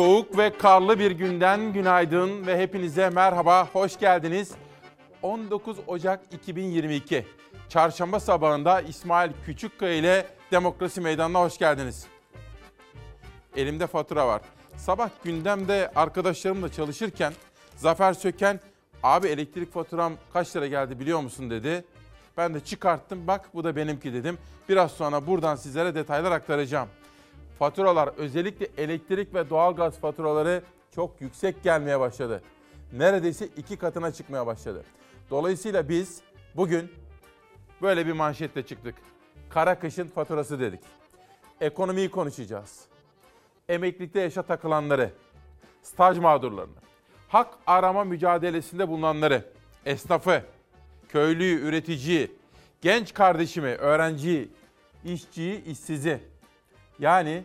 Soğuk ve karlı bir günden günaydın ve hepinize merhaba, hoş geldiniz. 19 Ocak 2022 Çarşamba sabahında İsmail Küçükkaya ile Demokrasi Meydanı'na hoş geldiniz. Elimde fatura var. Sabah gündemde arkadaşlarımla çalışırken Zafer Söken abi elektrik faturam kaç lira geldi biliyor musun dedi. Ben de çıkarttım bak bu da benimki dedim. Biraz sonra buradan sizlere detaylar aktaracağım. Faturalar özellikle elektrik ve doğalgaz faturaları çok yüksek gelmeye başladı. Neredeyse iki katına çıkmaya başladı. Dolayısıyla biz bugün böyle bir manşetle çıktık. Kara kışın faturası dedik. Ekonomiyi konuşacağız. Emeklilikte yaşa takılanları, staj mağdurlarını, hak arama mücadelesinde bulunanları, esnafı, köylüyü, üreticiyi, genç kardeşimi, öğrenciyi, işçiyi, işsizi. Yani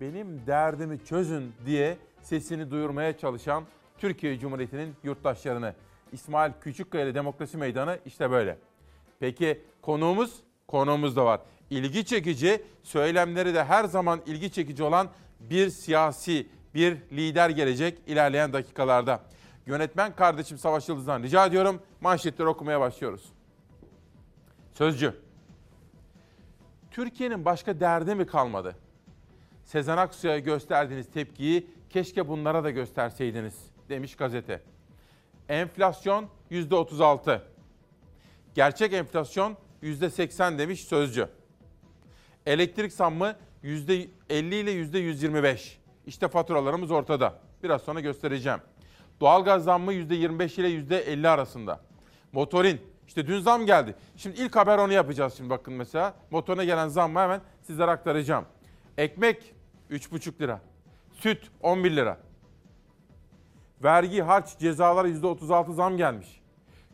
benim derdimi çözün diye sesini duyurmaya çalışan Türkiye Cumhuriyeti'nin yurttaşlarını. İsmail Küçükkaya ile Demokrasi Meydanı işte böyle. Peki konuğumuz? Konuğumuz da var. İlgi çekici, söylemleri de her zaman ilgi çekici olan bir siyasi, bir lider gelecek ilerleyen dakikalarda. Yönetmen kardeşim Savaş Yıldız'dan rica ediyorum. Manşetleri okumaya başlıyoruz. Sözcü. Türkiye'nin başka derdi mi kalmadı? Sezen Aksu'ya gösterdiğiniz tepkiyi keşke bunlara da gösterseydiniz demiş gazete. Enflasyon %36. Gerçek enflasyon %80 demiş sözcü. Elektrik zammı %50 ile %125. İşte faturalarımız ortada. Biraz sonra göstereceğim. Doğalgaz zammı %25 ile %50 arasında. Motorin işte dün zam geldi. Şimdi ilk haber onu yapacağız şimdi bakın mesela. Motoruna gelen zammı hemen sizlere aktaracağım. Ekmek 3,5 lira. Süt 11 lira. Vergi, harç, cezalara %36 zam gelmiş.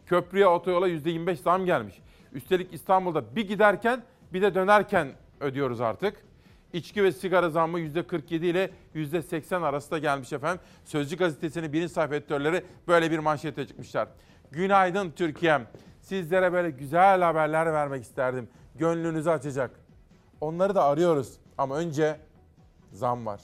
Köprüye, otoyola %25 zam gelmiş. Üstelik İstanbul'da bir giderken bir de dönerken ödüyoruz artık. İçki ve sigara zammı %47 ile %80 arasında gelmiş efendim. Sözcü gazetesinin birinci sayfa editörleri böyle bir manşete çıkmışlar. Günaydın Türkiye'm. Sizlere böyle güzel haberler vermek isterdim. Gönlünüzü açacak. Onları da arıyoruz. Ama önce zam var.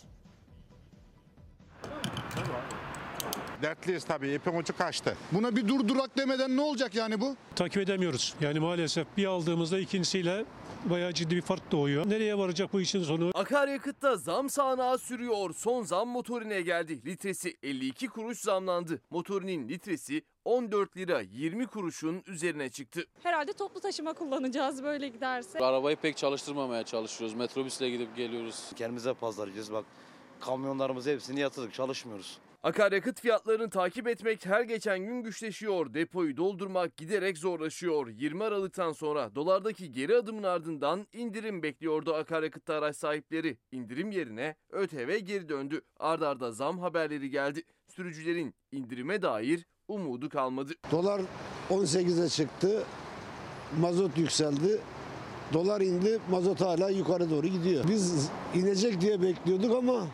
Dertliyiz tabii. İpin ucu kaçtı. Buna bir dur durak demeden ne olacak yani bu? takip edemiyoruz. Yani maalesef bir aldığımızda ikincisiyle bayağı ciddi bir fark doğuyor. Nereye varacak bu işin sonu? Akaryakıtta zam sağanağı sürüyor. Son zam motorine geldi. Litresi 52 kuruş zamlandı. Motorinin litresi 14 lira 20 kuruşun üzerine çıktı. Herhalde toplu taşıma kullanacağız böyle giderse. Arabayı pek çalıştırmamaya çalışıyoruz. Metrobüsle gidip geliyoruz. Kendimize pazarlayacağız bak. Kamyonlarımızı hepsini yatırdık çalışmıyoruz. Akaryakıt fiyatlarını takip etmek her geçen gün güçleşiyor. Depoyu doldurmak giderek zorlaşıyor. 20 Aralık'tan sonra dolardaki geri adımın ardından indirim bekliyordu akaryakıtta araç sahipleri. İndirim yerine ÖTV geri döndü. Ardarda arda zam haberleri geldi. Sürücülerin indirime dair umudu kalmadı. Dolar 18'e çıktı. Mazot yükseldi. Dolar indi, mazot hala yukarı doğru gidiyor. Biz inecek diye bekliyorduk ama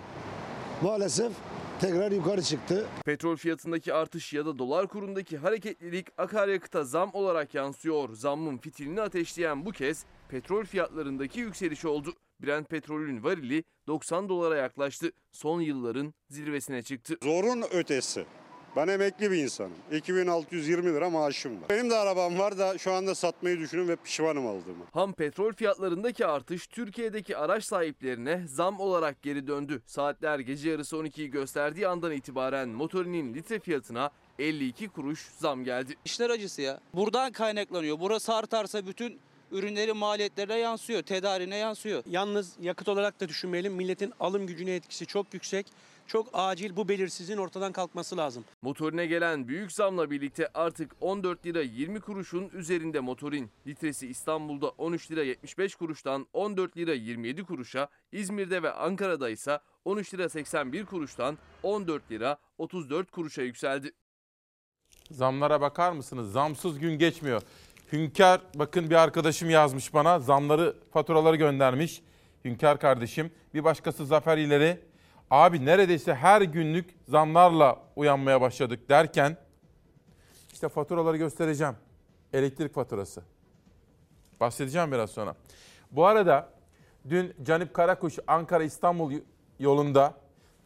maalesef tekrar yukarı çıktı. Petrol fiyatındaki artış ya da dolar kurundaki hareketlilik akaryakıta zam olarak yansıyor. Zammın fitilini ateşleyen bu kez petrol fiyatlarındaki yükseliş oldu. Brent petrolün varili 90 dolara yaklaştı. Son yılların zirvesine çıktı. Zorun ötesi. Ben emekli bir insanım. 2620 lira maaşım var. Benim de arabam var da şu anda satmayı düşünüyorum ve pişmanım aldığımı. Ham petrol fiyatlarındaki artış Türkiye'deki araç sahiplerine zam olarak geri döndü. Saatler gece yarısı 12'yi gösterdiği andan itibaren motorinin litre fiyatına 52 kuruş zam geldi. İşler acısı ya. Buradan kaynaklanıyor. Burası artarsa bütün ürünlerin maliyetlerine yansıyor, tedarine yansıyor. Yalnız yakıt olarak da düşünmeyelim. Milletin alım gücüne etkisi çok yüksek. Çok acil bu belirsizliğin ortadan kalkması lazım. Motorine gelen büyük zamla birlikte artık 14 lira 20 kuruşun üzerinde motorin. Litresi İstanbul'da 13 lira 75 kuruştan 14 lira 27 kuruşa, İzmir'de ve Ankara'da ise 13 lira 81 kuruştan 14 lira 34 kuruşa yükseldi. Zamlara bakar mısınız? Zamsız gün geçmiyor. Hünkar bakın bir arkadaşım yazmış bana zamları faturaları göndermiş. Hünkar kardeşim. Bir başkası Zafer İleri. Abi neredeyse her günlük zamlarla uyanmaya başladık derken işte faturaları göstereceğim. Elektrik faturası. Bahsedeceğim biraz sonra. Bu arada dün Canip Karakuş Ankara İstanbul yolunda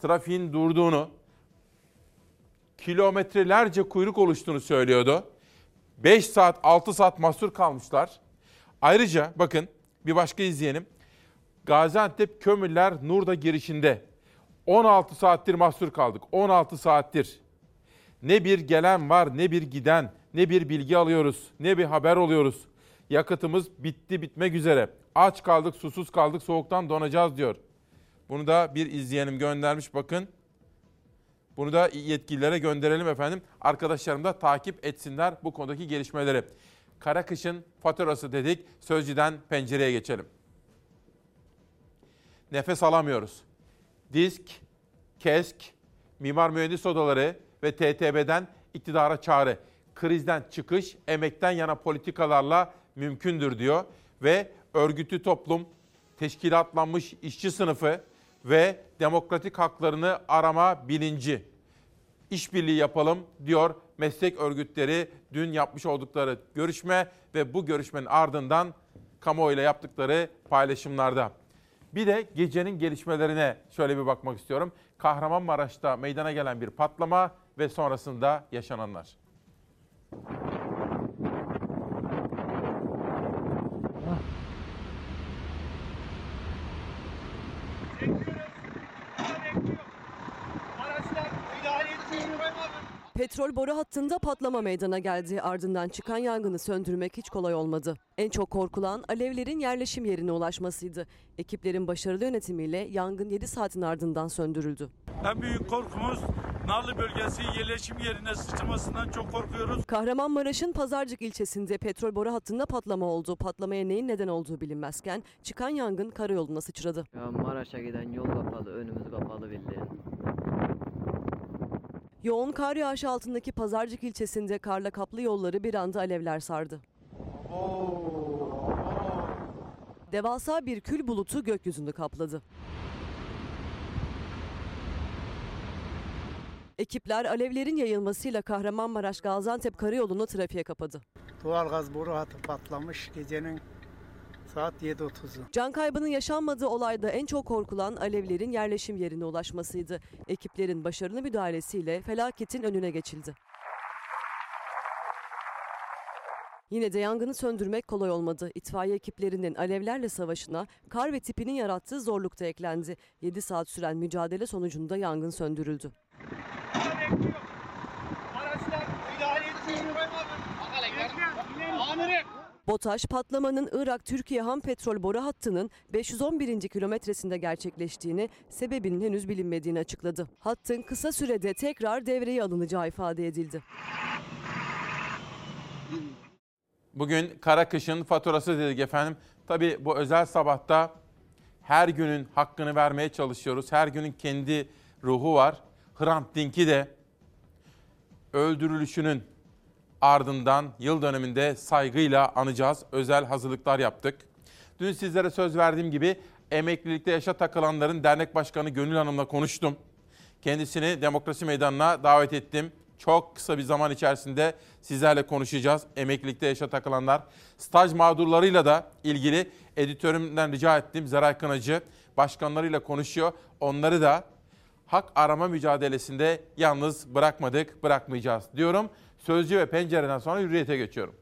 trafiğin durduğunu, kilometrelerce kuyruk oluştuğunu söylüyordu. 5 saat, 6 saat mahsur kalmışlar. Ayrıca bakın bir başka izleyelim. Gaziantep Kömürler Nurda girişinde 16 saattir mahsur kaldık. 16 saattir. Ne bir gelen var, ne bir giden, ne bir bilgi alıyoruz, ne bir haber oluyoruz. Yakıtımız bitti bitmek üzere. Aç kaldık, susuz kaldık, soğuktan donacağız diyor. Bunu da bir izleyenim göndermiş bakın. Bunu da yetkililere gönderelim efendim. Arkadaşlarım da takip etsinler bu konudaki gelişmeleri. Kara kışın faturası dedik. Sözcüden pencereye geçelim. Nefes alamıyoruz. Disk, KESK, Mimar Mühendis Odaları ve TTB'den iktidara çağrı. Krizden çıkış emekten yana politikalarla mümkündür diyor ve örgütü toplum, teşkilatlanmış işçi sınıfı ve demokratik haklarını arama bilinci. İşbirliği yapalım diyor meslek örgütleri dün yapmış oldukları görüşme ve bu görüşmenin ardından kamuoyuyla yaptıkları paylaşımlarda. Bir de gecenin gelişmelerine şöyle bir bakmak istiyorum. Kahramanmaraş'ta meydana gelen bir patlama ve sonrasında yaşananlar. Petrol boru hattında patlama meydana geldi. Ardından çıkan yangını söndürmek hiç kolay olmadı. En çok korkulan alevlerin yerleşim yerine ulaşmasıydı. Ekiplerin başarılı yönetimiyle yangın 7 saatin ardından söndürüldü. En büyük korkumuz Narlı bölgesi yerleşim yerine sıçramasından çok korkuyoruz. Kahramanmaraş'ın Pazarcık ilçesinde petrol boru hattında patlama oldu. Patlamaya neyin neden olduğu bilinmezken çıkan yangın karayoluna sıçradı. Ya Maraş'a giden yol kapalı, önümüz kapalı bildiğin. Yoğun kar yağışı altındaki Pazarcık ilçesinde karla kaplı yolları bir anda alevler sardı. Devasa bir kül bulutu gökyüzünü kapladı. Ekipler alevlerin yayılmasıyla Kahramanmaraş Gaziantep karayolunu trafiğe kapadı. Doğalgaz boru hattı patlamış gecenin saat 7.30'u. Can kaybının yaşanmadığı olayda en çok korkulan alevlerin yerleşim yerine ulaşmasıydı. Ekiplerin başarılı müdahalesiyle felaketin önüne geçildi. Yine de yangını söndürmek kolay olmadı. İtfaiye ekiplerinin alevlerle savaşına kar ve tipinin yarattığı zorluk da eklendi. 7 saat süren mücadele sonucunda yangın söndürüldü. BOTAŞ patlamanın Irak-Türkiye ham petrol boru hattının 511. kilometresinde gerçekleştiğini, sebebinin henüz bilinmediğini açıkladı. Hattın kısa sürede tekrar devreye alınacağı ifade edildi. Bugün kara kışın faturası dedik efendim. Tabii bu özel sabahta her günün hakkını vermeye çalışıyoruz. Her günün kendi ruhu var. Hrant Dink'i de öldürülüşünün ardından yıl döneminde saygıyla anacağız. Özel hazırlıklar yaptık. Dün sizlere söz verdiğim gibi emeklilikte yaşa takılanların dernek başkanı Gönül Hanım'la konuştum. Kendisini demokrasi meydanına davet ettim. Çok kısa bir zaman içerisinde sizlerle konuşacağız. Emeklilikte yaşa takılanlar. Staj mağdurlarıyla da ilgili editörümden rica ettim. Zeray Kınacı başkanlarıyla konuşuyor. Onları da hak arama mücadelesinde yalnız bırakmadık, bırakmayacağız diyorum. Sözcü ve pencereden sonra hürriyete geçiyorum.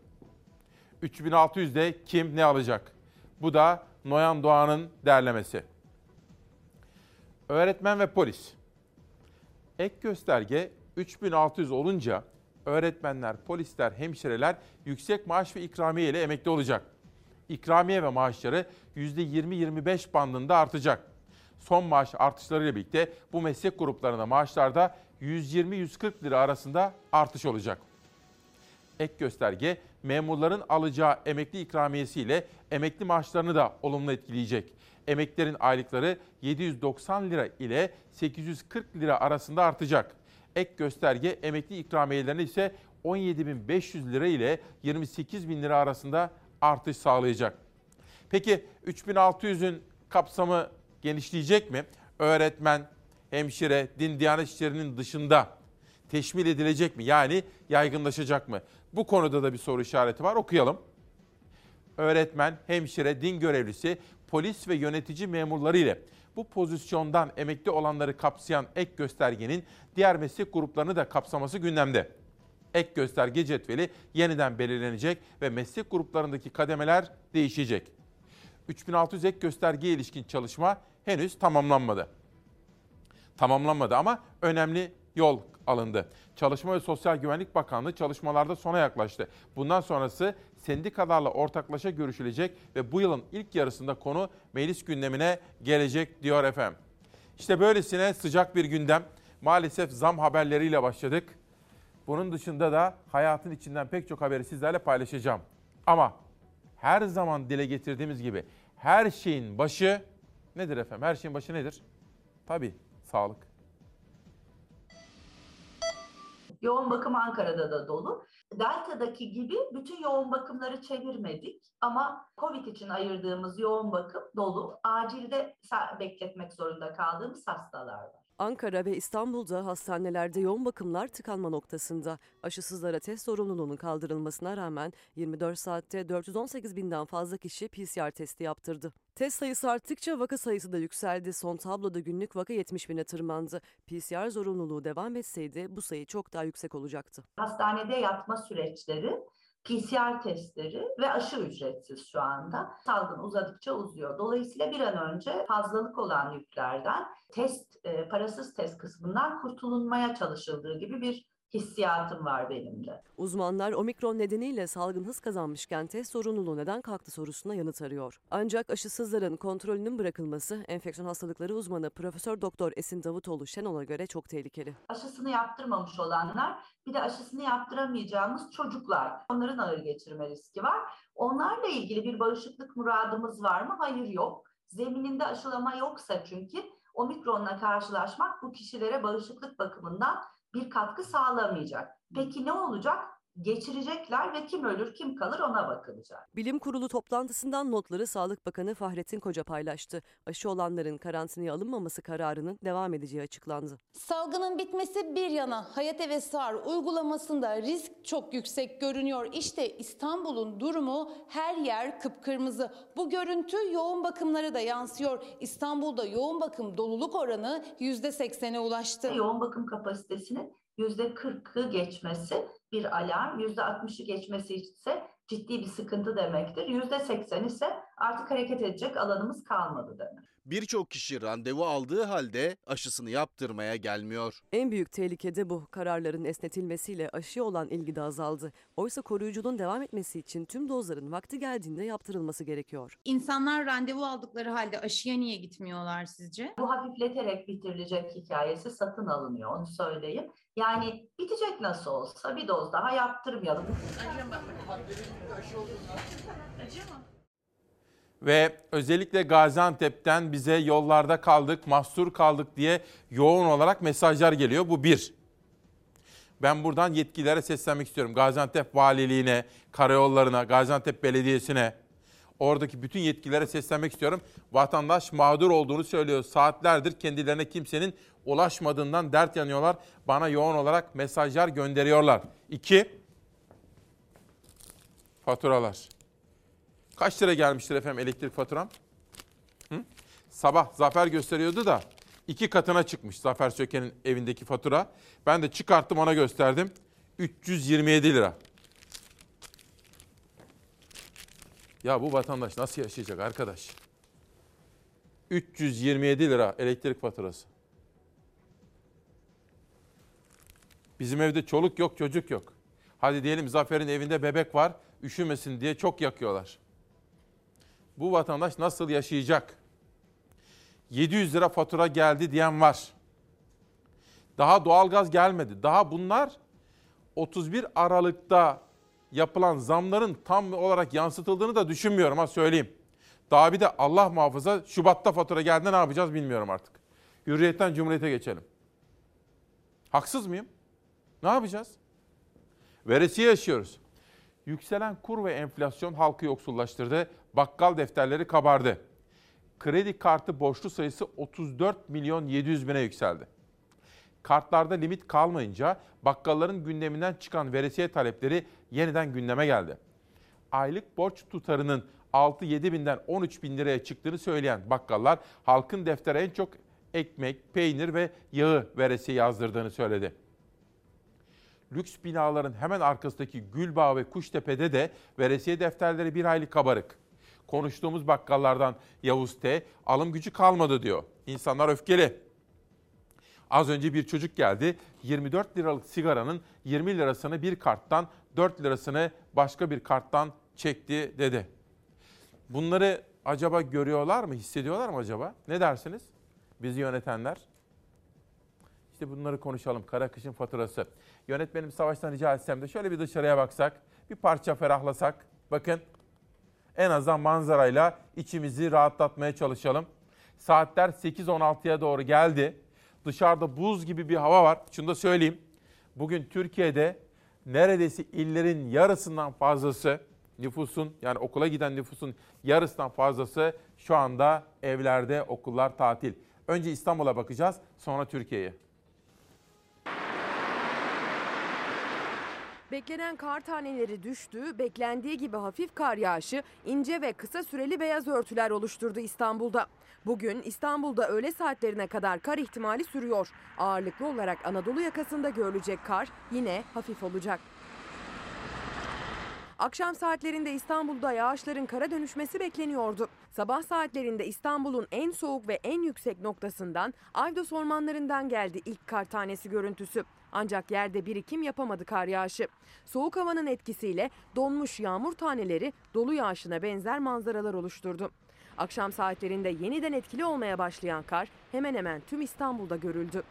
3600'de kim ne alacak? Bu da Noyan Doğan'ın derlemesi. Öğretmen ve polis. Ek gösterge 3600 olunca öğretmenler, polisler, hemşireler yüksek maaş ve ikramiye ile emekli olacak. İkramiye ve maaşları %20-25 bandında artacak. Son maaş artışlarıyla birlikte bu meslek gruplarında maaşlarda 120-140 lira arasında artış olacak. Ek gösterge memurların alacağı emekli ikramiyesi ile emekli maaşlarını da olumlu etkileyecek. Emeklilerin aylıkları 790 lira ile 840 lira arasında artacak. Ek gösterge emekli ikramiyelerine ise 17.500 lira ile 28.000 lira arasında artış sağlayacak. Peki 3600'ün kapsamı genişleyecek mi? Öğretmen, hemşire, din diyanet işlerinin dışında teşmil edilecek mi? Yani yaygınlaşacak mı? Bu konuda da bir soru işareti var. Okuyalım. öğretmen, hemşire, din görevlisi, polis ve yönetici memurları ile bu pozisyondan emekli olanları kapsayan ek göstergenin diğer meslek gruplarını da kapsaması gündemde. Ek gösterge cetveli yeniden belirlenecek ve meslek gruplarındaki kademeler değişecek. 3600 ek göstergeye ilişkin çalışma henüz tamamlanmadı. Tamamlanmadı ama önemli yol alındı. Çalışma ve Sosyal Güvenlik Bakanlığı çalışmalarda sona yaklaştı. Bundan sonrası sendikalarla ortaklaşa görüşülecek ve bu yılın ilk yarısında konu meclis gündemine gelecek diyor efendim. İşte böylesine sıcak bir gündem. Maalesef zam haberleriyle başladık. Bunun dışında da hayatın içinden pek çok haberi sizlerle paylaşacağım. Ama her zaman dile getirdiğimiz gibi her şeyin başı nedir efendim? Her şeyin başı nedir? Tabii sağlık. Yoğun bakım Ankara'da da dolu. Delta'daki gibi bütün yoğun bakımları çevirmedik ama COVID için ayırdığımız yoğun bakım dolu. Acilde bekletmek zorunda kaldığımız hastalar var. Ankara ve İstanbul'da hastanelerde yoğun bakımlar tıkanma noktasında. Aşısızlara test zorunluluğunun kaldırılmasına rağmen 24 saatte 418 binden fazla kişi PCR testi yaptırdı. Test sayısı arttıkça vaka sayısı da yükseldi. Son tabloda günlük vaka 70 bine tırmandı. PCR zorunluluğu devam etseydi bu sayı çok daha yüksek olacaktı. Hastanede yatma süreçleri PCR testleri ve aşı ücretsiz şu anda. Salgın uzadıkça uzuyor. Dolayısıyla bir an önce fazlalık olan yüklerden test, e, parasız test kısmından kurtulunmaya çalışıldığı gibi bir hissiyatım var benim de. Uzmanlar omikron nedeniyle salgın hız kazanmışken test sorumluluğu neden kalktı sorusuna yanıt arıyor. Ancak aşısızların kontrolünün bırakılması enfeksiyon hastalıkları uzmanı Profesör Doktor Esin Davutoğlu Şenol'a göre çok tehlikeli. Aşısını yaptırmamış olanlar bir de aşısını yaptıramayacağımız çocuklar. Onların ağır geçirme riski var. Onlarla ilgili bir bağışıklık muradımız var mı? Hayır yok. Zemininde aşılama yoksa çünkü omikronla karşılaşmak bu kişilere bağışıklık bakımından bir katkı sağlamayacak. Peki ne olacak? Geçirecekler ve kim ölür kim kalır ona bakılacak. Bilim Kurulu toplantısından notları Sağlık Bakanı Fahrettin Koca paylaştı. Aşı olanların karantinaya alınmaması kararının devam edeceği açıklandı. Salgının bitmesi bir yana Hayat ve SAR uygulamasında risk çok yüksek görünüyor. İşte İstanbul'un durumu her yer kıpkırmızı. Bu görüntü yoğun bakımlara da yansıyor. İstanbul'da yoğun bakım doluluk oranı %80'e ulaştı. Yoğun bakım kapasitesinin %40'ı geçmesi bir alarm, %60'ı geçmesi ise ciddi bir sıkıntı demektir. %80 ise artık hareket edecek alanımız kalmadı demek. Birçok kişi randevu aldığı halde aşısını yaptırmaya gelmiyor. En büyük tehlike de bu. Kararların esnetilmesiyle aşıya olan ilgi de azaldı. Oysa koruyuculuğun devam etmesi için tüm dozların vakti geldiğinde yaptırılması gerekiyor. İnsanlar randevu aldıkları halde aşıya niye gitmiyorlar sizce? Bu hafifleterek bitirilecek hikayesi satın alınıyor onu söyleyeyim. Yani bitecek nasıl olsa bir doz daha yaptırmayalım. Acıyor mu? Ve özellikle Gaziantep'ten bize yollarda kaldık, mahsur kaldık diye yoğun olarak mesajlar geliyor. Bu bir. Ben buradan yetkililere seslenmek istiyorum. Gaziantep Valiliğine, Karayollarına, Gaziantep Belediyesi'ne, oradaki bütün yetkililere seslenmek istiyorum. Vatandaş mağdur olduğunu söylüyor. Saatlerdir kendilerine kimsenin ulaşmadığından dert yanıyorlar. Bana yoğun olarak mesajlar gönderiyorlar. İki, faturalar. Kaç lira gelmiştir efendim elektrik faturam? Hı? Sabah Zafer gösteriyordu da iki katına çıkmış Zafer Söken'in evindeki fatura. Ben de çıkarttım ona gösterdim. 327 lira. Ya bu vatandaş nasıl yaşayacak arkadaş? 327 lira elektrik faturası. Bizim evde çoluk yok, çocuk yok. Hadi diyelim Zafer'in evinde bebek var, üşümesin diye çok yakıyorlar. Bu vatandaş nasıl yaşayacak? 700 lira fatura geldi diyen var. Daha doğalgaz gelmedi. Daha bunlar 31 Aralık'ta yapılan zamların tam olarak yansıtıldığını da düşünmüyorum ha söyleyeyim. Daha bir de Allah muhafaza Şubat'ta fatura geldi ne yapacağız bilmiyorum artık. Hürriyetten Cumhuriyet'e geçelim. Haksız mıyım? Ne yapacağız? Veresiye yaşıyoruz. Yükselen kur ve enflasyon halkı yoksullaştırdı. Bakkal defterleri kabardı. Kredi kartı borçlu sayısı 34 milyon 700 bine yükseldi. Kartlarda limit kalmayınca bakkalların gündeminden çıkan veresiye talepleri yeniden gündeme geldi. aylık borç tutarının 6-7 binden 13 bin liraya çıktığını söyleyen bakkallar halkın deftere en çok ekmek, peynir ve yağı veresiye yazdırdığını söyledi. Lüks binaların hemen arkasındaki Gülbağ ve Kuştepe'de de veresiye defterleri bir hayli kabarık. Konuştuğumuz bakkallardan Yavuz T. alım gücü kalmadı diyor. İnsanlar öfkeli. Az önce bir çocuk geldi. 24 liralık sigaranın 20 lirasını bir karttan, 4 lirasını başka bir karttan çekti dedi. Bunları acaba görüyorlar mı, hissediyorlar mı acaba? Ne dersiniz? Bizi yönetenler. İşte bunları konuşalım. Kara kışın faturası. Yönetmenim Savaş'tan rica etsem de şöyle bir dışarıya baksak, bir parça ferahlasak. Bakın en azından manzarayla içimizi rahatlatmaya çalışalım. Saatler 8-16'ya doğru geldi. Dışarıda buz gibi bir hava var. Şunu da söyleyeyim. Bugün Türkiye'de neredeyse illerin yarısından fazlası nüfusun yani okula giden nüfusun yarısından fazlası şu anda evlerde okullar tatil. Önce İstanbul'a bakacağız sonra Türkiye'ye. Beklenen kar taneleri düştü, beklendiği gibi hafif kar yağışı ince ve kısa süreli beyaz örtüler oluşturdu İstanbul'da. Bugün İstanbul'da öğle saatlerine kadar kar ihtimali sürüyor. Ağırlıklı olarak Anadolu yakasında görülecek kar yine hafif olacak. Akşam saatlerinde İstanbul'da yağışların kara dönüşmesi bekleniyordu. Sabah saatlerinde İstanbul'un en soğuk ve en yüksek noktasından Aydos ormanlarından geldi ilk kar tanesi görüntüsü. Ancak yerde birikim yapamadı kar yağışı. Soğuk havanın etkisiyle donmuş yağmur taneleri dolu yağışına benzer manzaralar oluşturdu. Akşam saatlerinde yeniden etkili olmaya başlayan kar hemen hemen tüm İstanbul'da görüldü.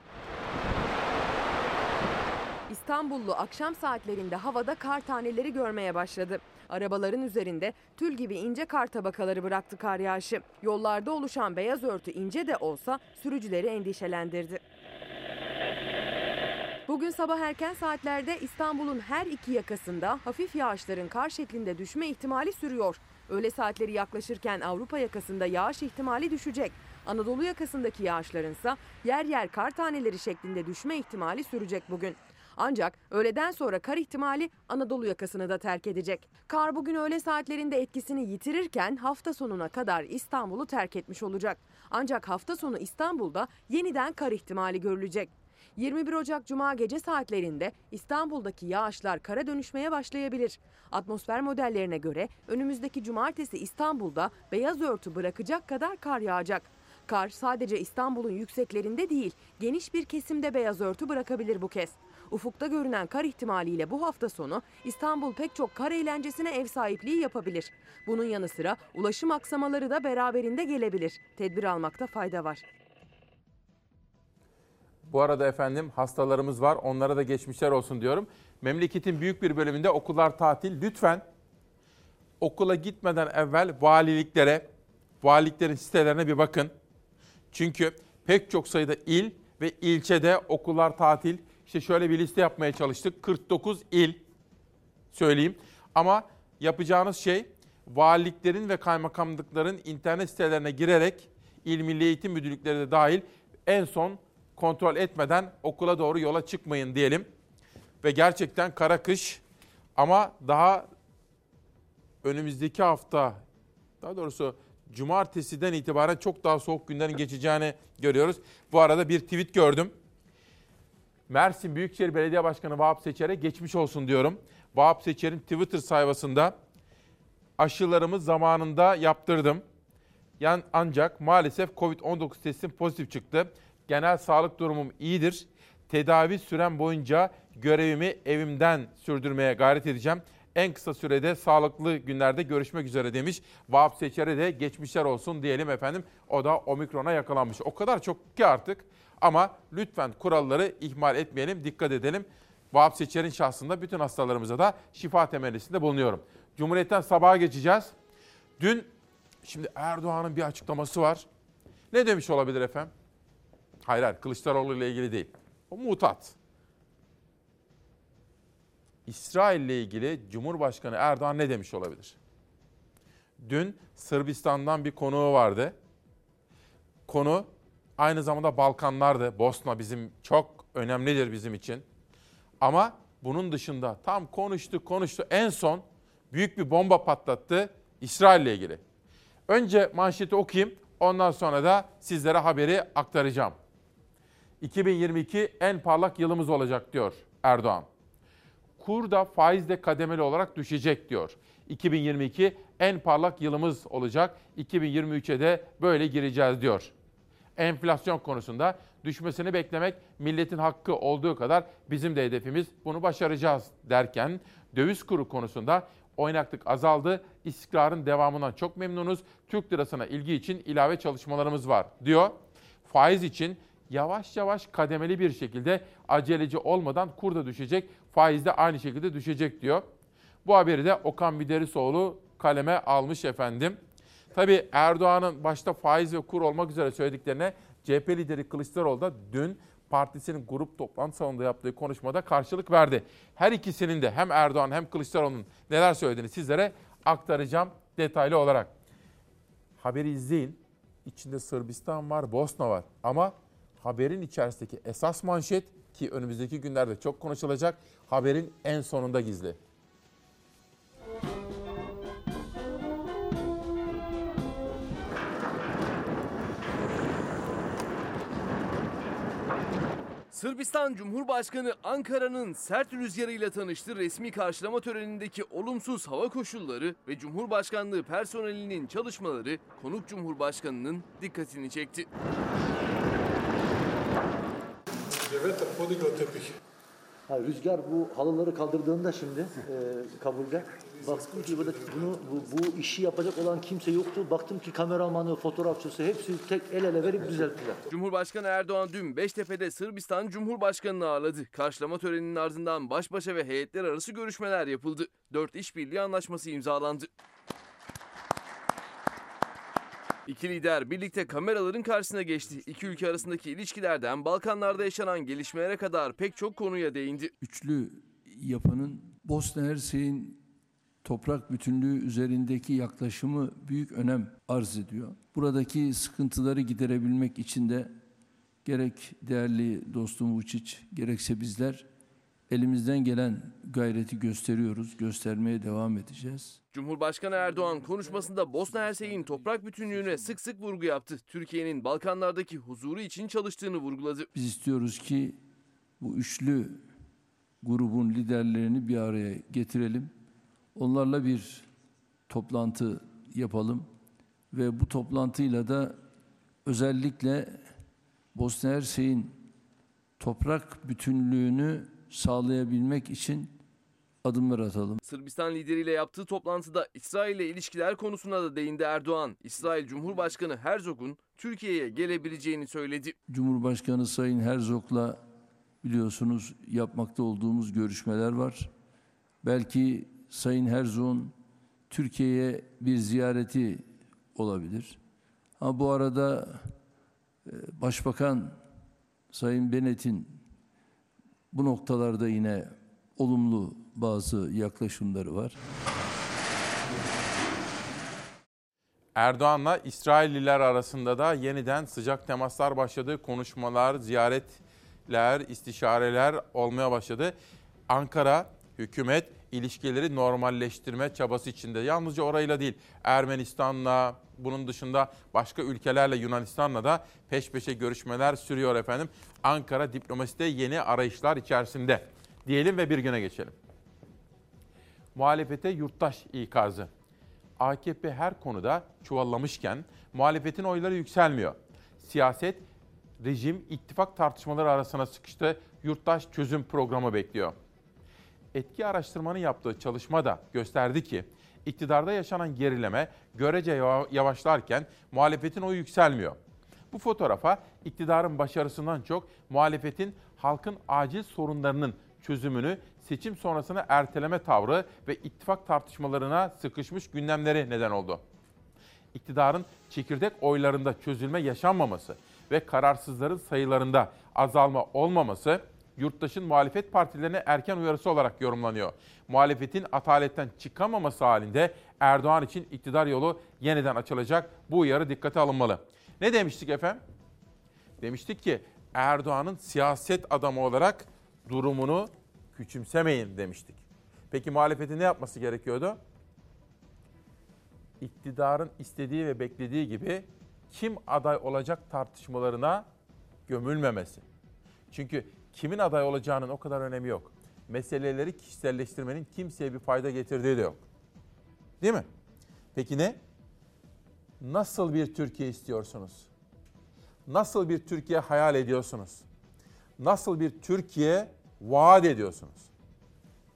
İstanbullu akşam saatlerinde havada kar taneleri görmeye başladı. Arabaların üzerinde tül gibi ince kar tabakaları bıraktı kar yağışı. Yollarda oluşan beyaz örtü ince de olsa sürücüleri endişelendirdi. Bugün sabah erken saatlerde İstanbul'un her iki yakasında hafif yağışların kar şeklinde düşme ihtimali sürüyor. Öğle saatleri yaklaşırken Avrupa yakasında yağış ihtimali düşecek. Anadolu yakasındaki yağışlarınsa yer yer kar taneleri şeklinde düşme ihtimali sürecek bugün. Ancak öğleden sonra kar ihtimali Anadolu yakasını da terk edecek. Kar bugün öğle saatlerinde etkisini yitirirken hafta sonuna kadar İstanbul'u terk etmiş olacak. Ancak hafta sonu İstanbul'da yeniden kar ihtimali görülecek. 21 Ocak Cuma gece saatlerinde İstanbul'daki yağışlar kara dönüşmeye başlayabilir. Atmosfer modellerine göre önümüzdeki cumartesi İstanbul'da beyaz örtü bırakacak kadar kar yağacak. Kar sadece İstanbul'un yükseklerinde değil, geniş bir kesimde beyaz örtü bırakabilir bu kez. Ufukta görünen kar ihtimaliyle bu hafta sonu İstanbul pek çok kar eğlencesine ev sahipliği yapabilir. Bunun yanı sıra ulaşım aksamaları da beraberinde gelebilir. Tedbir almakta fayda var. Bu arada efendim hastalarımız var. Onlara da geçmişler olsun diyorum. Memleketin büyük bir bölümünde okullar tatil. Lütfen okula gitmeden evvel valiliklere, valiliklerin sitelerine bir bakın. Çünkü pek çok sayıda il ve ilçede okullar tatil. İşte şöyle bir liste yapmaya çalıştık. 49 il söyleyeyim. Ama yapacağınız şey valiliklerin ve kaymakamlıkların internet sitelerine girerek İl Milli Eğitim Müdürlükleri de dahil en son kontrol etmeden okula doğru yola çıkmayın diyelim. Ve gerçekten kara kış ama daha önümüzdeki hafta daha doğrusu cumartesiden itibaren çok daha soğuk günlerin geçeceğini görüyoruz. Bu arada bir tweet gördüm. Mersin Büyükşehir Belediye Başkanı Vahap Seçer'e geçmiş olsun diyorum. Vahap Seçer'in Twitter sayfasında aşılarımı zamanında yaptırdım. Yani ancak maalesef Covid-19 testim pozitif çıktı. Genel sağlık durumum iyidir. Tedavi sürem boyunca görevimi evimden sürdürmeye gayret edeceğim. En kısa sürede sağlıklı günlerde görüşmek üzere demiş. Vahap Seçer'e de geçmişler olsun diyelim efendim. O da omikrona yakalanmış. O kadar çok ki artık ama lütfen kuralları ihmal etmeyelim, dikkat edelim. Vahap Seçer'in şahsında bütün hastalarımıza da şifa temennisinde bulunuyorum. Cumhuriyet'ten sabaha geçeceğiz. Dün, şimdi Erdoğan'ın bir açıklaması var. Ne demiş olabilir efendim? Hayır hayır Kılıçdaroğlu ile ilgili değil. O mutat. İsrail ile ilgili Cumhurbaşkanı Erdoğan ne demiş olabilir? Dün Sırbistan'dan bir konuğu vardı. Konu aynı zamanda Balkanlardı. Bosna bizim çok önemlidir bizim için. Ama bunun dışında tam konuştu konuştu en son büyük bir bomba patlattı İsrail ile ilgili. Önce manşeti okuyayım, ondan sonra da sizlere haberi aktaracağım. 2022 en parlak yılımız olacak diyor Erdoğan. Kur da faiz de kademeli olarak düşecek diyor. 2022 en parlak yılımız olacak. 2023'e de böyle gireceğiz diyor. Enflasyon konusunda düşmesini beklemek milletin hakkı olduğu kadar bizim de hedefimiz bunu başaracağız derken döviz kuru konusunda oynaklık azaldı. İstikrarın devamından çok memnunuz. Türk lirasına ilgi için ilave çalışmalarımız var diyor. Faiz için yavaş yavaş kademeli bir şekilde aceleci olmadan kur da düşecek, faiz de aynı şekilde düşecek diyor. Bu haberi de Okan Biderisoğlu kaleme almış efendim. Tabii Erdoğan'ın başta faiz ve kur olmak üzere söylediklerine CHP lideri Kılıçdaroğlu da dün partisinin grup toplantı salonunda yaptığı konuşmada karşılık verdi. Her ikisinin de hem Erdoğan hem Kılıçdaroğlu'nun neler söylediğini sizlere aktaracağım detaylı olarak. Haberi izleyin. İçinde Sırbistan var, Bosna var ama haberin içerisindeki esas manşet ki önümüzdeki günlerde çok konuşulacak haberin en sonunda gizli. Sırbistan Cumhurbaşkanı Ankara'nın sert rüzgarıyla tanıştı. Resmi karşılama törenindeki olumsuz hava koşulları ve Cumhurbaşkanlığı personelinin çalışmaları konuk Cumhurbaşkanı'nın dikkatini çekti. Ha, rüzgar bu halıları kaldırdığında şimdi e, kabulde baktım ki burada bunu bu, bu işi yapacak olan kimse yoktu. Baktım ki kameramanı, fotoğrafçısı hepsi tek el ele verip düzelttiler. Cumhurbaşkanı Erdoğan dün Beştepe'de Sırbistan Cumhurbaşkanı'nı ağırladı. Karşılama töreninin ardından baş başa ve heyetler arası görüşmeler yapıldı. Dört işbirliği anlaşması imzalandı. İki lider birlikte kameraların karşısına geçti. İki ülke arasındaki ilişkilerden Balkanlarda yaşanan gelişmelere kadar pek çok konuya değindi. Üçlü yapının Bosna Hersek'in toprak bütünlüğü üzerindeki yaklaşımı büyük önem arz ediyor. Buradaki sıkıntıları giderebilmek için de gerek değerli dostum Vučić gerekse bizler elimizden gelen gayreti gösteriyoruz, göstermeye devam edeceğiz. Cumhurbaşkanı Erdoğan konuşmasında Bosna Hersek'in toprak bütünlüğüne sık sık vurgu yaptı. Türkiye'nin Balkanlardaki huzuru için çalıştığını vurguladı. Biz istiyoruz ki bu üçlü grubun liderlerini bir araya getirelim. Onlarla bir toplantı yapalım ve bu toplantıyla da özellikle Bosna Hersek'in toprak bütünlüğünü sağlayabilmek için adımlar atalım. Sırbistan lideriyle yaptığı toplantıda İsrail ile ilişkiler konusuna da değindi Erdoğan. İsrail Cumhurbaşkanı Herzog'un Türkiye'ye gelebileceğini söyledi. Cumhurbaşkanı Sayın Herzog'la biliyorsunuz yapmakta olduğumuz görüşmeler var. Belki Sayın Herzog'un Türkiye'ye bir ziyareti olabilir. Ama bu arada Başbakan Sayın Bennett'in bu noktalarda yine olumlu bazı yaklaşımları var. Erdoğan'la İsrailliler arasında da yeniden sıcak temaslar başladı. Konuşmalar, ziyaretler, istişareler olmaya başladı. Ankara hükümet ilişkileri normalleştirme çabası içinde. Yalnızca orayla değil, Ermenistan'la, bunun dışında başka ülkelerle, Yunanistan'la da peş peşe görüşmeler sürüyor efendim. Ankara diplomaside yeni arayışlar içerisinde. Diyelim ve bir güne geçelim. Muhalefete yurttaş ikazı. AKP her konuda çuvallamışken muhalefetin oyları yükselmiyor. Siyaset, rejim, ittifak tartışmaları arasına sıkıştı. Yurttaş çözüm programı bekliyor. Etki araştırmanın yaptığı çalışma da gösterdi ki iktidarda yaşanan gerileme görece yavaşlarken muhalefetin oyu yükselmiyor. Bu fotoğrafa iktidarın başarısından çok muhalefetin halkın acil sorunlarının çözümünü seçim sonrasını erteleme tavrı ve ittifak tartışmalarına sıkışmış gündemleri neden oldu. İktidarın çekirdek oylarında çözülme yaşanmaması ve kararsızların sayılarında azalma olmaması yurttaşın muhalefet partilerine erken uyarısı olarak yorumlanıyor. Muhalefetin ataletten çıkamaması halinde Erdoğan için iktidar yolu yeniden açılacak. Bu uyarı dikkate alınmalı. Ne demiştik efendim? Demiştik ki Erdoğan'ın siyaset adamı olarak durumunu küçümsemeyin demiştik. Peki muhalefetin ne yapması gerekiyordu? iktidarın istediği ve beklediği gibi kim aday olacak tartışmalarına gömülmemesi. Çünkü kimin aday olacağının o kadar önemi yok. Meseleleri kişiselleştirmenin kimseye bir fayda getirdiği de yok. Değil mi? Peki ne? Nasıl bir Türkiye istiyorsunuz? Nasıl bir Türkiye hayal ediyorsunuz? Nasıl bir Türkiye vaat ediyorsunuz?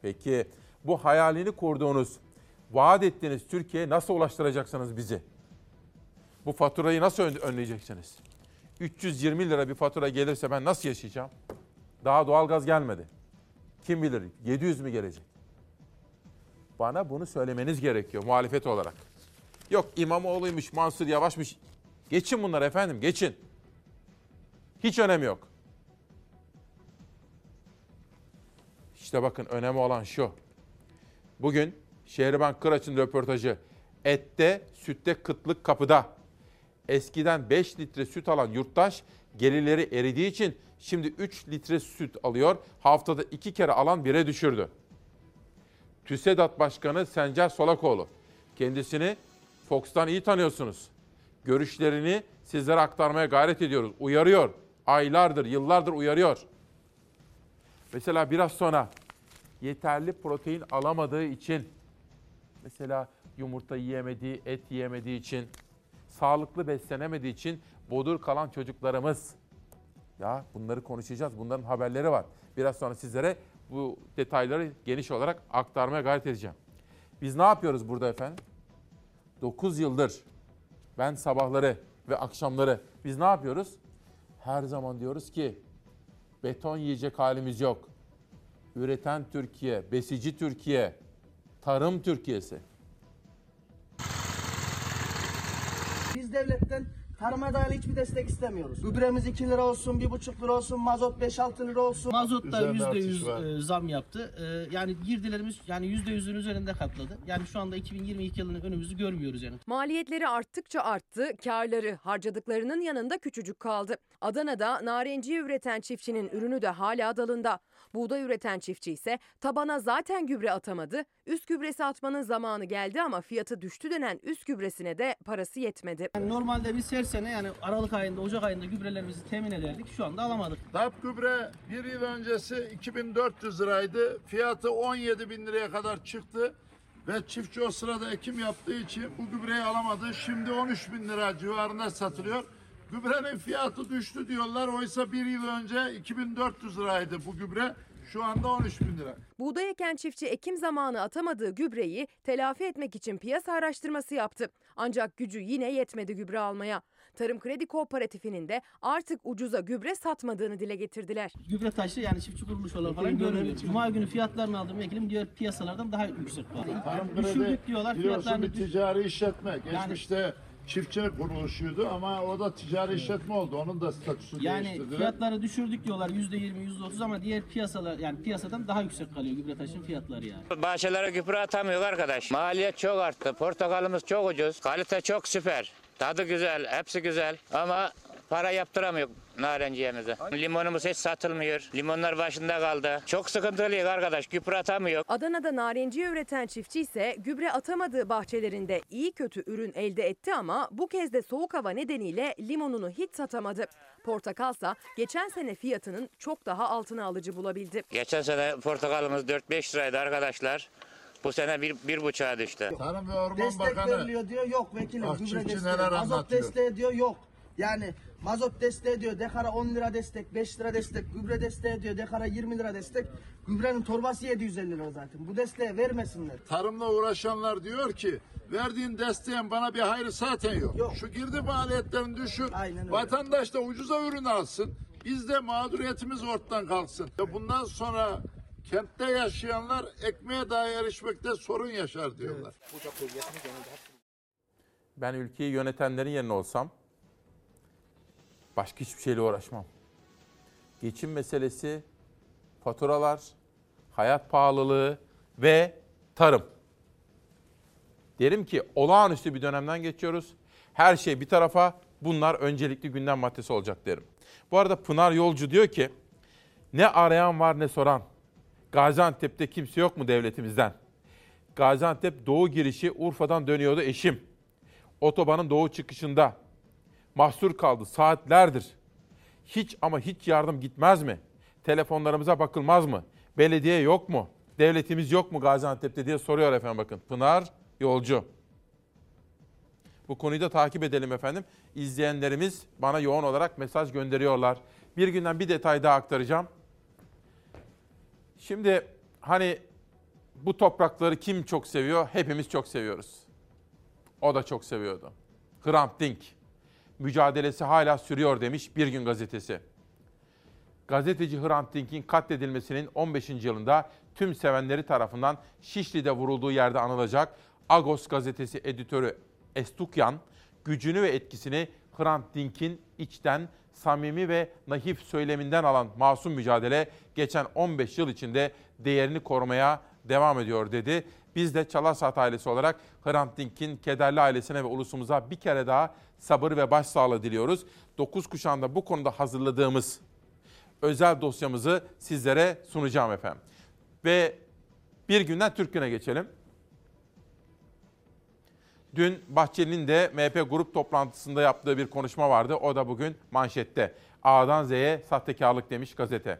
Peki bu hayalini kurduğunuz, vaat ettiğiniz Türkiye'ye nasıl ulaştıracaksınız bizi? Bu faturayı nasıl önleyeceksiniz? 320 lira bir fatura gelirse ben nasıl yaşayacağım? Daha doğalgaz gelmedi. Kim bilir 700 mü gelecek? Bana bunu söylemeniz gerekiyor muhalefet olarak. Yok İmamoğlu'ymuş, Mansur Yavaş'mış. Geçin bunlar efendim, geçin. Hiç önemi yok. İşte bakın önemi olan şu. Bugün Şehriban Kıraç'ın röportajı. Ette, sütte kıtlık kapıda. Eskiden 5 litre süt alan yurttaş gelirleri eridiği için şimdi 3 litre süt alıyor. Haftada 2 kere alan 1'e düşürdü. TÜSEDAT Başkanı Sencer Solakoğlu. Kendisini Fox'tan iyi tanıyorsunuz. Görüşlerini sizlere aktarmaya gayret ediyoruz. Uyarıyor. Aylardır, yıllardır uyarıyor. Mesela biraz sonra yeterli protein alamadığı için mesela yumurta yiyemediği, et yiyemediği için, sağlıklı beslenemediği için bodur kalan çocuklarımız. Ya bunları konuşacağız. Bunların haberleri var. Biraz sonra sizlere bu detayları geniş olarak aktarmaya gayret edeceğim. Biz ne yapıyoruz burada efendim? 9 yıldır ben sabahları ve akşamları biz ne yapıyoruz? Her zaman diyoruz ki beton yiyecek halimiz yok. Üreten Türkiye, besici Türkiye, tarım Türkiye'si. Biz devletten tarıma dayalı hiçbir destek istemiyoruz. Gübremiz 2 lira olsun, 1,5 lira olsun, mazot 5-6 lira olsun. Mazot da %100 e, zam yaptı. E, Yani girdilerimiz yani %100'ün üzerinde katladı. Yani şu anda 2022 yılının önümüzü görmüyoruz yani. Maliyetleri arttıkça arttı, karları harcadıklarının yanında küçücük kaldı. Adana'da narenciye üreten çiftçinin ürünü de hala dalında. Buğday üreten çiftçi ise tabana zaten gübre atamadı. Üst gübresi atmanın zamanı geldi ama fiyatı düştü denen üst gübresine de parası yetmedi. Yani normalde biz her sene yani Aralık ayında, Ocak ayında gübrelerimizi temin ederdik. Şu anda alamadık. DAP gübre bir yıl öncesi 2400 liraydı. Fiyatı 17 bin liraya kadar çıktı. Ve çiftçi o sırada ekim yaptığı için bu gübreyi alamadı. Şimdi 13 bin lira civarında satılıyor. Gübrenin fiyatı düştü diyorlar. Oysa bir yıl önce 2400 liraydı bu gübre. Şu anda 13 bin lira. Buğday eken çiftçi ekim zamanı atamadığı gübreyi telafi etmek için piyasa araştırması yaptı. Ancak gücü yine yetmedi gübre almaya. Tarım Kredi Kooperatifinin de artık ucuza gübre satmadığını dile getirdiler. Gübre taşı yani çiftçi kuruluşları falan görmüyoruz. Cuma günü fiyatlarını aldığım vekilim diğer piyasalardan daha yüksek. Tarım Yani düşürdük diyorlar biliyorsun fiyatlarını bir ticari işletme. Geçmişte çiftçilik kuruluşuydu ama o da ticari işletme oldu. Onun da statüsünü Yani değiştirdiler. fiyatları düşürdük diyorlar %20, %30 ama diğer piyasalar yani piyasadan daha yüksek kalıyor gübre taşın fiyatları yani. Bahçelere gübre atamıyor arkadaş. Maliyet çok arttı. Portakalımız çok ucuz. Kalite çok süper. Tadı güzel. Hepsi güzel. Ama para yaptıramıyor narenciyemize. Limonumuz hiç satılmıyor. Limonlar başında kaldı. Çok sıkıntılıyız arkadaş. Gübre atamıyor. Adana'da narenciye üreten çiftçi ise gübre atamadığı bahçelerinde iyi kötü ürün elde etti ama bu kez de soğuk hava nedeniyle limonunu hiç satamadı. Portakalsa geçen sene fiyatının çok daha altına alıcı bulabildi. Geçen sene portakalımız 4-5 liraydı arkadaşlar. Bu sene bir, bir buçuğa düştü. Tarım ve Orman Destek Bakanı veriliyor diyor yok vekilim. Bak gübre çiftçi desteği, neler anlatıyor. desteği diyor yok. Yani mazot desteği diyor dekara 10 lira destek, 5 lira destek, gübre desteği diyor dekara 20 lira destek. Gübrenin torbası 750 lira zaten. Bu desteği vermesinler. tarımla uğraşanlar diyor ki verdiğin desteğin bana bir hayrı zaten yok. Şu girdi maliyetlerini düşür. Vatandaş da ucuza ürün alsın. Biz de mağduriyetimiz ortadan kalksın. Ve bundan sonra kentte yaşayanlar ekmeğe dahi erişmekte sorun yaşar diyorlar. Ben ülkeyi yönetenlerin yerine olsam başka hiçbir şeyle uğraşmam. Geçim meselesi, faturalar, hayat pahalılığı ve tarım. Derim ki olağanüstü bir dönemden geçiyoruz. Her şey bir tarafa bunlar öncelikli gündem maddesi olacak derim. Bu arada Pınar Yolcu diyor ki ne arayan var ne soran. Gaziantep'te kimse yok mu devletimizden? Gaziantep doğu girişi Urfa'dan dönüyordu eşim. otobanın doğu çıkışında mahsur kaldı saatlerdir. Hiç ama hiç yardım gitmez mi? Telefonlarımıza bakılmaz mı? Belediye yok mu? Devletimiz yok mu Gaziantep'te diye soruyor efendim bakın. Pınar Yolcu. Bu konuyu da takip edelim efendim. İzleyenlerimiz bana yoğun olarak mesaj gönderiyorlar. Bir günden bir detay daha aktaracağım. Şimdi hani bu toprakları kim çok seviyor? Hepimiz çok seviyoruz. O da çok seviyordu. Hrant Dink. Mücadelesi hala sürüyor demiş Bir Gün Gazetesi. Gazeteci Hrant Dink'in katledilmesinin 15. yılında tüm sevenleri tarafından Şişli'de vurulduğu yerde anılacak Agos gazetesi editörü Estukyan, gücünü ve etkisini Hrant Dink'in içten, samimi ve naif söyleminden alan masum mücadele geçen 15 yıl içinde değerini korumaya devam ediyor dedi. Biz de Çalasat ailesi olarak Hrant Dink'in kederli ailesine ve ulusumuza bir kere daha sabır ve başsağlığı diliyoruz. 9 kuşağında bu konuda hazırladığımız özel dosyamızı sizlere sunacağım efendim. Ve bir günden Türk Günü'ne geçelim. Dün Bahçeli'nin de MHP grup toplantısında yaptığı bir konuşma vardı. O da bugün manşette. A'dan Z'ye sahtekarlık demiş gazete.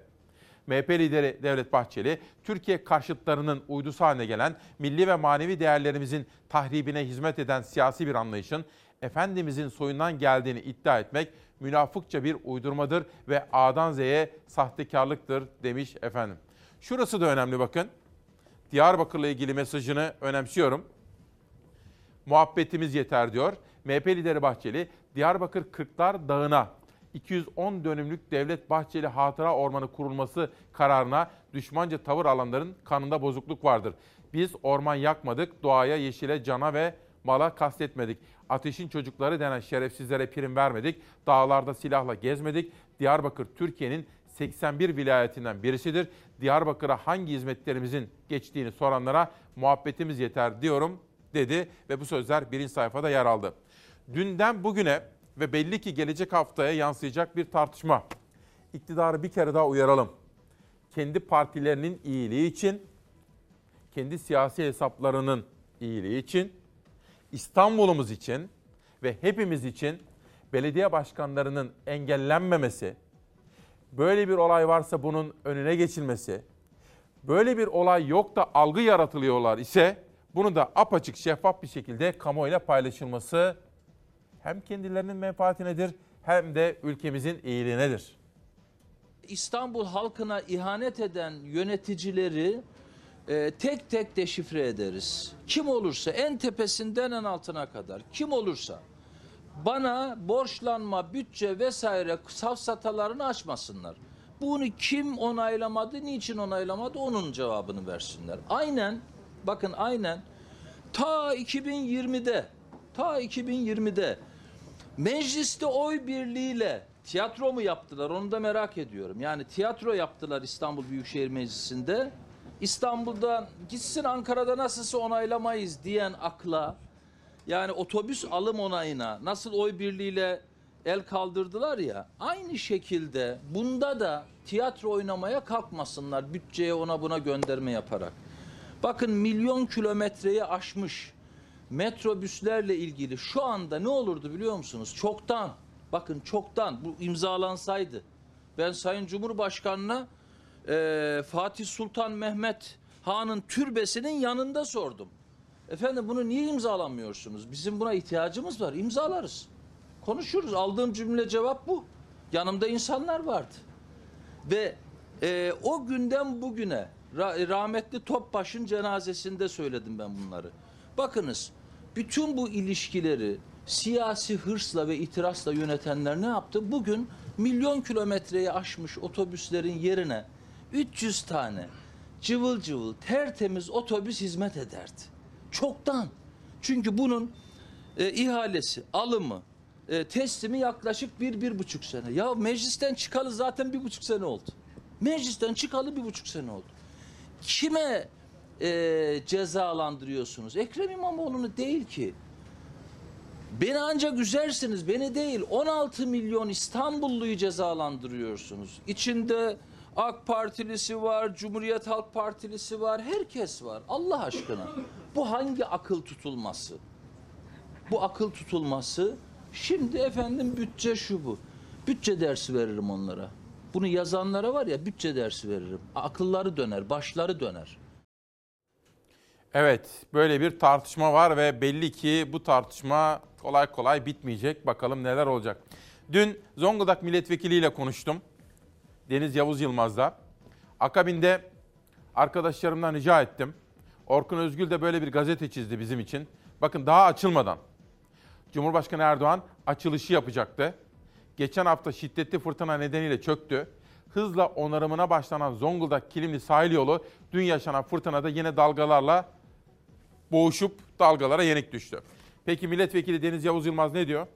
MHP lideri Devlet Bahçeli, Türkiye karşıtlarının uydusu haline gelen milli ve manevi değerlerimizin tahribine hizmet eden siyasi bir anlayışın Efendimizin soyundan geldiğini iddia etmek münafıkça bir uydurmadır ve A'dan Z'ye sahtekarlıktır demiş efendim. Şurası da önemli bakın. Diyarbakır'la ilgili mesajını önemsiyorum. Muhabbetimiz yeter diyor. MHP lideri Bahçeli, Diyarbakır Kırklar Dağı'na 210 dönümlük Devlet Bahçeli Hatıra Ormanı kurulması kararına düşmanca tavır alanların kanında bozukluk vardır. Biz orman yakmadık, doğaya, yeşile, cana ve mala kastetmedik. Ateşin çocukları denen şerefsizlere prim vermedik. Dağlarda silahla gezmedik. Diyarbakır Türkiye'nin 81 vilayetinden birisidir. Diyarbakır'a hangi hizmetlerimizin geçtiğini soranlara muhabbetimiz yeter diyorum dedi ve bu sözler birinci sayfada yer aldı. Dünden bugüne ve belli ki gelecek haftaya yansıyacak bir tartışma. İktidarı bir kere daha uyaralım. Kendi partilerinin iyiliği için, kendi siyasi hesaplarının iyiliği için, İstanbul'umuz için ve hepimiz için belediye başkanlarının engellenmemesi, böyle bir olay varsa bunun önüne geçilmesi, böyle bir olay yok da algı yaratılıyorlar ise bunu da apaçık şeffaf bir şekilde kamuoyuyla paylaşılması hem kendilerinin menfaatinedir hem de ülkemizin iyiliğinedir. İstanbul halkına ihanet eden yöneticileri e, tek tek deşifre ederiz. Kim olursa en tepesinden en altına kadar kim olursa bana borçlanma, bütçe vesaire safsatalarını açmasınlar. Bunu kim onaylamadı, niçin onaylamadı onun cevabını versinler. Aynen bakın aynen ta 2020'de ta 2020'de mecliste oy birliğiyle tiyatro mu yaptılar onu da merak ediyorum. Yani tiyatro yaptılar İstanbul Büyükşehir Meclisi'nde. İstanbul'da gitsin Ankara'da nasılsa onaylamayız diyen akla yani otobüs alım onayına nasıl oy birliğiyle el kaldırdılar ya aynı şekilde bunda da tiyatro oynamaya kalkmasınlar bütçeye ona buna gönderme yaparak. Bakın milyon kilometreyi aşmış metrobüslerle ilgili şu anda ne olurdu biliyor musunuz? Çoktan bakın çoktan bu imzalansaydı ben Sayın Cumhurbaşkanı'na e, Fatih Sultan Mehmet Han'ın türbesinin yanında sordum. Efendim bunu niye imzalamıyorsunuz? Bizim buna ihtiyacımız var. İmzalarız. Konuşuruz. Aldığım cümle cevap bu. Yanımda insanlar vardı. Ve e, o günden bugüne ra- rahmetli Topbaş'ın cenazesinde söyledim ben bunları. Bakınız bütün bu ilişkileri siyasi hırsla ve itirazla yönetenler ne yaptı? Bugün milyon kilometreyi aşmış otobüslerin yerine 300 tane cıvıl cıvıl tertemiz otobüs hizmet ederdi. Çoktan. Çünkü bunun e, ihalesi, alımı, e, teslimi yaklaşık bir, bir buçuk sene. Ya meclisten çıkalı zaten bir buçuk sene oldu. Meclisten çıkalı bir buçuk sene oldu. Kime e, cezalandırıyorsunuz? Ekrem İmamoğlu'nu değil ki. Beni ancak üzersiniz, beni değil. 16 milyon İstanbulluyu cezalandırıyorsunuz. İçinde AK Partilisi var, Cumhuriyet Halk Partilisi var, herkes var. Allah aşkına. Bu hangi akıl tutulması? Bu akıl tutulması. Şimdi efendim bütçe şu bu. Bütçe dersi veririm onlara. Bunu yazanlara var ya bütçe dersi veririm. Akılları döner, başları döner. Evet, böyle bir tartışma var ve belli ki bu tartışma kolay kolay bitmeyecek. Bakalım neler olacak. Dün Zonguldak milletvekiliyle konuştum. Deniz Yavuz Yılmaz'la. Akabinde arkadaşlarımdan rica ettim. Orkun Özgül de böyle bir gazete çizdi bizim için. Bakın daha açılmadan Cumhurbaşkanı Erdoğan açılışı yapacaktı. Geçen hafta şiddetli fırtına nedeniyle çöktü. Hızla onarımına başlanan Zonguldak Kilimli sahil yolu dün yaşanan fırtınada yine dalgalarla boğuşup dalgalara yenik düştü. Peki milletvekili Deniz Yavuz Yılmaz ne diyor?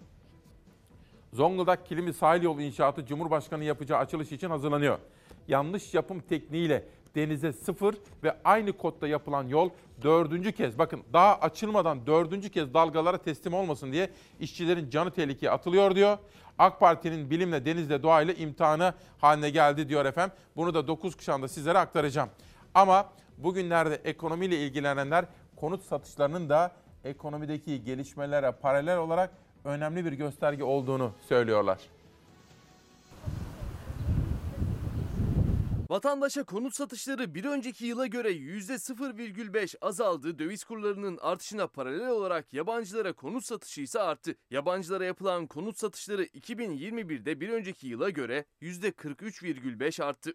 Zonguldak Kilimli sahil yolu inşaatı Cumhurbaşkanı yapacağı açılış için hazırlanıyor. Yanlış yapım tekniğiyle denize sıfır ve aynı kodda yapılan yol dördüncü kez bakın daha açılmadan dördüncü kez dalgalara teslim olmasın diye işçilerin canı tehlikeye atılıyor diyor. AK Parti'nin bilimle, denizle, doğayla imtihanı haline geldi diyor efendim. Bunu da 9 kuşağında sizlere aktaracağım. Ama bugünlerde ekonomiyle ilgilenenler konut satışlarının da ekonomideki gelişmelere paralel olarak önemli bir gösterge olduğunu söylüyorlar. Vatandaşa konut satışları bir önceki yıla göre %0,5 azaldı. Döviz kurlarının artışına paralel olarak yabancılara konut satışı ise arttı. Yabancılara yapılan konut satışları 2021'de bir önceki yıla göre %43,5 arttı.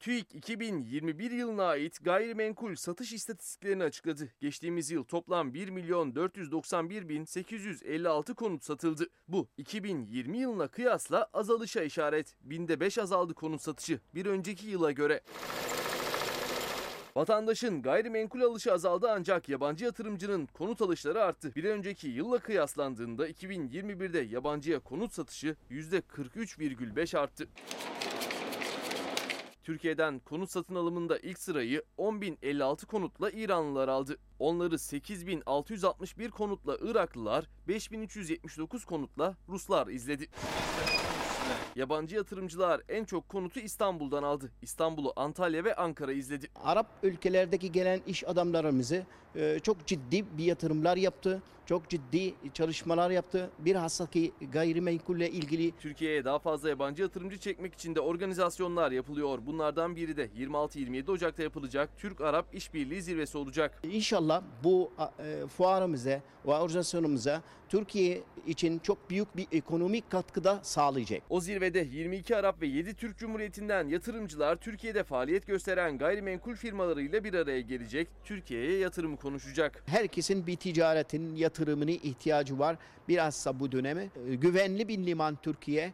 TÜİK 2021 yılına ait gayrimenkul satış istatistiklerini açıkladı. Geçtiğimiz yıl toplam 1 milyon 491 bin 856 konut satıldı. Bu 2020 yılına kıyasla azalışa işaret. Binde 5 azaldı konut satışı bir önceki yıla göre. Vatandaşın gayrimenkul alışı azaldı ancak yabancı yatırımcının konut alışları arttı. Bir önceki yılla kıyaslandığında 2021'de yabancıya konut satışı %43,5 arttı. Türkiye'den konut satın alımında ilk sırayı 10.056 konutla İranlılar aldı. Onları 8.661 konutla Iraklılar, 5.379 konutla Ruslar izledi. Yabancı yatırımcılar en çok konutu İstanbul'dan aldı. İstanbul'u Antalya ve Ankara izledi. Arap ülkelerdeki gelen iş adamlarımızı e, çok ciddi bir yatırımlar yaptı. Çok ciddi çalışmalar yaptı. Bilhassa ki gayrimenkulle ilgili Türkiye'ye daha fazla yabancı yatırımcı çekmek için de organizasyonlar yapılıyor. Bunlardan biri de 26-27 Ocak'ta yapılacak Türk-Arap İşbirliği Zirvesi olacak. İnşallah bu e, fuarımıza ve organizasyonumuza Türkiye için çok büyük bir ekonomik katkıda sağlayacak. O zirvede 22 Arap ve 7 Türk Cumhuriyeti'nden yatırımcılar Türkiye'de faaliyet gösteren gayrimenkul firmalarıyla bir araya gelecek. Türkiye'ye yatırımı konuşacak. Herkesin bir ticaretin yatırımını ihtiyacı var. Bilhassa bu dönemi. E, Güvenli bir liman Türkiye.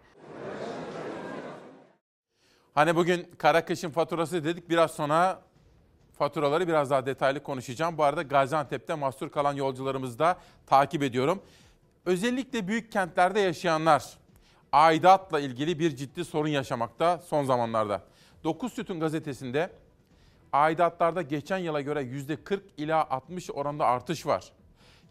Hani bugün kara kışın faturası dedik biraz sonra faturaları biraz daha detaylı konuşacağım. Bu arada Gaziantep'te mahsur kalan yolcularımızı da takip ediyorum. Özellikle büyük kentlerde yaşayanlar aidatla ilgili bir ciddi sorun yaşamakta son zamanlarda. 9 Sütun gazetesinde aidatlarda geçen yıla göre %40 ila 60 oranında artış var.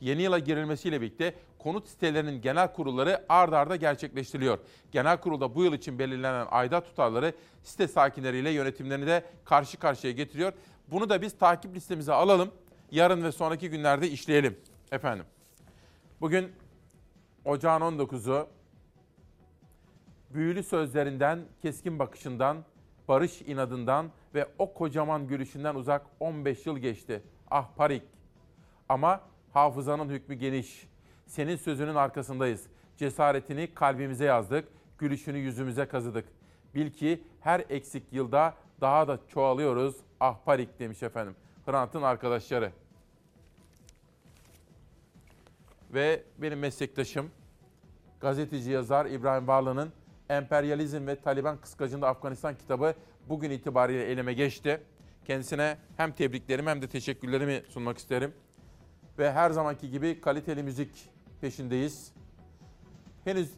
Yeni yıla girilmesiyle birlikte konut sitelerinin genel kurulları ard arda gerçekleştiriliyor. Genel kurulda bu yıl için belirlenen aidat tutarları site sakinleriyle yönetimlerini de karşı karşıya getiriyor. Bunu da biz takip listemize alalım. Yarın ve sonraki günlerde işleyelim efendim. Bugün ocağın 19'u büyülü sözlerinden, keskin bakışından, barış inadından ve o kocaman gülüşünden uzak 15 yıl geçti. Ah Parik. Ama hafızanın hükmü geniş. Senin sözünün arkasındayız. Cesaretini kalbimize yazdık, gülüşünü yüzümüze kazıdık. Bil ki her eksik yılda daha da çoğalıyoruz. Ah Parik demiş efendim. Hrant'ın arkadaşları. Ve benim meslektaşım, gazeteci yazar İbrahim Varlı'nın Emperyalizm ve Taliban Kıskacında Afganistan kitabı bugün itibariyle elime geçti. Kendisine hem tebriklerimi hem de teşekkürlerimi sunmak isterim. Ve her zamanki gibi kaliteli müzik peşindeyiz. Henüz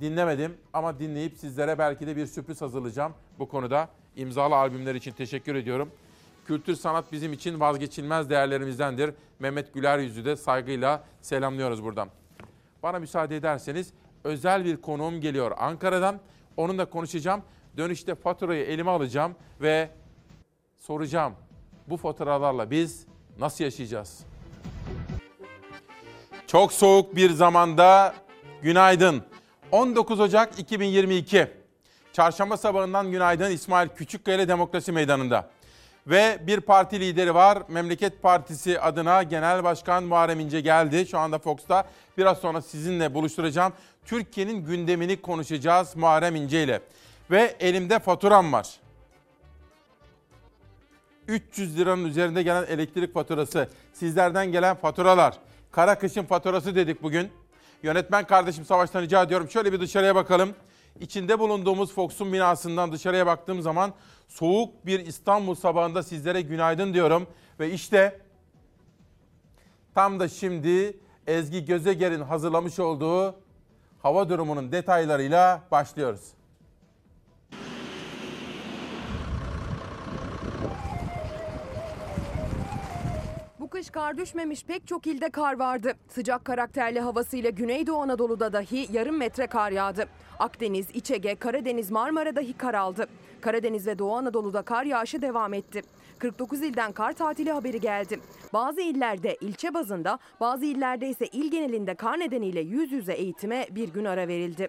dinlemedim ama dinleyip sizlere belki de bir sürpriz hazırlayacağım bu konuda. İmzalı albümler için teşekkür ediyorum. Kültür sanat bizim için vazgeçilmez değerlerimizdendir. Mehmet Güler Yüzü de saygıyla selamlıyoruz buradan. Bana müsaade ederseniz özel bir konuğum geliyor Ankara'dan. Onunla konuşacağım. Dönüşte faturayı elime alacağım ve soracağım. Bu faturalarla biz nasıl yaşayacağız? Çok soğuk bir zamanda günaydın. 19 Ocak 2022. Çarşamba sabahından günaydın İsmail Küçükkaya Demokrasi Meydanı'nda. Ve bir parti lideri var. Memleket Partisi adına Genel Başkan Muharrem İnce geldi. Şu anda Fox'ta. Biraz sonra sizinle buluşturacağım. Türkiye'nin gündemini konuşacağız Muharrem İnce ile. Ve elimde faturam var. 300 liranın üzerinde gelen elektrik faturası, sizlerden gelen faturalar, kara kışın faturası dedik bugün. Yönetmen kardeşim Savaş'tan rica ediyorum şöyle bir dışarıya bakalım. İçinde bulunduğumuz Fox'un binasından dışarıya baktığım zaman soğuk bir İstanbul sabahında sizlere günaydın diyorum. Ve işte tam da şimdi Ezgi Gözeger'in hazırlamış olduğu hava durumunun detaylarıyla başlıyoruz. Kış kar düşmemiş pek çok ilde kar vardı. Sıcak karakterli havasıyla Güneydoğu Anadolu'da dahi yarım metre kar yağdı. Akdeniz, İç Ege, Karadeniz, Marmara dahi kar aldı. Karadeniz ve Doğu Anadolu'da kar yağışı devam etti. 49 ilden kar tatili haberi geldi. Bazı illerde ilçe bazında, bazı illerde ise il genelinde kar nedeniyle yüz yüze eğitime bir gün ara verildi.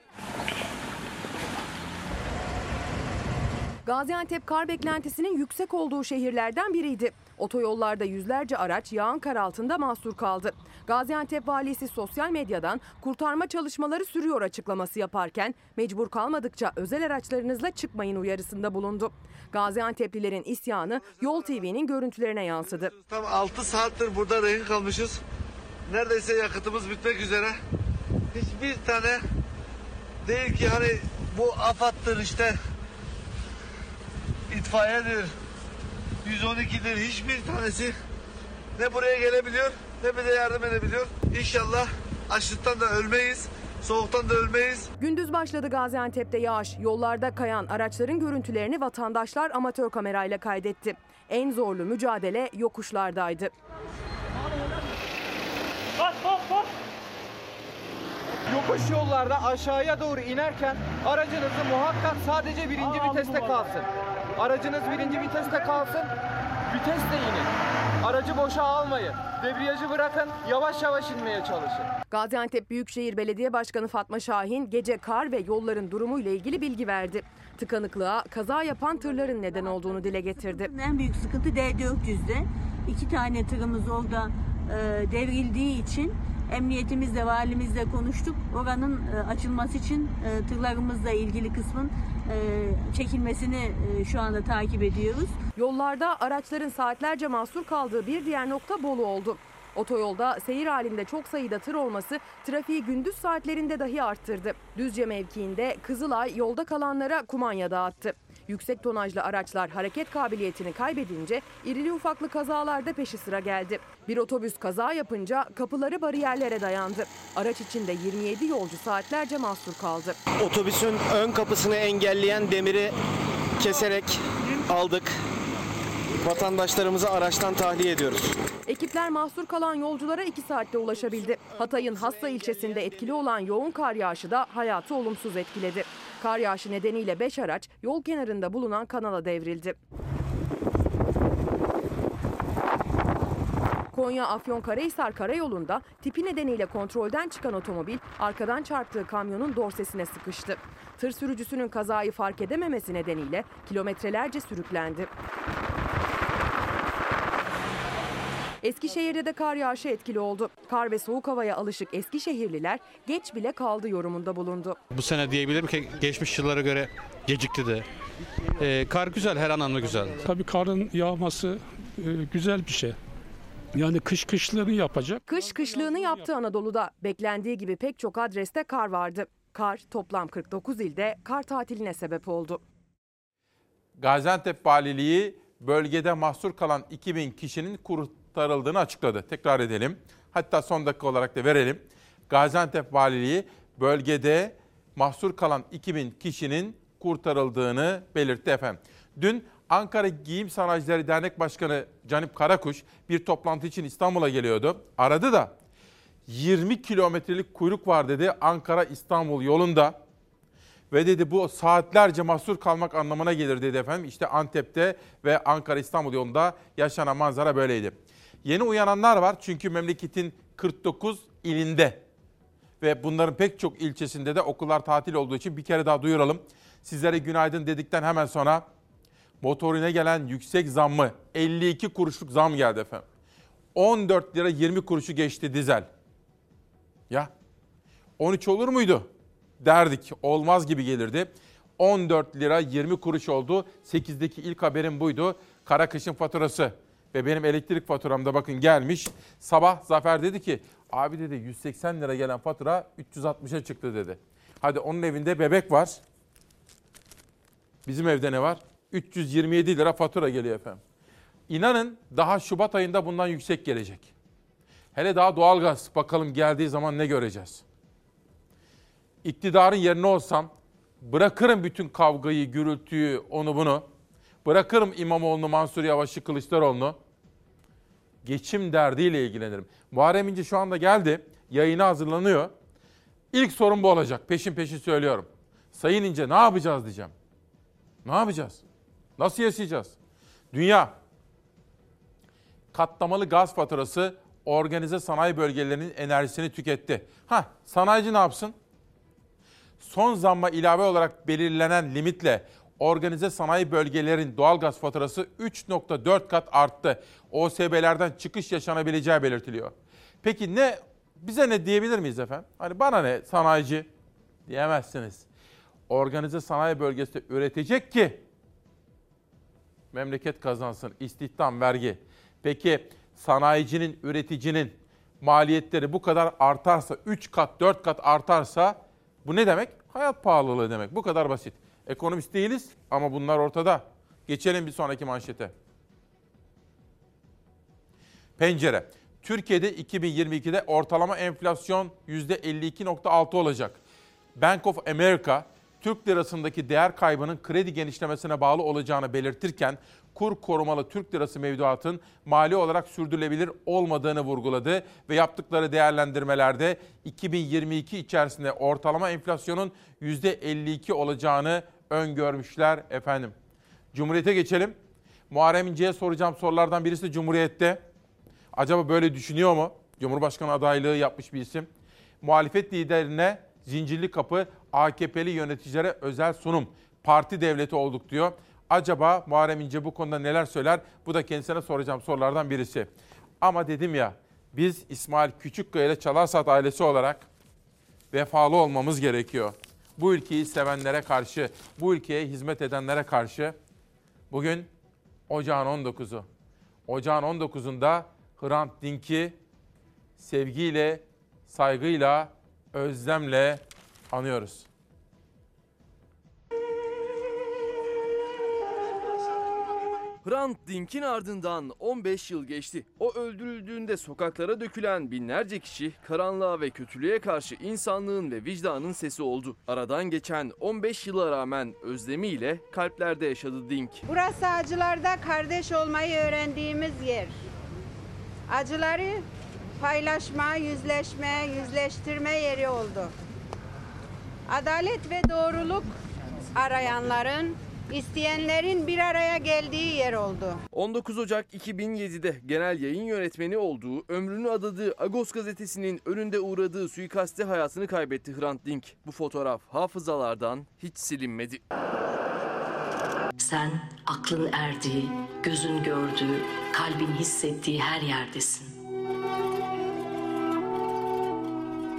Gaziantep kar beklentisinin yüksek olduğu şehirlerden biriydi. Otoyollarda yüzlerce araç yağan kar altında mahsur kaldı. Gaziantep valisi sosyal medyadan kurtarma çalışmaları sürüyor açıklaması yaparken mecbur kalmadıkça özel araçlarınızla çıkmayın uyarısında bulundu. Gaziantep'lilerin isyanı Yol TV'nin görüntülerine yansıdı. Tam 6 saattir burada rehin kalmışız. Neredeyse yakıtımız bitmek üzere. Hiçbir tane değil ki hani bu AFAD'dır işte itfaiyedir, 112'dir hiçbir tanesi ne buraya gelebiliyor ne bize yardım edebiliyor. İnşallah açlıktan da ölmeyiz, soğuktan da ölmeyiz. Gündüz başladı Gaziantep'te yağış. Yollarda kayan araçların görüntülerini vatandaşlar amatör kamerayla kaydetti. En zorlu mücadele yokuşlardaydı. Yokuş yollarda aşağıya doğru inerken aracınızı muhakkak sadece birinci viteste kalsın. Aracınız birinci viteste kalsın, vitesle inin. Aracı boşa almayın. Debriyajı bırakın, yavaş yavaş inmeye çalışın. Gaziantep Büyükşehir Belediye Başkanı Fatma Şahin gece kar ve yolların durumuyla ilgili bilgi verdi. Tıkanıklığa kaza yapan tırların neden olduğunu dile getirdi. En büyük sıkıntı D400'de. İki tane tırımız orada e, devrildiği için emniyetimizle, valimizle konuştuk. Oranın e, açılması için e, tırlarımızla ilgili kısmın e, çekilmesini şu anda takip ediyoruz. Yollarda araçların saatlerce mahsur kaldığı bir diğer nokta Bolu oldu. Otoyolda seyir halinde çok sayıda tır olması trafiği gündüz saatlerinde dahi arttırdı. Düzce mevkiinde Kızılay yolda kalanlara kumanya dağıttı. Yüksek tonajlı araçlar hareket kabiliyetini kaybedince irili ufaklı kazalarda peşi sıra geldi. Bir otobüs kaza yapınca kapıları bariyerlere dayandı. Araç içinde 27 yolcu saatlerce mahsur kaldı. Otobüsün ön kapısını engelleyen demiri keserek aldık. Vatandaşlarımızı araçtan tahliye ediyoruz. Ekipler mahsur kalan yolculara 2 saatte ulaşabildi. Hatay'ın Hassa ilçesinde etkili olan yoğun kar yağışı da hayatı olumsuz etkiledi. Kar yağışı nedeniyle 5 araç yol kenarında bulunan kanala devrildi. Konya Afyonkarahisar karayolunda tipi nedeniyle kontrolden çıkan otomobil arkadan çarptığı kamyonun dorsesine sıkıştı. Tır sürücüsünün kazayı fark edememesi nedeniyle kilometrelerce sürüklendi. Eskişehir'de de kar yağışı etkili oldu. Kar ve soğuk havaya alışık Eskişehirliler geç bile kaldı yorumunda bulundu. Bu sene diyebilirim ki geçmiş yıllara göre gecikti de. Ee, kar güzel, her anlamda güzel. Tabii karın yağması e, güzel bir şey. Yani kış kışlığını yapacak. Kış kışlığını yaptı Anadolu'da. Beklendiği gibi pek çok adreste kar vardı. Kar toplam 49 ilde kar tatiline sebep oldu. Gaziantep Valiliği bölgede mahsur kalan 2000 kişinin kurtarıldığını açıkladı. Tekrar edelim. Hatta son dakika olarak da verelim. Gaziantep Valiliği bölgede mahsur kalan 2000 kişinin kurtarıldığını belirtti efendim. Dün Ankara Giyim Sanayicileri Dernek Başkanı Canip Karakuş bir toplantı için İstanbul'a geliyordu. Aradı da 20 kilometrelik kuyruk var dedi Ankara İstanbul yolunda. Ve dedi bu saatlerce mahsur kalmak anlamına gelir dedi efendim. İşte Antep'te ve Ankara İstanbul yolunda yaşanan manzara böyleydi. Yeni uyananlar var çünkü memleketin 49 ilinde ve bunların pek çok ilçesinde de okullar tatil olduğu için bir kere daha duyuralım. Sizlere günaydın dedikten hemen sonra motorine gelen yüksek zammı 52 kuruşluk zam geldi efendim. 14 lira 20 kuruşu geçti dizel. Ya 13 olur muydu? Derdik. Olmaz gibi gelirdi. 14 lira 20 kuruş oldu. 8'deki ilk haberim buydu. Kara kışın faturası. Ve benim elektrik faturamda bakın gelmiş. Sabah Zafer dedi ki abi dedi 180 lira gelen fatura 360'a çıktı dedi. Hadi onun evinde bebek var. Bizim evde ne var? 327 lira fatura geliyor efendim. İnanın daha Şubat ayında bundan yüksek gelecek. Hele daha doğalgaz bakalım geldiği zaman ne göreceğiz. İktidarın yerine olsam bırakırım bütün kavgayı, gürültüyü, onu bunu. Bırakırım İmamoğlu'nu, Mansur Yavaş'ı, Kılıçdaroğlu'nu. Geçim derdiyle ilgilenirim. Muharrem İnce şu anda geldi. Yayına hazırlanıyor. İlk sorun bu olacak. Peşin peşin söylüyorum. Sayın İnce ne yapacağız diyeceğim. Ne yapacağız? Nasıl yaşayacağız? Dünya katlamalı gaz faturası organize sanayi bölgelerinin enerjisini tüketti. Ha, sanayici ne yapsın? Son zamma ilave olarak belirlenen limitle organize sanayi bölgelerin doğal gaz faturası 3.4 kat arttı. OSB'lerden çıkış yaşanabileceği belirtiliyor. Peki ne bize ne diyebilir miyiz efendim? Hani bana ne sanayici diyemezsiniz. Organize sanayi bölgesinde üretecek ki memleket kazansın, istihdam, vergi. Peki sanayicinin, üreticinin maliyetleri bu kadar artarsa, 3 kat, 4 kat artarsa bu ne demek? Hayat pahalılığı demek. Bu kadar basit. Ekonomist değiliz ama bunlar ortada. Geçelim bir sonraki manşete. Pencere. Türkiye'de 2022'de ortalama enflasyon %52.6 olacak. Bank of America, Türk lirasındaki değer kaybının kredi genişlemesine bağlı olacağını belirtirken kur korumalı Türk lirası mevduatın mali olarak sürdürülebilir olmadığını vurguladı ve yaptıkları değerlendirmelerde 2022 içerisinde ortalama enflasyonun %52 olacağını öngörmüşler efendim. Cumhuriyete geçelim. Muharrem İnce'ye soracağım sorulardan birisi Cumhuriyet'te. Acaba böyle düşünüyor mu? Cumhurbaşkanı adaylığı yapmış bir isim. Muhalefet liderine zincirli kapı AKP'li yöneticilere özel sunum. Parti devleti olduk diyor. Acaba Muharrem İnce bu konuda neler söyler? Bu da kendisine soracağım sorulardan birisi. Ama dedim ya biz İsmail Küçükkaya ile Çalarsat ailesi olarak vefalı olmamız gerekiyor. Bu ülkeyi sevenlere karşı, bu ülkeye hizmet edenlere karşı bugün ocağın 19'u. Ocağın 19'unda Hrant Dink'i sevgiyle, saygıyla, özlemle anıyoruz. Hrant Dink'in ardından 15 yıl geçti. O öldürüldüğünde sokaklara dökülen binlerce kişi karanlığa ve kötülüğe karşı insanlığın ve vicdanın sesi oldu. Aradan geçen 15 yıla rağmen özlemiyle kalplerde yaşadı Dink. Burası acılarda kardeş olmayı öğrendiğimiz yer. Acıları paylaşma, yüzleşme, yüzleştirme yeri oldu. Adalet ve doğruluk arayanların isteyenlerin bir araya geldiği yer oldu. 19 Ocak 2007'de genel yayın yönetmeni olduğu, ömrünü adadığı Agos gazetesinin önünde uğradığı suikaste hayatını kaybetti Hrant Dink. Bu fotoğraf hafızalardan hiç silinmedi. Sen aklın erdiği, gözün gördüğü, kalbin hissettiği her yerdesin.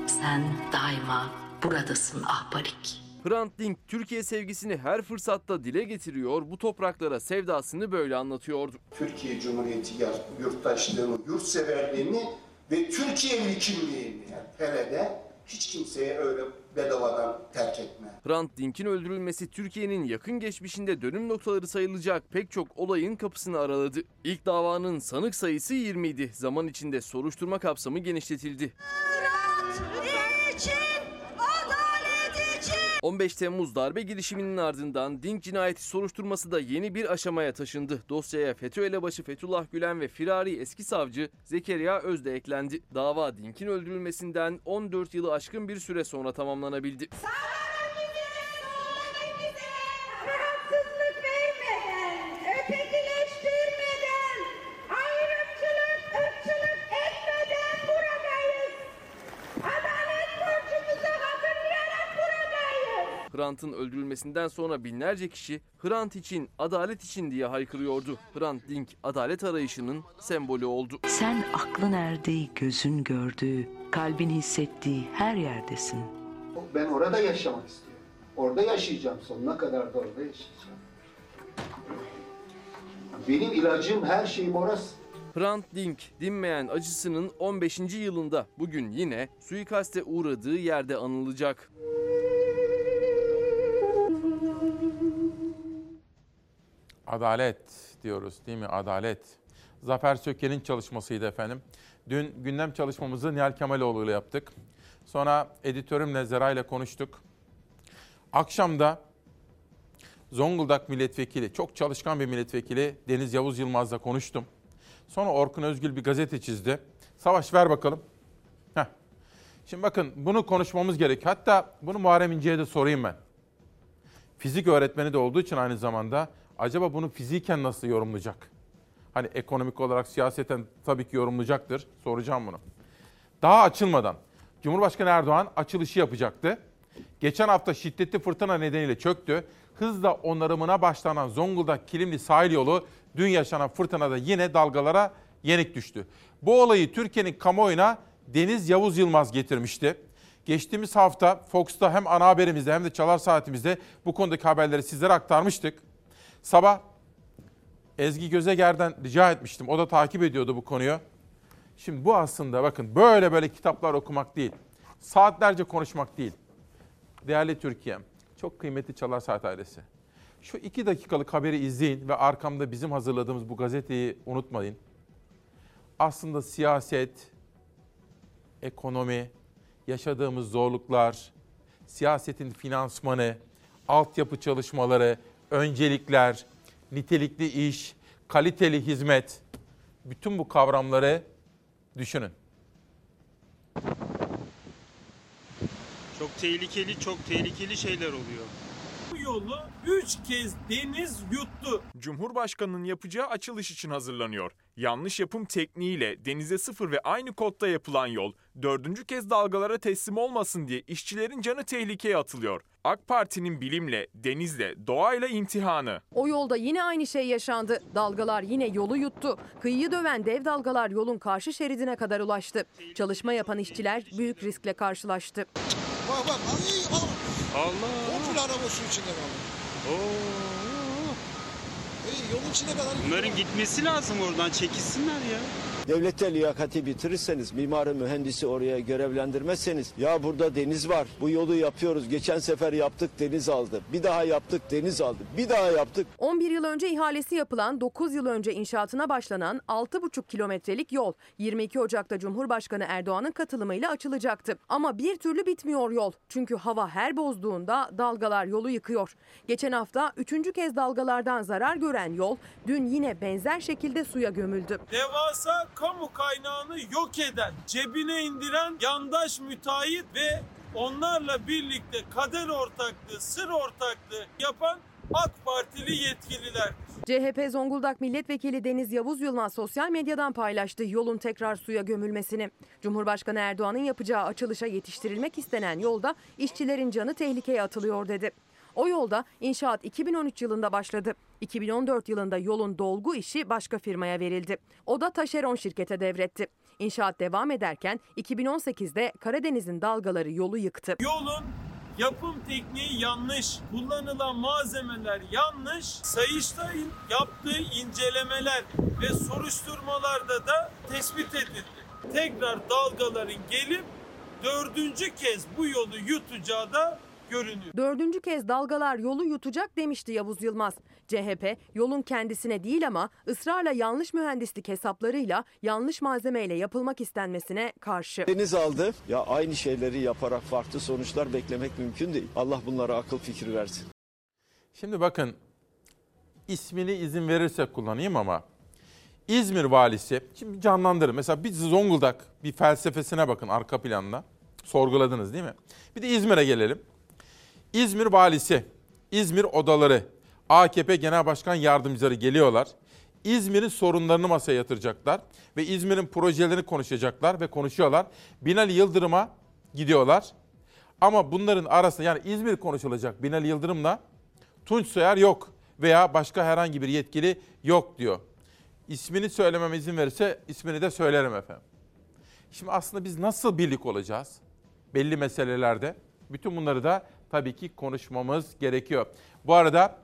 Sen daima buradasın ahbarik. Hrant Dink Türkiye sevgisini her fırsatta dile getiriyor, bu topraklara sevdasını böyle anlatıyordu. Türkiye Cumhuriyeti yurttaşlığını, yurtseverliğini ve Türkiye'nin kimliğini hele de hiç kimseye öyle bedavadan terk etme. Hrant Dink'in öldürülmesi Türkiye'nin yakın geçmişinde dönüm noktaları sayılacak pek çok olayın kapısını araladı. İlk davanın sanık sayısı 20 idi. Zaman içinde soruşturma kapsamı genişletildi. 15 Temmuz darbe girişiminin ardından Dink cinayeti soruşturması da yeni bir aşamaya taşındı. Dosyaya FETÖ elebaşı Fethullah Gülen ve firari eski savcı Zekeriya Öz de eklendi. Dava Dink'in öldürülmesinden 14 yılı aşkın bir süre sonra tamamlanabildi. Rahatsızlık Hrant'ın öldürülmesinden sonra binlerce kişi Hrant için, adalet için diye haykırıyordu. Hrant Dink adalet arayışının sembolü oldu. Sen aklın erdiği, gözün gördüğü, kalbin hissettiği her yerdesin. Ben orada yaşamak istiyorum. Orada yaşayacağım. Sonuna kadar da orada yaşayacağım. Benim ilacım, her şeyim orası. Hrant Dink dinmeyen acısının 15. yılında bugün yine suikaste uğradığı yerde anılacak. Adalet diyoruz değil mi? Adalet. Zafer Söke'nin çalışmasıydı efendim. Dün gündem çalışmamızı Nihal Kemaloğlu ile yaptık. Sonra editörümle Zera ile konuştuk. Akşam da Zonguldak milletvekili, çok çalışkan bir milletvekili Deniz Yavuz Yılmaz'la konuştum. Sonra Orkun Özgül bir gazete çizdi. Savaş ver bakalım. Heh. Şimdi bakın bunu konuşmamız gerek. Hatta bunu Muharrem İnce'ye de sorayım ben. Fizik öğretmeni de olduğu için aynı zamanda acaba bunu fiziken nasıl yorumlayacak? Hani ekonomik olarak siyaseten tabii ki yorumlayacaktır. Soracağım bunu. Daha açılmadan Cumhurbaşkanı Erdoğan açılışı yapacaktı. Geçen hafta şiddetli fırtına nedeniyle çöktü. Hızla onarımına başlanan Zonguldak Kilimli sahil yolu dün yaşanan fırtınada yine dalgalara yenik düştü. Bu olayı Türkiye'nin kamuoyuna Deniz Yavuz Yılmaz getirmişti. Geçtiğimiz hafta Fox'ta hem ana haberimizde hem de çalar saatimizde bu konudaki haberleri sizlere aktarmıştık. Sabah Ezgi Gözeger'den rica etmiştim. O da takip ediyordu bu konuyu. Şimdi bu aslında bakın böyle böyle kitaplar okumak değil. Saatlerce konuşmak değil. Değerli Türkiye'm, çok kıymetli Çalar Saat ailesi. Şu iki dakikalık haberi izleyin ve arkamda bizim hazırladığımız bu gazeteyi unutmayın. Aslında siyaset, ekonomi, yaşadığımız zorluklar, siyasetin finansmanı, altyapı çalışmaları, öncelikler, nitelikli iş, kaliteli hizmet, bütün bu kavramları düşünün. Çok tehlikeli, çok tehlikeli şeyler oluyor. Bu yolu 3 kez deniz yuttu. Cumhurbaşkanının yapacağı açılış için hazırlanıyor. Yanlış yapım tekniğiyle denize sıfır ve aynı kodda yapılan yol dördüncü kez dalgalara teslim olmasın diye işçilerin canı tehlikeye atılıyor. AK Parti'nin bilimle, denizle, doğayla imtihanı. O yolda yine aynı şey yaşandı. Dalgalar yine yolu yuttu. Kıyıyı döven dev dalgalar yolun karşı şeridine kadar ulaştı. Çalışma yapan işçiler büyük riskle karşılaştı. Bak bak. Ay, Allah. Allah. Komple araba su içinde kaldı. Oo. Ey, yolun içine kadar Bunların gitmesi lazım oradan çekilsinler ya. Devlette liyakati bitirirseniz, mimarı mühendisi oraya görevlendirmezseniz, ya burada deniz var, bu yolu yapıyoruz, geçen sefer yaptık deniz aldı, bir daha yaptık deniz aldı, bir daha yaptık. 11 yıl önce ihalesi yapılan, 9 yıl önce inşaatına başlanan 6,5 kilometrelik yol 22 Ocak'ta Cumhurbaşkanı Erdoğan'ın katılımıyla açılacaktı. Ama bir türlü bitmiyor yol. Çünkü hava her bozduğunda dalgalar yolu yıkıyor. Geçen hafta 3. kez dalgalardan zarar gören yol dün yine benzer şekilde suya gömüldü. Devasa kamu kaynağını yok eden, cebine indiren yandaş müteahhit ve onlarla birlikte kader ortaklığı, sır ortaklığı yapan AK Partili yetkililer. CHP Zonguldak Milletvekili Deniz Yavuz Yılmaz sosyal medyadan paylaştı yolun tekrar suya gömülmesini. Cumhurbaşkanı Erdoğan'ın yapacağı açılışa yetiştirilmek istenen yolda işçilerin canı tehlikeye atılıyor dedi. O yolda inşaat 2013 yılında başladı. 2014 yılında yolun dolgu işi başka firmaya verildi. O da taşeron şirkete devretti. İnşaat devam ederken 2018'de Karadeniz'in dalgaları yolu yıktı. Yolun yapım tekniği yanlış, kullanılan malzemeler yanlış, Sayıştay'ın yaptığı incelemeler ve soruşturmalarda da tespit edildi. Tekrar dalgaların gelip dördüncü kez bu yolu yutacağı da görünüyor. Dördüncü kez dalgalar yolu yutacak demişti Yavuz Yılmaz. CHP yolun kendisine değil ama ısrarla yanlış mühendislik hesaplarıyla yanlış malzemeyle yapılmak istenmesine karşı. Deniz aldı. Ya aynı şeyleri yaparak farklı sonuçlar beklemek mümkün değil. Allah bunlara akıl fikir versin. Şimdi bakın ismini izin verirse kullanayım ama İzmir valisi, şimdi canlandırın. Mesela bir Zonguldak bir felsefesine bakın arka planına. Sorguladınız değil mi? Bir de İzmir'e gelelim. İzmir valisi, İzmir odaları, AKP Genel Başkan Yardımcıları geliyorlar. İzmir'in sorunlarını masaya yatıracaklar ve İzmir'in projelerini konuşacaklar ve konuşuyorlar. Binali Yıldırım'a gidiyorlar. Ama bunların arasında yani İzmir konuşulacak Binali Yıldırım'la Tunç Soyer yok veya başka herhangi bir yetkili yok diyor. İsmini söylememe izin verirse ismini de söylerim efendim. Şimdi aslında biz nasıl birlik olacağız? Belli meselelerde. Bütün bunları da tabii ki konuşmamız gerekiyor. Bu arada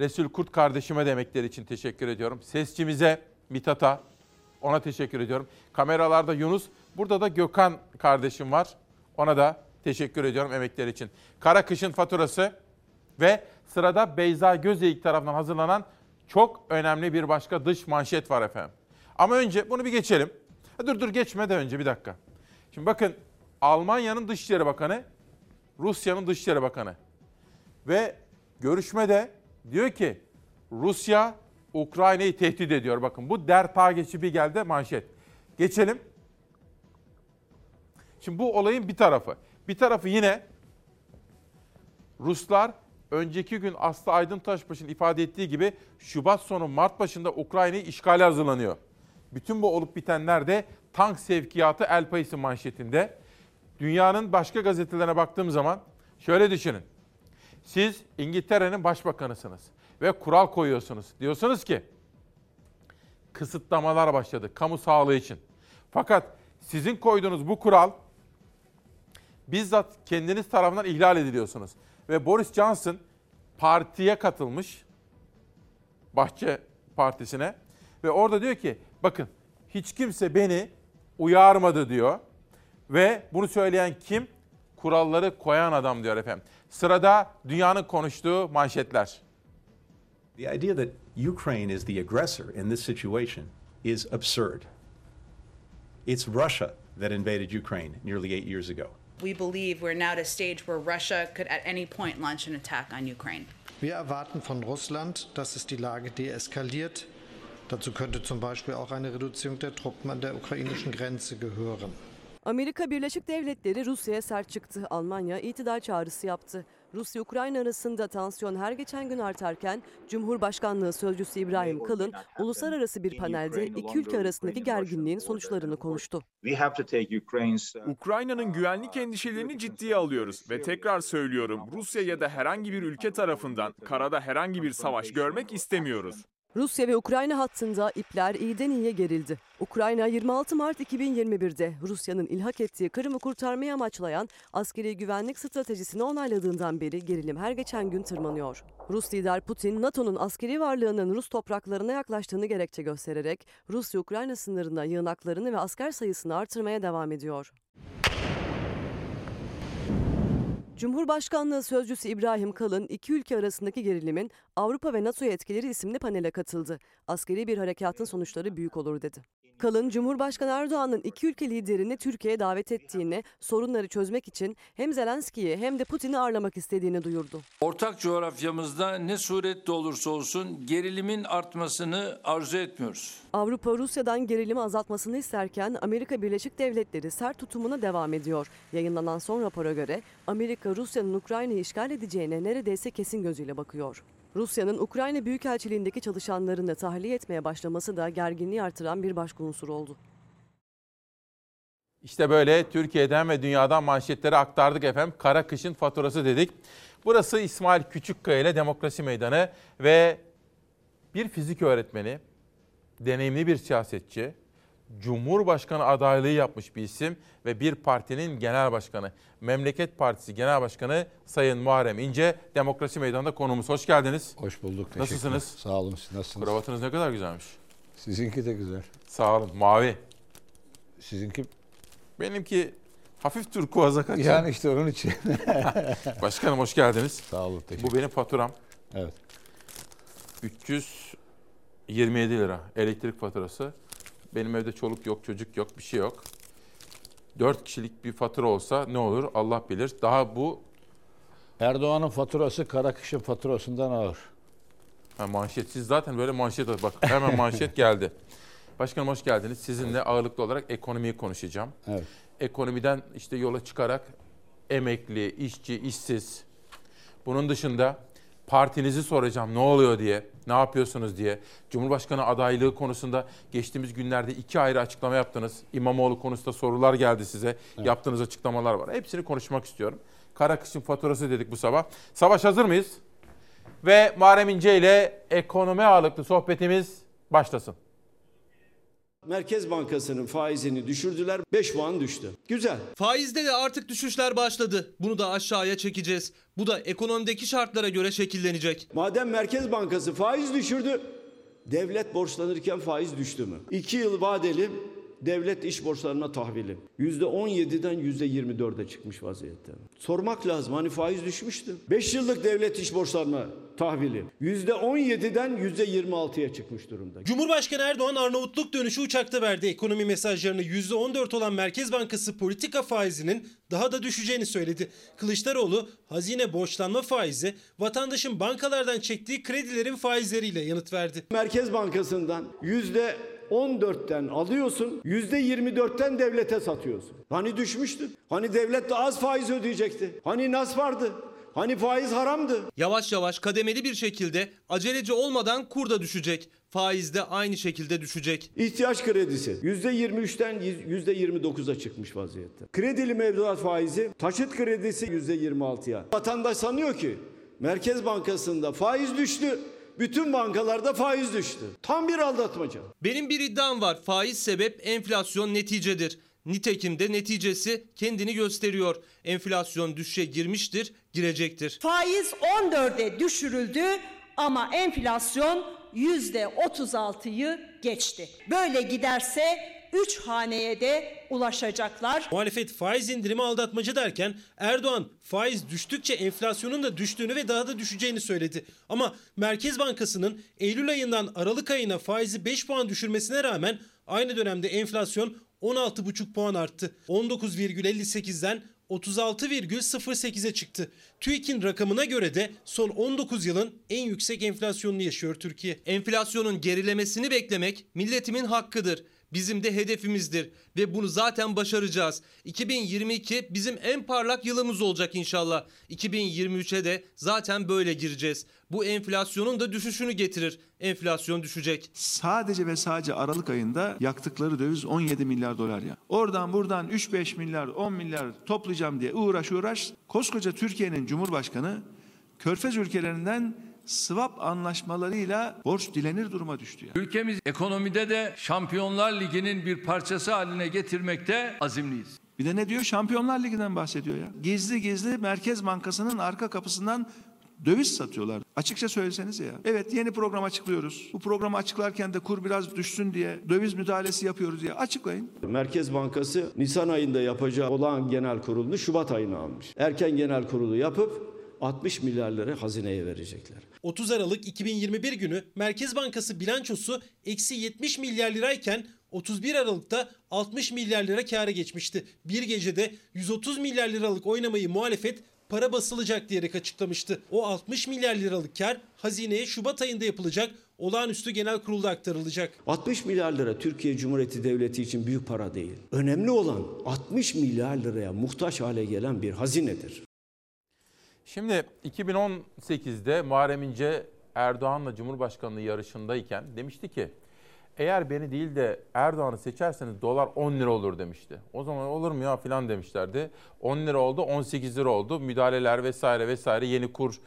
Resul Kurt kardeşime de emekleri için teşekkür ediyorum. Sesçimize, Mithat'a, ona teşekkür ediyorum. Kameralarda Yunus, burada da Gökhan kardeşim var. Ona da teşekkür ediyorum emekleri için. Kara Kışın faturası ve sırada Beyza Gözeyik tarafından hazırlanan çok önemli bir başka dış manşet var efendim. Ama önce bunu bir geçelim. Dur dur geçme de önce bir dakika. Şimdi bakın Almanya'nın Dışişleri Bakanı, Rusya'nın Dışişleri Bakanı ve görüşmede diyor ki Rusya Ukrayna'yı tehdit ediyor. Bakın bu der ta geçi bir geldi manşet. Geçelim. Şimdi bu olayın bir tarafı. Bir tarafı yine Ruslar önceki gün Aslı Aydın Taşbaş'ın ifade ettiği gibi Şubat sonu Mart başında Ukrayna'yı işgale hazırlanıyor. Bütün bu olup bitenler de tank sevkiyatı el payısı manşetinde. Dünyanın başka gazetelerine baktığım zaman şöyle düşünün. Siz İngiltere'nin başbakanısınız ve kural koyuyorsunuz. Diyorsunuz ki kısıtlamalar başladı kamu sağlığı için. Fakat sizin koyduğunuz bu kural bizzat kendiniz tarafından ihlal ediliyorsunuz. Ve Boris Johnson partiye katılmış. Bahçe Partisi'ne. Ve orada diyor ki bakın hiç kimse beni uyarmadı diyor. Ve bunu söyleyen kim? Kuralları koyan adam diyor efendim. Sırada dünyanın konuştuğu manşetler. The idea that Ukraine is the aggressor in this situation is absurd. It's Russia that invaded Ukraine nearly eight years ago. We believe we're now at a stage where Russia could at any point launch an attack on Ukraine. Wir erwarten von Russland, dass es die Lage deeskaliert. Dazu könnte zum Beispiel auch eine Reduzierung der Truppen an der ukrainischen Grenze gehören. Amerika Birleşik Devletleri Rusya'ya sert çıktı. Almanya itidal çağrısı yaptı. Rusya-Ukrayna arasında tansiyon her geçen gün artarken Cumhurbaşkanlığı Sözcüsü İbrahim Kalın uluslararası bir panelde iki ülke arasındaki gerginliğin sonuçlarını konuştu. Ukrayna'nın güvenlik endişelerini ciddiye alıyoruz ve tekrar söylüyorum Rusya ya da herhangi bir ülke tarafından karada herhangi bir savaş görmek istemiyoruz. Rusya ve Ukrayna hattında ipler iyiden iyiye gerildi. Ukrayna 26 Mart 2021'de Rusya'nın ilhak ettiği Kırım'ı kurtarmayı amaçlayan askeri güvenlik stratejisini onayladığından beri gerilim her geçen gün tırmanıyor. Rus lider Putin, NATO'nun askeri varlığının Rus topraklarına yaklaştığını gerekçe göstererek Rusya-Ukrayna sınırında yığınaklarını ve asker sayısını artırmaya devam ediyor. Cumhurbaşkanlığı Sözcüsü İbrahim Kalın, iki ülke arasındaki gerilimin Avrupa ve NATO etkileri isimli panele katıldı. Askeri bir harekatın sonuçları büyük olur dedi. Kalın, Cumhurbaşkanı Erdoğan'ın iki ülke liderini Türkiye'ye davet ettiğini, sorunları çözmek için hem Zelenski'yi hem de Putin'i ağırlamak istediğini duyurdu. Ortak coğrafyamızda ne surette olursa olsun gerilimin artmasını arzu etmiyoruz. Avrupa Rusya'dan gerilimi azaltmasını isterken Amerika Birleşik Devletleri sert tutumuna devam ediyor. Yayınlanan son rapora göre Amerika Rusya'nın Ukrayna'yı işgal edeceğine neredeyse kesin gözüyle bakıyor. Rusya'nın Ukrayna Büyükelçiliğindeki çalışanlarını tahliye etmeye başlaması da gerginliği artıran bir başka unsur oldu. İşte böyle Türkiye'den ve dünyadan manşetleri aktardık efendim. Kara kışın faturası dedik. Burası İsmail Küçükkaya ile Demokrasi Meydanı ve bir fizik öğretmeni, deneyimli bir siyasetçi, Cumhurbaşkanı adaylığı yapmış bir isim ve bir partinin genel başkanı. Memleket Partisi Genel Başkanı Sayın Muharrem İnce Demokrasi Meydanı'nda konuğumuz. Hoş geldiniz. Hoş bulduk. Nasılsınız? Sağ olun. Siz nasılsınız? Kravatınız ne kadar güzelmiş. Sizinki de güzel. Sağ olun. Mavi. Sizinki? Benimki hafif turkuaza kaçıyor. Yani işte onun için. Başkanım hoş geldiniz. Sağ olun. Teşekkür Bu benim faturam. Evet. 327 lira elektrik faturası. Benim evde çoluk yok, çocuk yok, bir şey yok. 4 kişilik bir fatura olsa ne olur Allah bilir. Daha bu... Erdoğan'ın faturası Karakış'ın faturasından ağır. Ha, manşet. Siz zaten böyle manşet bak hemen manşet geldi. Başkanım hoş geldiniz. Sizinle ağırlıklı olarak ekonomiyi konuşacağım. Evet. Ekonomiden işte yola çıkarak emekli, işçi, işsiz. Bunun dışında Partinizi soracağım ne oluyor diye, ne yapıyorsunuz diye. Cumhurbaşkanı adaylığı konusunda geçtiğimiz günlerde iki ayrı açıklama yaptınız. İmamoğlu konusunda sorular geldi size. Evet. Yaptığınız açıklamalar var. Hepsini konuşmak istiyorum. Kara kışın faturası dedik bu sabah. Savaş hazır mıyız? Ve Muharrem İnce ile ekonomi ağırlıklı sohbetimiz başlasın. Merkez Bankası'nın faizini düşürdüler. 5 puan düştü. Güzel. Faizde de artık düşüşler başladı. Bunu da aşağıya çekeceğiz. Bu da ekonomideki şartlara göre şekillenecek. Madem Merkez Bankası faiz düşürdü, devlet borçlanırken faiz düştü mü? 2 yıl vadeli devlet iş borçlarına tahvili. %17'den %24'e çıkmış vaziyette. Sormak lazım hani faiz düşmüştü. 5 yıllık devlet iş borçlarına tahvili. %17'den %26'ya çıkmış durumda. Cumhurbaşkanı Erdoğan Arnavutluk dönüşü uçakta verdi. Ekonomi mesajlarını %14 olan Merkez Bankası politika faizinin daha da düşeceğini söyledi. Kılıçdaroğlu hazine borçlanma faizi vatandaşın bankalardan çektiği kredilerin faizleriyle yanıt verdi. Merkez Bankası'ndan 14'ten alıyorsun, yüzde 24'ten devlete satıyorsun. Hani düşmüştü? Hani devlet de az faiz ödeyecekti? Hani nas vardı? Hani faiz haramdı? Yavaş yavaş kademeli bir şekilde aceleci olmadan kur da düşecek. Faiz de aynı şekilde düşecek. İhtiyaç kredisi yüzde 23'ten yüzde 29'a çıkmış vaziyette. Kredili mevduat faizi, taşıt kredisi yüzde 26'ya. Vatandaş sanıyor ki Merkez Bankası'nda faiz düştü, bütün bankalarda faiz düştü. Tam bir aldatmaca. Benim bir iddiam var. Faiz sebep, enflasyon neticedir. Nitekim de neticesi kendini gösteriyor. Enflasyon düşüşe girmiştir, girecektir. Faiz 14'e düşürüldü ama enflasyon %36'yı geçti. Böyle giderse 3 haneye de ulaşacaklar. Muhalefet faiz indirimi aldatmacı derken Erdoğan faiz düştükçe enflasyonun da düştüğünü ve daha da düşeceğini söyledi. Ama Merkez Bankası'nın Eylül ayından Aralık ayına faizi 5 puan düşürmesine rağmen aynı dönemde enflasyon 16,5 puan arttı. 19,58'den 36,08'e çıktı. TÜİK'in rakamına göre de son 19 yılın en yüksek enflasyonunu yaşıyor Türkiye. Enflasyonun gerilemesini beklemek milletimin hakkıdır. Bizim de hedefimizdir ve bunu zaten başaracağız. 2022 bizim en parlak yılımız olacak inşallah. 2023'e de zaten böyle gireceğiz. Bu enflasyonun da düşüşünü getirir. Enflasyon düşecek. Sadece ve sadece Aralık ayında yaktıkları döviz 17 milyar dolar ya. Oradan buradan 3-5 milyar 10 milyar toplayacağım diye uğraş uğraş. Koskoca Türkiye'nin Cumhurbaşkanı Körfez ülkelerinden swap anlaşmalarıyla borç dilenir duruma düştü. Ya. Ülkemiz ekonomide de Şampiyonlar Ligi'nin bir parçası haline getirmekte azimliyiz. Bir de ne diyor? Şampiyonlar Ligi'den bahsediyor ya. Gizli gizli Merkez Bankası'nın arka kapısından döviz satıyorlar. Açıkça söyleseniz ya. Evet yeni program açıklıyoruz. Bu programı açıklarken de kur biraz düşsün diye döviz müdahalesi yapıyoruz diye açıklayın. Merkez Bankası Nisan ayında yapacağı olan genel kurulunu Şubat ayına almış. Erken genel kurulu yapıp 60 milyar lira hazineye verecekler. 30 Aralık 2021 günü Merkez Bankası bilançosu eksi 70 milyar lirayken 31 Aralık'ta 60 milyar lira kâra geçmişti. Bir gecede 130 milyar liralık oynamayı muhalefet para basılacak diyerek açıklamıştı. O 60 milyar liralık kar hazineye Şubat ayında yapılacak olağanüstü genel kurulda aktarılacak. 60 milyar lira Türkiye Cumhuriyeti Devleti için büyük para değil. Önemli olan 60 milyar liraya muhtaç hale gelen bir hazinedir. Şimdi 2018'de Muharrem İnce Erdoğan'la Cumhurbaşkanlığı yarışındayken demişti ki eğer beni değil de Erdoğan'ı seçerseniz dolar 10 lira olur demişti. O zaman olur mu ya filan demişlerdi. 10 lira oldu 18 lira oldu. Müdahaleler vesaire vesaire yeni kur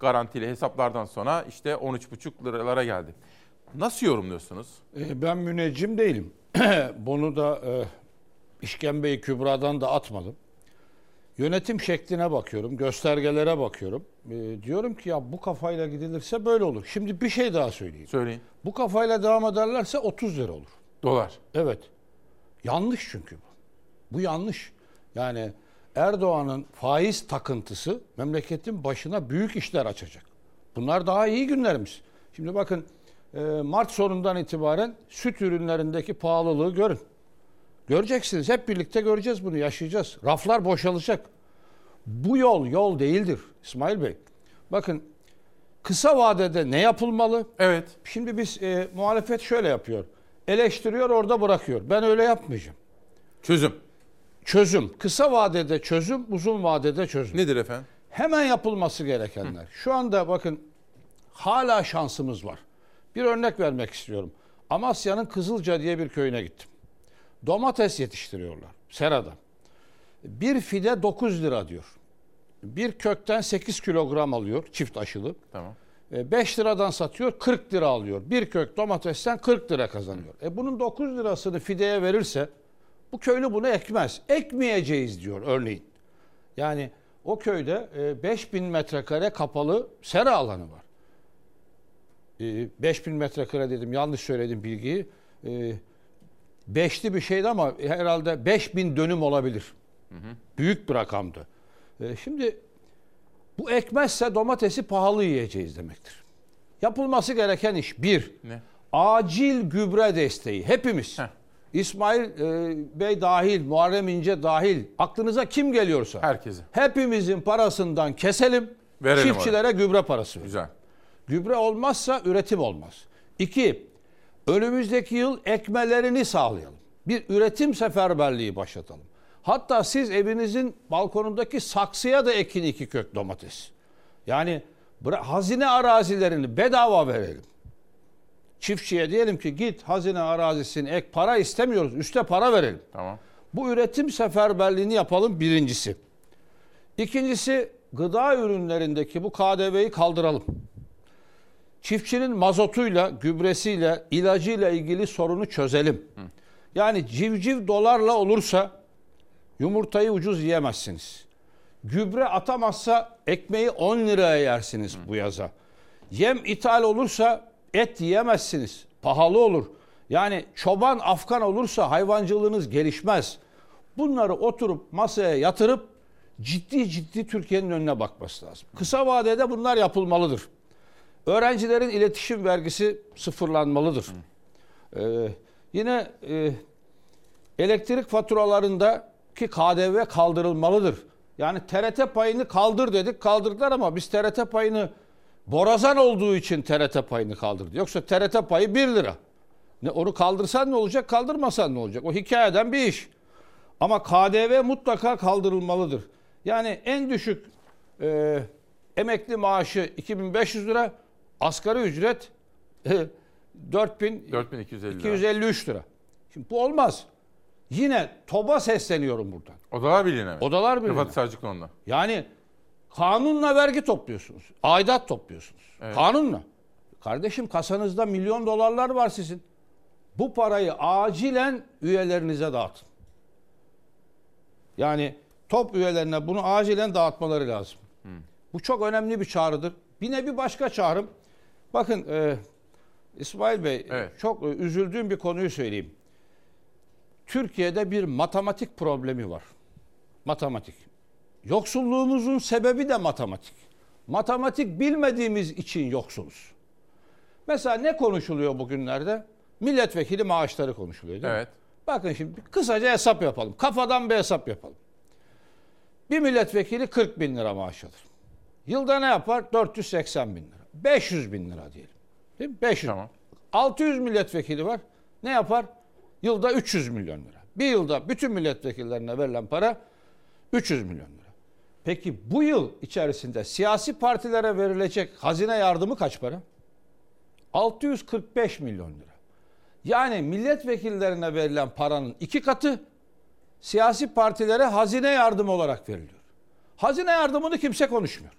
garantili hesaplardan sonra işte 13,5 liralara geldi. Nasıl yorumluyorsunuz? E, Ben müneccim değilim. Bunu da e, işkembeyi kübradan da atmadım. Yönetim şekline bakıyorum, göstergelere bakıyorum. E, diyorum ki ya bu kafayla gidilirse böyle olur. Şimdi bir şey daha söyleyeyim. Söyleyin. Bu kafayla devam ederlerse 30 lira olur. Dolar. Evet. Yanlış çünkü bu. Bu yanlış. Yani Erdoğan'ın faiz takıntısı memleketin başına büyük işler açacak. Bunlar daha iyi günlerimiz. Şimdi bakın e, Mart sonundan itibaren süt ürünlerindeki pahalılığı görün. Göreceksiniz. Hep birlikte göreceğiz bunu, yaşayacağız. Raflar boşalacak. Bu yol yol değildir İsmail Bey. Bakın kısa vadede ne yapılmalı? Evet. Şimdi biz e, muhalefet şöyle yapıyor. Eleştiriyor orada bırakıyor. Ben öyle yapmayacağım. Çözüm. Çözüm. Kısa vadede çözüm, uzun vadede çözüm. Nedir efendim? Hemen yapılması gerekenler. Şu anda bakın hala şansımız var. Bir örnek vermek istiyorum. Amasya'nın Kızılca diye bir köyüne gittim. Domates yetiştiriyorlar serada. Bir fide 9 lira diyor. Bir kökten 8 kilogram alıyor çift aşılı. Tamam. 5 liradan satıyor 40 lira alıyor. Bir kök domatesten 40 lira kazanıyor. E bunun 9 lirasını fideye verirse bu köylü bunu ekmez. Ekmeyeceğiz diyor örneğin. Yani o köyde e, 5000 metrekare kapalı sera alanı var. E, 5000 metrekare dedim yanlış söyledim bilgiyi. Beşli bir şeydi ama herhalde 5000 dönüm olabilir. Büyük bir rakamdı. E, şimdi bu ekmezse domatesi pahalı yiyeceğiz demektir. Yapılması gereken iş bir, Ne? acil gübre desteği. Hepimiz. İsmail e, Bey dahil, Muharrem İnce dahil, aklınıza kim geliyorsa. Herkese. Hepimizin parasından keselim, Verelim çiftçilere gübre parası. Güzel. Gübre olmazsa üretim olmaz. İki, önümüzdeki yıl ekmelerini sağlayalım. Bir üretim seferberliği başlatalım. Hatta siz evinizin balkonundaki saksıya da ekin iki kök domates. Yani hazine arazilerini bedava verelim. Çiftçiye diyelim ki git hazine arazisini ek para istemiyoruz. Üste para verelim. Tamam. Bu üretim seferberliğini yapalım birincisi. İkincisi gıda ürünlerindeki bu KDV'yi kaldıralım. Çiftçinin mazotuyla, gübresiyle, ilacıyla ilgili sorunu çözelim. Yani civciv dolarla olursa yumurtayı ucuz yiyemezsiniz. Gübre atamazsa ekmeği 10 liraya yersiniz bu yaza. Yem ithal olursa et yiyemezsiniz. Pahalı olur. Yani çoban afgan olursa hayvancılığınız gelişmez. Bunları oturup masaya yatırıp ciddi ciddi Türkiye'nin önüne bakması lazım. Kısa vadede bunlar yapılmalıdır. Öğrencilerin iletişim vergisi sıfırlanmalıdır. Ee, yine e, elektrik faturalarındaki KDV kaldırılmalıdır. Yani TRT payını kaldır dedik kaldırdılar ama biz TRT payını borazan olduğu için TRT payını kaldırdı. Yoksa TRT payı 1 lira. Ne, onu kaldırsan ne olacak kaldırmasan ne olacak? O hikayeden bir iş. Ama KDV mutlaka kaldırılmalıdır. Yani en düşük e, emekli maaşı 2500 lira, asgari ücret e, 4000 4250 lira. 253 lira. Şimdi bu olmaz. Yine TOB'a sesleniyorum buradan. Odalar Birliği'ne mi? Odalar Birliği'ne. Rıfat Sarcıklıoğlu'na. Yani kanunla vergi topluyorsunuz. Aidat topluyorsunuz. Evet. Kanunla. Kardeşim kasanızda milyon dolarlar var sizin. Bu parayı acilen üyelerinize dağıtın. Yani top üyelerine bunu acilen dağıtmaları lazım. Bu çok önemli bir çağrıdır. Bir nevi başka çağrım. Bakın e, İsmail Bey çok e, üzüldüğüm bir konuyu söyleyeyim. Türkiye'de bir matematik problemi var. Matematik. Yoksulluğumuzun sebebi de matematik. Matematik bilmediğimiz için yoksuluz. Mesela ne konuşuluyor bugünlerde? Milletvekili maaşları konuşuluyor değil mi? Evet. Bakın şimdi kısaca hesap yapalım. Kafadan bir hesap yapalım. Bir milletvekili 40 bin lira maaş alır. Yılda ne yapar? 480 bin lira. 500 bin lira diyelim. Değil mi? 500. 600 milletvekili var. Ne yapar? Yılda 300 milyon lira. Bir yılda bütün milletvekillerine verilen para 300 milyon lira. Peki bu yıl içerisinde siyasi partilere verilecek hazine yardımı kaç para? 645 milyon lira. Yani milletvekillerine verilen paranın iki katı siyasi partilere hazine yardımı olarak veriliyor. Hazine yardımını kimse konuşmuyor.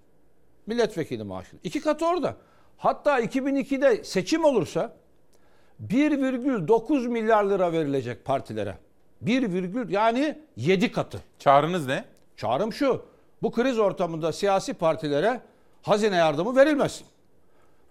Milletvekili maaşı. İki katı orada. Hatta 2002'de seçim olursa 1,9 milyar lira verilecek partilere. 1, yani 7 katı. Çağrınız ne? Çağrım şu. Bu kriz ortamında siyasi partilere hazine yardımı verilmesin.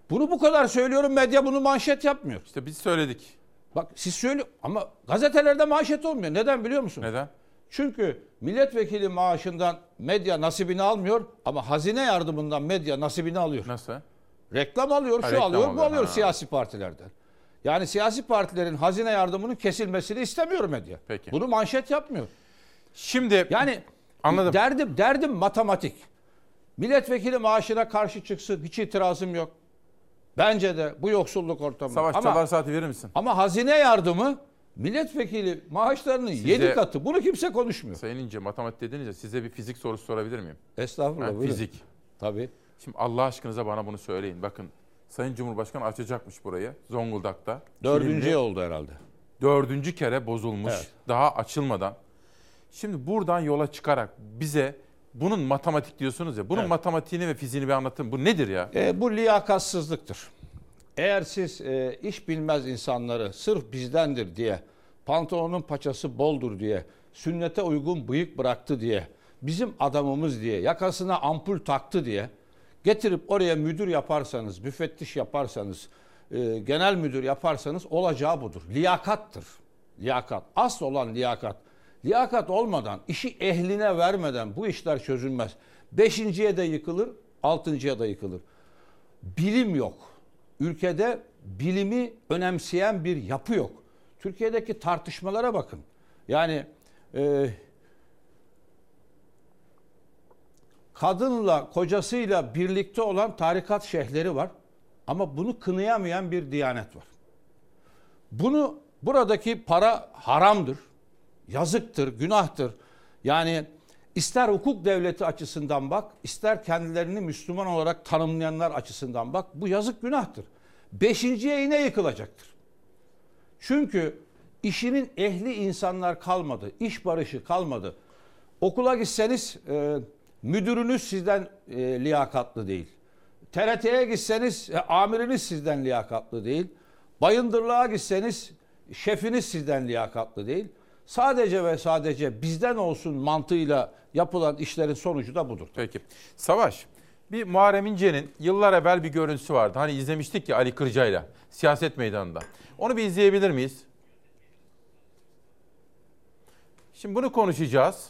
Bunu bu kadar söylüyorum medya bunu manşet yapmıyor. İşte biz söyledik. Bak siz söyle ama gazetelerde manşet olmuyor. Neden biliyor musun? Neden? Çünkü milletvekili maaşından medya nasibini almıyor ama hazine yardımından medya nasibini alıyor. Nasıl? Reklam alıyor, Ha, şu reklam alıyor, bu alıyor, ha. siyasi partilerden. Yani siyasi partilerin hazine yardımının kesilmesini istemiyor medya. Peki. Bunu manşet yapmıyor. Şimdi yani anladım. Derdim derdim matematik. Milletvekili maaşına karşı çıksın hiç itirazım yok. Bence de bu yoksulluk ortamı. Savaş ama, Saati verir misin? ama hazine yardımı Milletvekili maaşlarının Size- 7 katı. Bunu kimse konuşmuyor. Sayın İnce matematik dediniz ya size bir fizik sorusu sorabilir miyim? Estağfurullah. Ha, buyurun. fizik. Tabii. Şimdi Allah aşkınıza bana bunu söyleyin. Bakın Sayın Cumhurbaşkanı açacakmış burayı Zonguldak'ta. Dördüncü Kilimli. oldu herhalde. Dördüncü kere bozulmuş. Evet. Daha açılmadan. Şimdi buradan yola çıkarak bize bunun matematik diyorsunuz ya. Bunun Evet. matematiğini ve fiziğini bir anlatın. Bu nedir ya? E, bu liyakatsızlıktır. Eğer siz e, iş bilmez insanları sırf bizdendir diye, pantolonun paçası boldur diye, sünnete uygun bıyık bıraktı diye, bizim adamımız diye, yakasına ampul taktı diye getirip oraya müdür yaparsanız, müfettiş yaparsanız, e, genel müdür yaparsanız olacağı budur. Liyakattır. Liyakat. Asıl olan liyakat. Liyakat olmadan, işi ehline vermeden bu işler çözülmez. Beşinciye de yıkılır, altıncıya da yıkılır. Bilim yok. Ülkede bilimi önemseyen bir yapı yok. Türkiye'deki tartışmalara bakın. Yani e, kadınla kocasıyla birlikte olan tarikat şeyhleri var. Ama bunu kınayamayan bir diyanet var. Bunu buradaki para haramdır, yazıktır, günahtır. Yani ister hukuk devleti açısından bak, ister kendilerini Müslüman olarak tanımlayanlar açısından bak, bu yazık günahtır. Beşinciye yine yıkılacaktır. Çünkü işinin ehli insanlar kalmadı, iş barışı kalmadı. Okula gitseniz e, müdürünüz sizden e, liyakatlı değil. TRT'ye gitseniz e, amiriniz sizden liyakatlı değil. Bayındırlığa gitseniz şefiniz sizden liyakatlı değil. Sadece ve sadece bizden olsun mantığıyla yapılan işlerin sonucu da budur. Peki. Savaş, bir Muharrem İnce'nin yıllar evvel bir görüntüsü vardı. Hani izlemiştik ya Ali Kırca'yla siyaset meydanında. Onu bir izleyebilir miyiz? Şimdi bunu konuşacağız.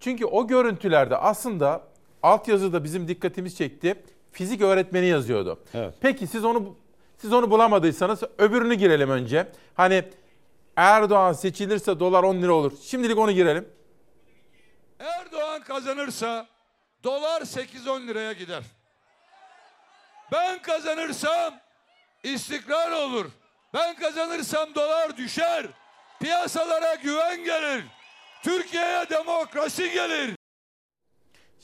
Çünkü o görüntülerde aslında altyazıda bizim dikkatimiz çekti. Fizik öğretmeni yazıyordu. Evet. Peki siz onu siz onu bulamadıysanız öbürünü girelim önce. Hani Erdoğan seçilirse dolar 10 lira olur. Şimdilik onu girelim. Erdoğan kazanırsa dolar 8-10 liraya gider. Ben kazanırsam istikrar olur. Ben kazanırsam dolar düşer. Piyasalara güven gelir. Türkiye'ye demokrasi gelir.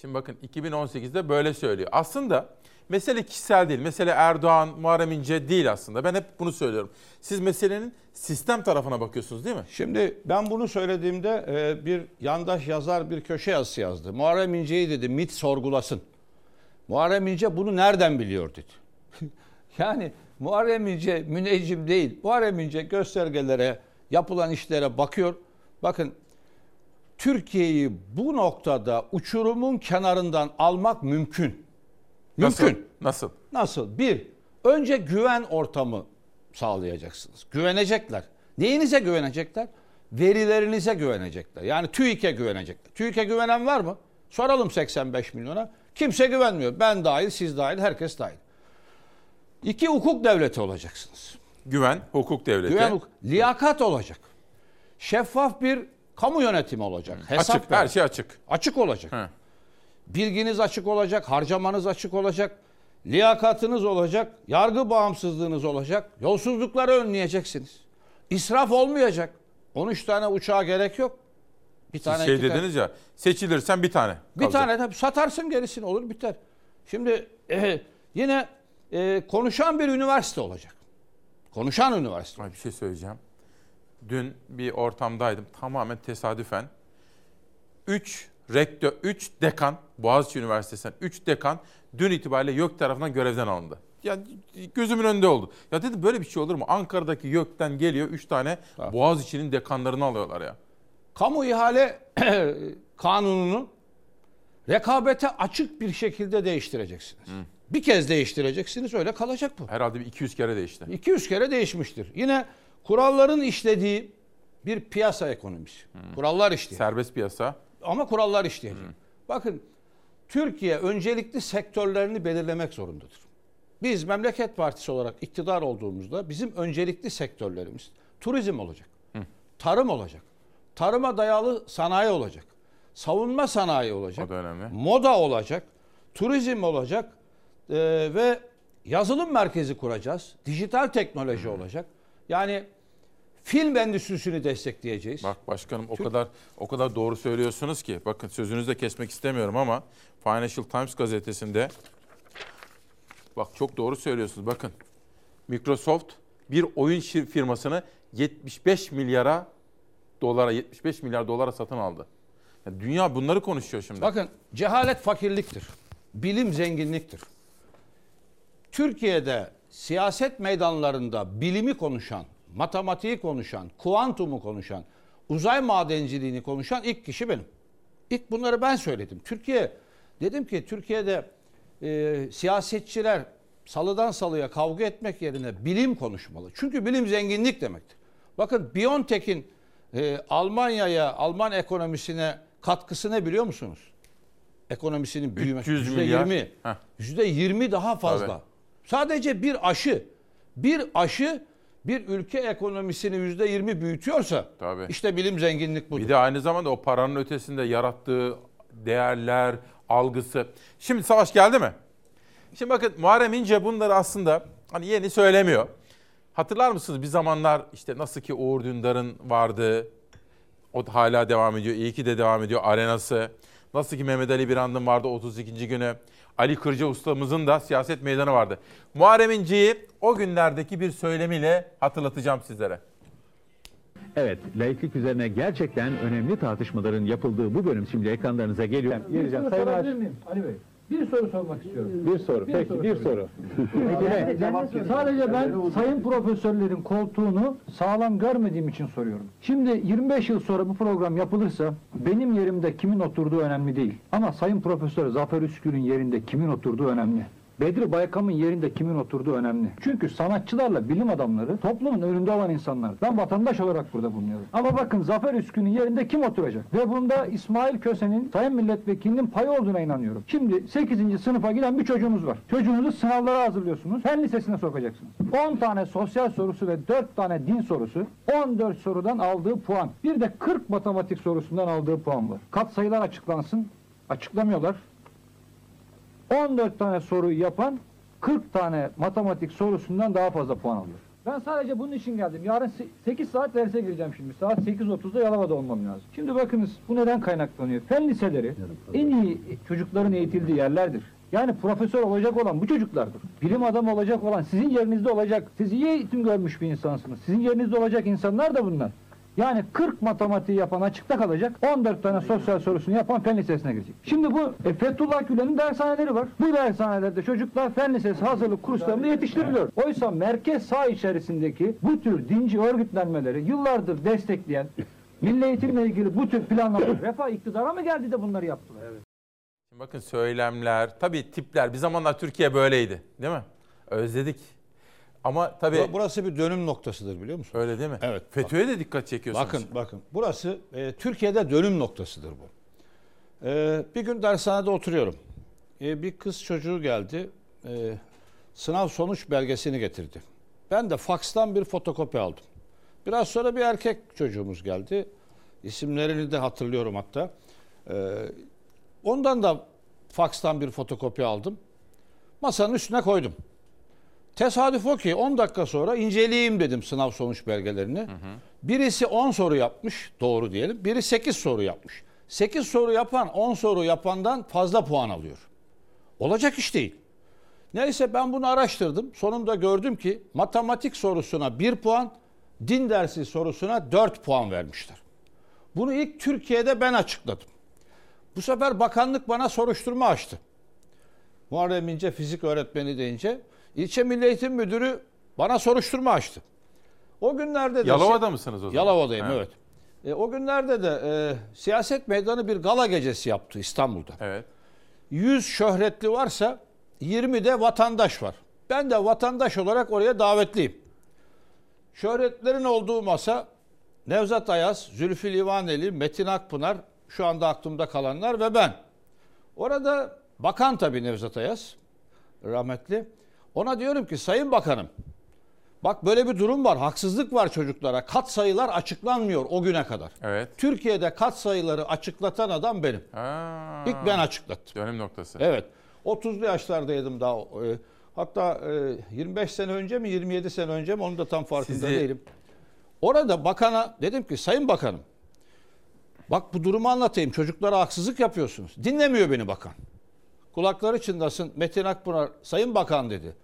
Şimdi bakın 2018'de böyle söylüyor. Aslında mesele kişisel değil. Mesele Erdoğan, Muharrem İnce değil aslında. Ben hep bunu söylüyorum. Siz meselenin sistem tarafına bakıyorsunuz değil mi? Şimdi ben bunu söylediğimde e, bir yandaş yazar bir köşe yazısı yazdı. Muharrem İnce'yi dedi MIT sorgulasın. Muharrem İnce bunu nereden biliyor dedi. yani Muharrem İnce müneccim değil. Muharrem İnce göstergelere, yapılan işlere bakıyor. Bakın Türkiye'yi bu noktada uçurumun kenarından almak mümkün. Nasıl? Mümkün. Nasıl? Nasıl? Bir, önce güven ortamı sağlayacaksınız. Güvenecekler. Neyinize güvenecekler? Verilerinize güvenecekler. Yani TÜİK'e güvenecekler. TÜİK'e güvenen var mı? Soralım 85 milyona. Kimse güvenmiyor. Ben dahil, siz dahil, herkes dahil. İki, hukuk devleti olacaksınız. Güven, hukuk devleti. Güven, hukuk- liyakat olacak. Şeffaf bir kamu yönetimi olacak. Hesap Açık, her verecek. şey açık. Açık olacak. He. Bilginiz açık olacak, harcamanız açık olacak, liyakatınız olacak, yargı bağımsızlığınız olacak, yolsuzlukları önleyeceksiniz. İsraf olmayacak. 13 tane uçağa gerek yok. Bir Siz tane şey iki tane- dediniz ya seçilirsen bir tane. Bir kalacak. tane tabii satarsın gerisini olur biter. Şimdi eh, yine eh, konuşan bir üniversite olacak. Konuşan üniversite. Ay, bir şey söyleyeceğim. Dün bir ortamdaydım. Tamamen tesadüfen. 3 rektör, 3 dekan, Boğaziçi Üniversitesi'nden 3 dekan dün itibariyle YÖK tarafından görevden alındı. Ya gözümün önünde oldu. Ya dedi böyle bir şey olur mu? Ankara'daki YÖK'ten geliyor 3 tane Boğaziçi'nin dekanlarını alıyorlar ya. Kamu ihale kanununu rekabete açık bir şekilde değiştireceksiniz. Bir kez değiştireceksiniz öyle kalacak bu. Herhalde bir 200 kere değişti. 200 kere değişmiştir. Yine kuralların işlediği bir piyasa ekonomisi. Kurallar işliyor. Serbest piyasa. Ama kurallar işleyecek. Bakın Türkiye öncelikli sektörlerini belirlemek zorundadır. Biz Memleket Partisi olarak iktidar olduğumuzda bizim öncelikli sektörlerimiz turizm olacak. Tarım olacak. Tarıma dayalı sanayi olacak. Savunma sanayi olacak. O da önemli. Moda olacak. Turizm olacak. Ee, ve yazılım merkezi kuracağız. Dijital teknoloji olacak. Yani Film endüstrisini destekleyeceğiz. Bak başkanım o Türk- kadar o kadar doğru söylüyorsunuz ki. Bakın sözünüzü de kesmek istemiyorum ama Financial Times gazetesinde bak çok doğru söylüyorsunuz. Bakın Microsoft bir oyun firmasını 75 milyara dolara 75 milyar dolara satın aldı. Yani dünya bunları konuşuyor şimdi. Bakın cehalet fakirliktir. Bilim zenginliktir. Türkiye'de siyaset meydanlarında bilimi konuşan, matematiği konuşan, kuantumu konuşan, uzay madenciliğini konuşan ilk kişi benim. İlk bunları ben söyledim. Türkiye, dedim ki Türkiye'de e, siyasetçiler salıdan salıya kavga etmek yerine bilim konuşmalı. Çünkü bilim zenginlik demektir. Bakın Biontech'in e, Almanya'ya, Alman ekonomisine katkısı ne biliyor musunuz? Ekonomisinin büyümesi. 300 Yüzde milyar. yirmi. Heh. Yüzde yirmi daha fazla. Tabii. Sadece bir aşı, bir aşı bir ülke ekonomisini yüzde yirmi büyütüyorsa Tabii. işte bilim zenginlik budur. Bir de aynı zamanda o paranın ötesinde yarattığı değerler, algısı. Şimdi savaş geldi mi? Şimdi bakın Muharrem İnce bunları aslında hani yeni söylemiyor. Hatırlar mısınız bir zamanlar işte nasıl ki Uğur Dündar'ın vardı. O hala devam ediyor. İyi ki de devam ediyor arenası. Nasıl ki Mehmet Ali Birand'ın vardı 32. günü. Ali Kırca ustamızın da siyaset meydanı vardı. Muharrem İnce'yi o günlerdeki bir söylemiyle hatırlatacağım sizlere. Evet, laiklik üzerine gerçekten önemli tartışmaların yapıldığı bu bölüm şimdi ekranlarınıza geliyor. Geleceğim. Sayın Ali Bey? Bir soru sormak istiyorum. Bir soru, peki bir soru. Ben- Sadece ben sayın profesörlerin koltuğunu sağlam görmediğim için soruyorum. Şimdi 25 yıl sonra bu program yapılırsa benim yerimde kimin oturduğu önemli değil. Ama sayın profesör Zafer Üskül'ün yerinde kimin oturduğu önemli. Bedri Baykam'ın yerinde kimin oturduğu önemli. Çünkü sanatçılarla bilim adamları toplumun önünde olan insanlar. Ben vatandaş olarak burada bulunuyorum. Ama bakın Zafer Üskü'nün yerinde kim oturacak? Ve bunda İsmail Köse'nin sayın milletvekilinin payı olduğuna inanıyorum. Şimdi 8. sınıfa giden bir çocuğumuz var. Çocuğunuzu sınavlara hazırlıyorsunuz. Fen lisesine sokacaksınız. 10 tane sosyal sorusu ve 4 tane din sorusu. 14 sorudan aldığı puan. Bir de 40 matematik sorusundan aldığı puan var. Kat sayılar açıklansın. Açıklamıyorlar. 14 tane soru yapan 40 tane matematik sorusundan daha fazla puan alıyor. Ben sadece bunun için geldim. Yarın 8 saat derse gireceğim şimdi. Saat 8.30'da Yalova'da olmam lazım. Şimdi bakınız bu neden kaynaklanıyor? Fen liseleri en iyi çocukların eğitildiği yerlerdir. Yani profesör olacak olan bu çocuklardır. Bilim adamı olacak olan sizin yerinizde olacak. Siz iyi eğitim görmüş bir insansınız. Sizin yerinizde olacak insanlar da bunlar. Yani 40 matematiği yapan açıkta kalacak, 14 tane sosyal sorusunu yapan fen lisesine girecek. Şimdi bu e, Fethullah Gülen'in dershaneleri var. Bu dershanelerde çocuklar fen lisesi hazırlık kurslarında yetiştiriliyor. Oysa merkez sağ içerisindeki bu tür dinci örgütlenmeleri yıllardır destekleyen Milli eğitimle ilgili bu tür planlamalar refah iktidara mı geldi de bunları yaptılar? Şimdi bakın söylemler, tabii tipler. Bir zamanlar Türkiye böyleydi değil mi? Özledik. Ama tabii... Bura- Burası bir dönüm noktasıdır biliyor musun? Öyle değil mi? Evet. FETÖ'ye de dikkat çekiyorsunuz. Bakın bakın burası e, Türkiye'de dönüm noktasıdır bu. E, bir gün dershanede oturuyorum. E, bir kız çocuğu geldi. E, sınav sonuç belgesini getirdi. Ben de fakstan bir fotokopi aldım. Biraz sonra bir erkek çocuğumuz geldi. İsimlerini de hatırlıyorum hatta. E, ondan da fakstan bir fotokopi aldım. Masanın üstüne koydum. Tesadüf o ki 10 dakika sonra inceleyeyim dedim sınav sonuç belgelerini. Birisi 10 soru yapmış, doğru diyelim. Biri 8 soru yapmış. 8 soru yapan 10 soru yapandan fazla puan alıyor. Olacak iş değil. Neyse ben bunu araştırdım. Sonunda gördüm ki matematik sorusuna 1 puan, din dersi sorusuna 4 puan vermişler. Bunu ilk Türkiye'de ben açıkladım. Bu sefer bakanlık bana soruşturma açtı. Muharrem İnce fizik öğretmeni deyince ilçe milli eğitim müdürü bana soruşturma açtı. O günlerde de Yalova'da mısınız o zaman? Yalova'dayım Ha. evet. E, o günlerde de e, siyaset meydanı bir gala gecesi yaptı İstanbul'da. Evet. 100 şöhretli varsa 20 de vatandaş var. Ben de vatandaş olarak oraya davetliyim. Şöhretlerin olduğu masa Nevzat Ayaz, Zülfü Livaneli, Metin Akpınar, şu anda aklımda kalanlar ve ben. Orada bakan tabii Nevzat Ayaz, rahmetli. Ona diyorum ki Sayın Bakanım, bak böyle bir durum var, haksızlık var çocuklara. Kat sayılar açıklanmıyor o güne kadar. Evet. Türkiye'de kat sayıları açıklatan adam benim. Ha. İlk ben açıklattım. Dönüm noktası. Evet. 30'lu yaşlardaydım daha. E, Hatta e, 25 sene önce mi 27 sene önce mi onu da tam farkında Sizi- değilim. Orada bakana dedim ki sayın bakanım bak bu durumu anlatayım çocuklara haksızlık yapıyorsunuz. Dinlemiyor beni bakan. Kulakları çınlasın Metin Akpınar sayın bakan dedi.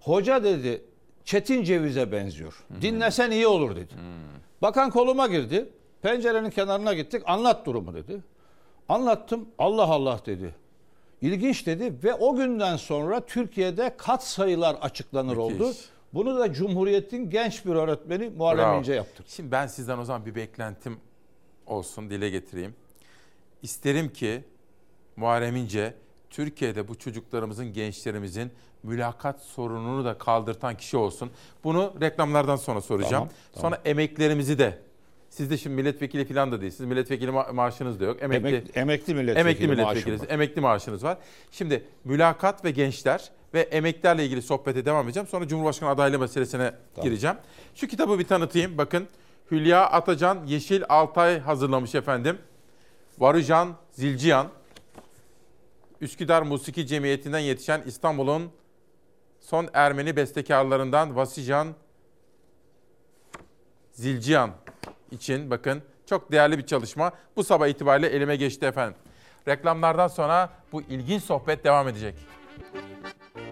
Hoca dedi Çetin Ceviz'e benziyor. Dinlesen iyi olur dedi. Bakan koluma girdi. Pencerenin kenarına gittik. Anlat durumu dedi. Anlattım. Allah Allah dedi. İlginç dedi ve o günden sonra Türkiye'de kat sayılar açıklanır Müthiş. oldu. Bunu da Cumhuriyet'in genç bir öğretmeni Muharrem. İnce yaptı. Şimdi ben sizden o zaman bir beklentim olsun dile getireyim. İsterim ki Muharrem İnce Türkiye'de bu çocuklarımızın, gençlerimizin mülakat sorununu da kaldırtan kişi olsun. Bunu reklamlardan sonra soracağım. Tamam, tamam. Sonra emeklerimizi de siz de şimdi milletvekili falan da değil. Siz milletvekili ma- maaşınız da yok. Emekli, Emek- emekli milletvekili emekli maaşım milletvekili, var. emekli maaşınız var. Şimdi mülakat ve gençler ve emeklerle ilgili sohbete devam edeceğim. Sonra Cumhurbaşkanı adaylığı meselesine gireceğim. Şu kitabı bir tanıtayım. Bakın Hülya Atacan Yeşil Altay hazırlamış efendim. Varıcan Zilciyan. Üsküdar Musiki Cemiyeti'nden yetişen İstanbul'un son Ermeni bestekarlarından Vasijan Zilciyan için bakın çok değerli bir çalışma. Bu sabah itibariyle elime geçti efendim. Reklamlardan sonra bu ilginç sohbet devam edecek.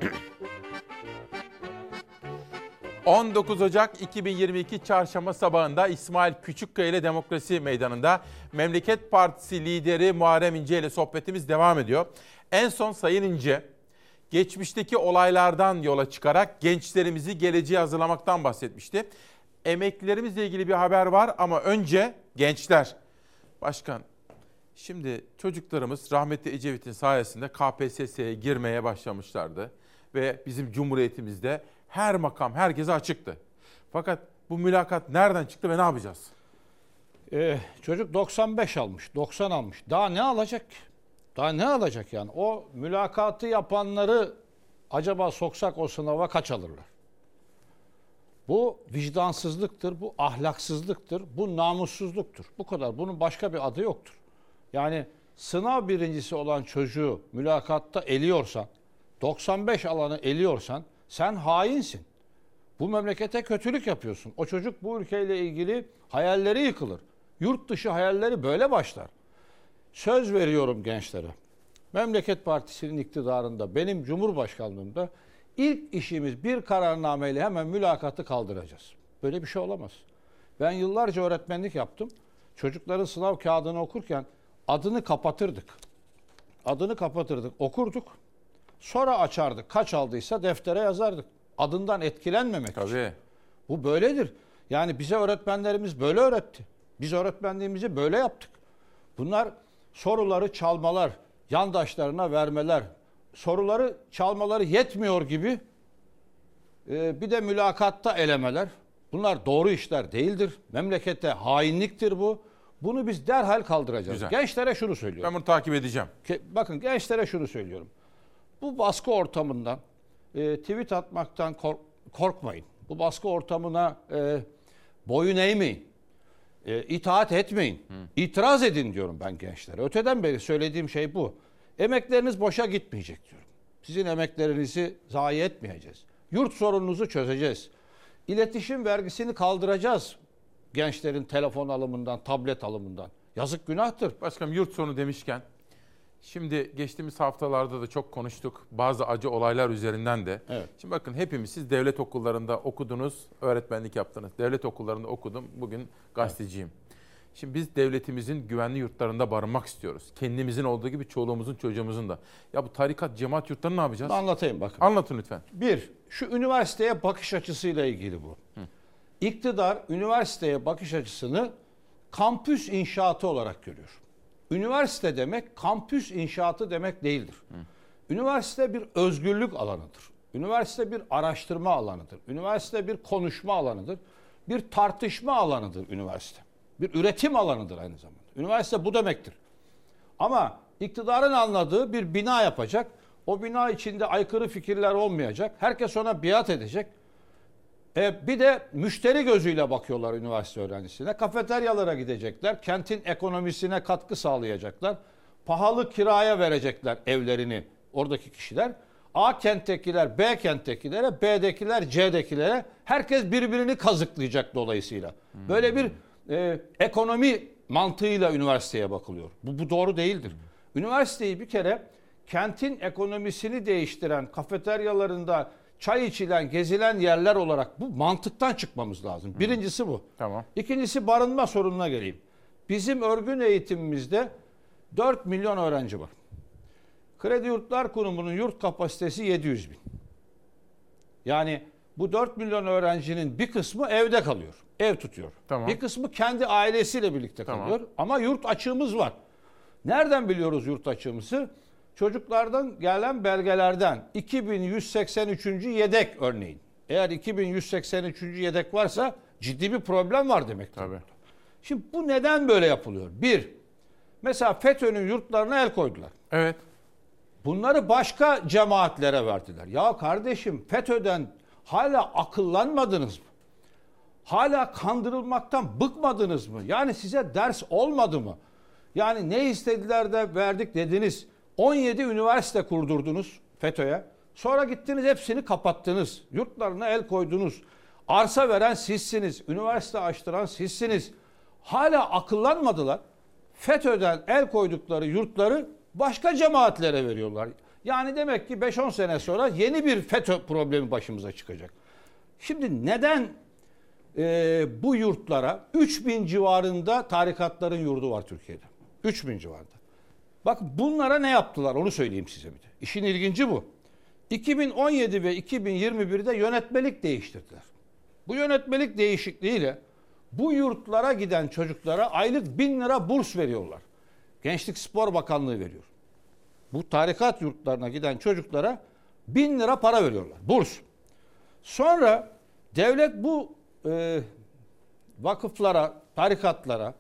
19 Ocak 2022 Çarşamba sabahında İsmail Küçükkaya ile Demokrasi Meydanı'nda Memleket Partisi lideri Muharrem İnce ile sohbetimiz devam ediyor. En son Sayın İnce geçmişteki olaylardan yola çıkarak gençlerimizi geleceğe hazırlamaktan bahsetmişti. Emeklilerimizle ilgili bir haber var ama önce gençler. Başkan, şimdi çocuklarımız rahmetli Ecevit'in sayesinde KPSS'ye girmeye başlamışlardı. Ve bizim Cumhuriyetimizde her makam herkese açıktı. Fakat bu mülakat nereden çıktı ve ne yapacağız? Ee, çocuk 95 almış, 90 almış. Daha ne alacak? Daha ne alacak yani? O mülakatı yapanları acaba soksak o sınava kaç alırlar? Bu vicdansızlıktır, bu ahlaksızlıktır, bu namussuzluktur. Bu kadar. Bunun başka bir adı yoktur. Yani sınav birincisi olan çocuğu mülakatta eliyorsan, 95 alanı eliyorsan sen hainsin. Bu memlekete kötülük yapıyorsun. O çocuk bu ülkeyle ilgili hayalleri yıkılır. Yurt dışı hayalleri böyle başlar. Söz veriyorum gençlere. Memleket Partisi'nin iktidarında, benim Cumhurbaşkanlığımda ilk işimiz bir kararnameyle hemen mülakatı kaldıracağız. Böyle bir şey olamaz. Ben yıllarca öğretmenlik yaptım. Çocukların sınav kağıdını okurken adını kapatırdık. Adını kapatırdık, okurduk. Sonra açardık. Kaç aldıysa deftere yazardık. Adından etkilenmemek için. Tabii. Bu böyledir. Yani bize öğretmenlerimiz böyle öğretti. Biz öğretmenliğimizi böyle yaptık. Bunlar soruları çalmalar, yandaşlarına vermeler, soruları çalmaları yetmiyor gibi e, bir de mülakatta elemeler. Bunlar doğru işler değildir. Memlekette hainliktir bu. Bunu biz derhal kaldıracağız. Güzel. Gençlere şunu söylüyorum. Ben bunu takip edeceğim. Ke- Bakın gençlere şunu söylüyorum. Bu baskı ortamından e, tweet atmaktan kork- korkmayın. Bu baskı ortamına e, boyun eğmeyin. E, itaat etmeyin. İtiraz edin diyorum ben gençlere. Öteden beri söylediğim şey bu. Emekleriniz boşa gitmeyecek diyorum. Sizin emeklerinizi zayi etmeyeceğiz. Yurt sorununuzu çözeceğiz. İletişim vergisini kaldıracağız. Gençlerin telefon alımından, tablet alımından. Yazık günahtır. Başkanım yurt sonu demişken şimdi geçtiğimiz haftalarda da çok konuştuk bazı acı olaylar üzerinden de. Evet. Şimdi bakın hepimiz siz devlet okullarında okudunuz, öğretmenlik yaptınız. Devlet okullarında okudum, bugün gazeteciyim. Şimdi biz devletimizin güvenli yurtlarında barınmak istiyoruz. Kendimizin olduğu gibi çoluğumuzun çocuğumuzun da. Ya bu tarikat, cemaat yurtlarını ne yapacağız? Anlatayım bakın. Anlatın lütfen. Bir, şu üniversiteye bakış açısıyla ilgili bu. İktidar üniversiteye bakış açısını kampüs inşaatı olarak görüyor. Üniversite demek kampüs inşaatı demek değildir. Üniversite bir özgürlük alanıdır. Üniversite bir araştırma alanıdır. Üniversite bir konuşma alanıdır. Bir tartışma alanıdır üniversite. Bir üretim alanıdır aynı zamanda. Üniversite bu demektir. Ama iktidarın anladığı bir bina yapacak. O bina içinde aykırı fikirler olmayacak. Herkes ona biat edecek. E, bir de müşteri gözüyle bakıyorlar üniversite öğrencisine. Kafeteryalara gidecekler. Kentin ekonomisine katkı sağlayacaklar. Pahalı kiraya verecekler evlerini oradaki kişiler. A kenttekiler B kenttekilere, B'dekiler C'dekilere herkes birbirini kazıklayacak dolayısıyla. Böyle bir e, ekonomi mantığıyla üniversiteye bakılıyor. Bu, bu doğru değildir. Üniversiteyi bir kere kentin ekonomisini değiştiren, kafeteryalarında çay içilen, gezilen yerler olarak bu mantıktan çıkmamız lazım. Birincisi bu. Tamam. İkincisi barınma sorununa geleyim. Bizim örgün eğitimimizde 4 milyon öğrenci var. Kredi Yurtlar Kurumu'nun yurt kapasitesi 700 bin. Yani bu 4 milyon öğrencinin bir kısmı evde kalıyor. Ev tutuyor. Tamam. Bir kısmı kendi ailesiyle birlikte Tamam. kalıyor. Ama yurt açığımız var. Nereden biliyoruz yurt açığımızı? Çocuklardan gelen belgelerden 2183. yedek örneğin. Eğer 2183. yedek varsa ciddi bir problem var demek. Tabii. Şimdi bu neden böyle yapılıyor? Bir, mesela FETÖ'nün yurtlarına el koydular. Evet. Bunları başka cemaatlere verdiler. Ya kardeşim FETÖ'den hala akıllanmadınız mı? Hala kandırılmaktan bıkmadınız mı? Yani size ders olmadı mı? Yani ne istediler de verdik dediniz. 17 üniversite kurdurdunuz FETÖ'ye. Sonra gittiniz hepsini kapattınız. Yurtlarına el koydunuz. Arsa veren sizsiniz. Üniversite açtıran sizsiniz. Hala akıllanmadılar. FETÖ'den el koydukları yurtları başka cemaatlere veriyorlar. Yani demek ki 5-10 sene sonra yeni bir FETÖ problemi başımıza çıkacak. Şimdi neden e, bu yurtlara 3000 civarında tarikatların yurdu var Türkiye'de. 3000 civarında. Bak bunlara ne yaptılar onu söyleyeyim size bir de. İşin ilginci bu. 2017 ve 2021'de yönetmelik değiştirdiler. Bu yönetmelik değişikliğiyle bu yurtlara giden çocuklara aylık 1000 lira burs veriyorlar. Gençlik Spor Bakanlığı veriyor. Bu tarikat yurtlarına giden çocuklara 1000 lira para veriyorlar. Burs. Sonra devlet bu e, vakıflara, tarikatlara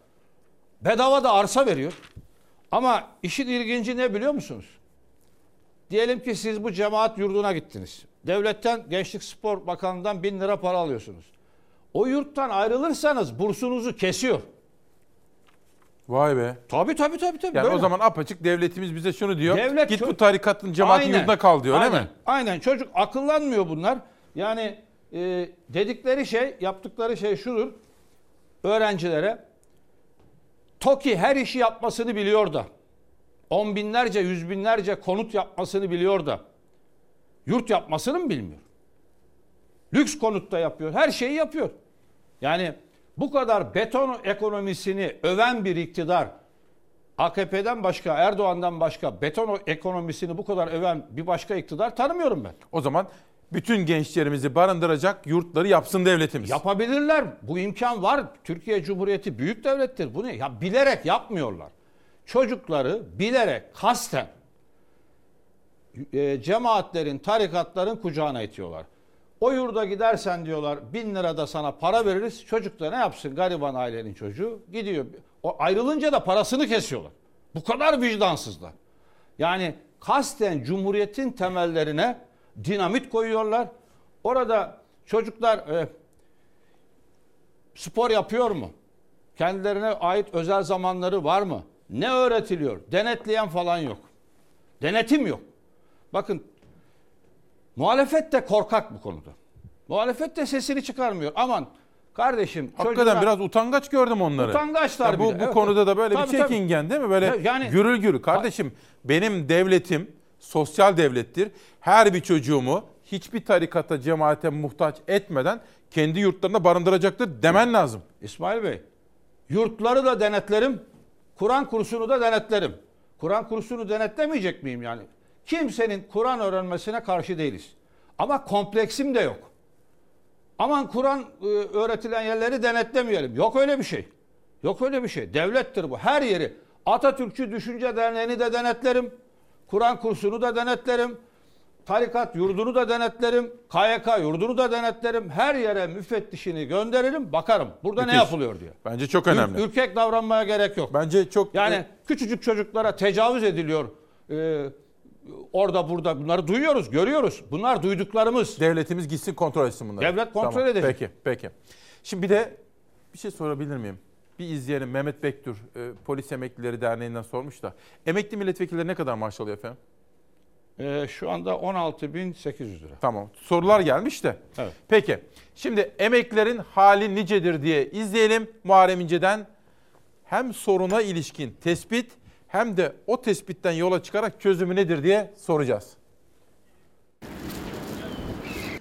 bedava da arsa veriyor. Ama işin ilginci ne biliyor musunuz? Diyelim ki siz bu cemaat yurduna gittiniz. Devletten Gençlik Spor Bakanlığı'ndan bin lira para alıyorsunuz. O yurttan ayrılırsanız bursunuzu kesiyor. Vay be. Tabii tabii tabii. tabii Yani böyle. o zaman apaçık devletimiz bize şunu diyor. Devlet git bu tarikatın cemaatin Aynen. yurduna kal diyor Aynen. mi? Aynen çocuk akıllanmıyor bunlar. Yani e, dedikleri şey yaptıkları şey şudur. Öğrencilere TOKİ her işi yapmasını biliyor da on binlerce yüz binlerce konut yapmasını biliyor da yurt yapmasını mı bilmiyor? Lüks konutta yapıyor. Her şeyi yapıyor. Yani bu kadar beton ekonomisini öven bir iktidar AKP'den başka, Erdoğan'dan başka beton ekonomisini bu kadar öven bir başka iktidar tanımıyorum ben. O zaman bütün gençlerimizi barındıracak yurtları yapsın devletimiz. Yapabilirler. Bu imkan var. Türkiye Cumhuriyeti büyük devlettir. Bunu ya bilerek yapmıyorlar. Çocukları bilerek kasten e, cemaatlerin, tarikatların kucağına itiyorlar. O yurda gidersen diyorlar bin lira da sana para veririz. Çocuk da ne yapsın gariban ailenin çocuğu gidiyor. O ayrılınca da parasını kesiyorlar. Bu kadar vicdansızlar. Yani kasten cumhuriyetin temellerine dinamit koyuyorlar. Orada çocuklar e, spor yapıyor mu? Kendilerine ait özel zamanları var mı? Ne öğretiliyor? Denetleyen falan yok. Denetim yok. Bakın muhalefet de korkak bu konuda. Muhalefet de sesini çıkarmıyor. Aman kardeşim Hakikaten çocuğuna- biraz utangaç gördüm onları. Utangaçlar Ya bu, bir de, bu evet. konuda da böyle Tabii, bir tabii. çekingen değil mi? Böyle Ya yani- gürül gürül. Kardeşim benim devletim sosyal devlettir. Her bir çocuğumu hiçbir tarikata, cemaate muhtaç etmeden kendi yurtlarında barındıracaktır demen lazım. İsmail Bey, yurtları da denetlerim, Kur'an kursunu da denetlerim. Kur'an kursunu denetlemeyecek miyim yani? Kimsenin Kur'an öğrenmesine karşı değiliz. Ama kompleksim de yok. Aman Kur'an e, öğretilen yerleri denetlemeyelim. Yok öyle bir şey. Yok öyle bir şey. Devlettir bu. Her yeri. Atatürkçü Düşünce Derneği'ni de denetlerim. Kur'an kursunu da denetlerim. Tarikat yurdunu da denetlerim. KYK yurdunu da denetlerim. Her yere müfettişini gönderirim. Bakarım. Burada ne Müthiş. yapılıyor diye. Bence çok Ür- önemli. ürkek davranmaya gerek yok. Bence çok Yani küçücük çocuklara tecavüz ediliyor. Ee, orada burada bunları duyuyoruz, görüyoruz. Bunlar duyduklarımız. Devletimiz gitsin kontrol etsin bunları. Devlet kontrol edecek. Peki, peki. Şimdi bir de bir şey sorabilir miyim? Bir izleyelim. Mehmet Bektür, e, Polis Emeklileri Derneği'nden sormuş da. Emekli milletvekilleri ne kadar maaş alıyor efendim? Ee, şu anda 16.800 lira. Tamam. Sorular gelmiş de. Evet. Peki. Şimdi emeklilerin hali nicedir diye izleyelim Muharrem İnce'den. Hem soruna ilişkin tespit hem de o tespitten yola çıkarak çözümü nedir diye soracağız.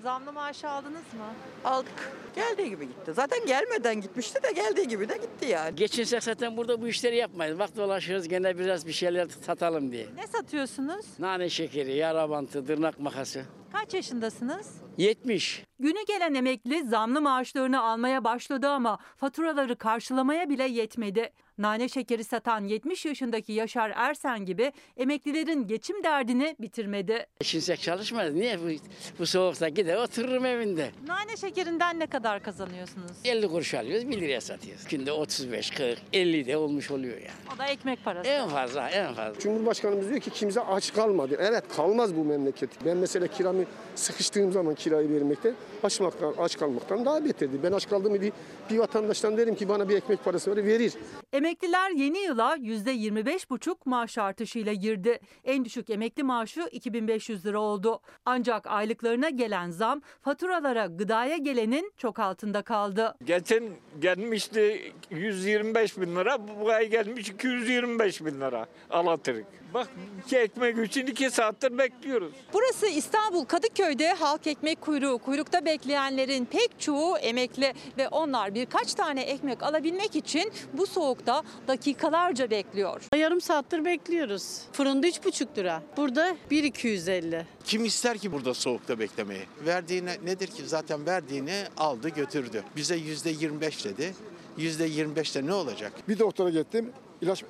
Zamlı maaşı aldınız mı? Aldık. Geldiği gibi gitti. Zaten gelmeden gitmişti de geldiği gibi de gitti yani. Geçinsek zaten burada bu işleri yapmayız. Bak dolaşıyoruz gene biraz bir şeyler satalım diye. Ne satıyorsunuz? Nane şekeri, yara bantı, tırnak makası. Kaç yaşındasınız? 70. Günü gelen emekli zamlı maaşlarını almaya başladı ama faturaları karşılamaya bile yetmedi. Nane şekeri satan 70 yaşındaki Yaşar Ersen gibi emeklilerin geçim derdini bitirmedi. Geçinsek çalışmayız. Niye bu, bu soğukta gider otururum evinde. Nane şekerinden ne kadar kazanıyorsunuz? 50 kuruş alıyoruz 1 liraya satıyoruz. Günde 35, 40, 50 de olmuş oluyor yani. O da ekmek parası. En fazla, en fazla. Cumhurbaşkanımız diyor ki kimse aç kalmadı. Evet kalmaz bu memleket. Ben mesela kiramı sıkıştığım zaman kirayı vermekte açmaktan, aç kalmaktan daha beterdi. Ben aç kaldım bir, bir vatandaştan derim ki bana bir ekmek parası ver verir. Emekliler yeni yıla %25,5 maaş artışıyla girdi. En düşük emekli maaşı 2500 lira oldu. Ancak aylıklarına gelen zam faturalara gıdaya gelenin çok altında kaldı. Geçen gelmişti 125 bin lira, bu ay gelmiş 225 bin lira alatırık. Bak iki ekmek için iki saattir bekliyoruz. Burası İstanbul Kadıköy'de halk ekmek kuyruğu. Kuyrukta bekleyenlerin pek çoğu emekli ve onlar birkaç tane ekmek alabilmek için bu soğukta dakikalarca bekliyor. Yarım saattir bekliyoruz. Fırında 3,5 lira. Burada 1,250. Kim ister ki burada soğukta beklemeyi? Verdiğine nedir ki? Zaten verdiğini aldı götürdü. Bize yüzde 25 dedi. Yüzde 25'te ne olacak? Bir doktora gittim. ilaç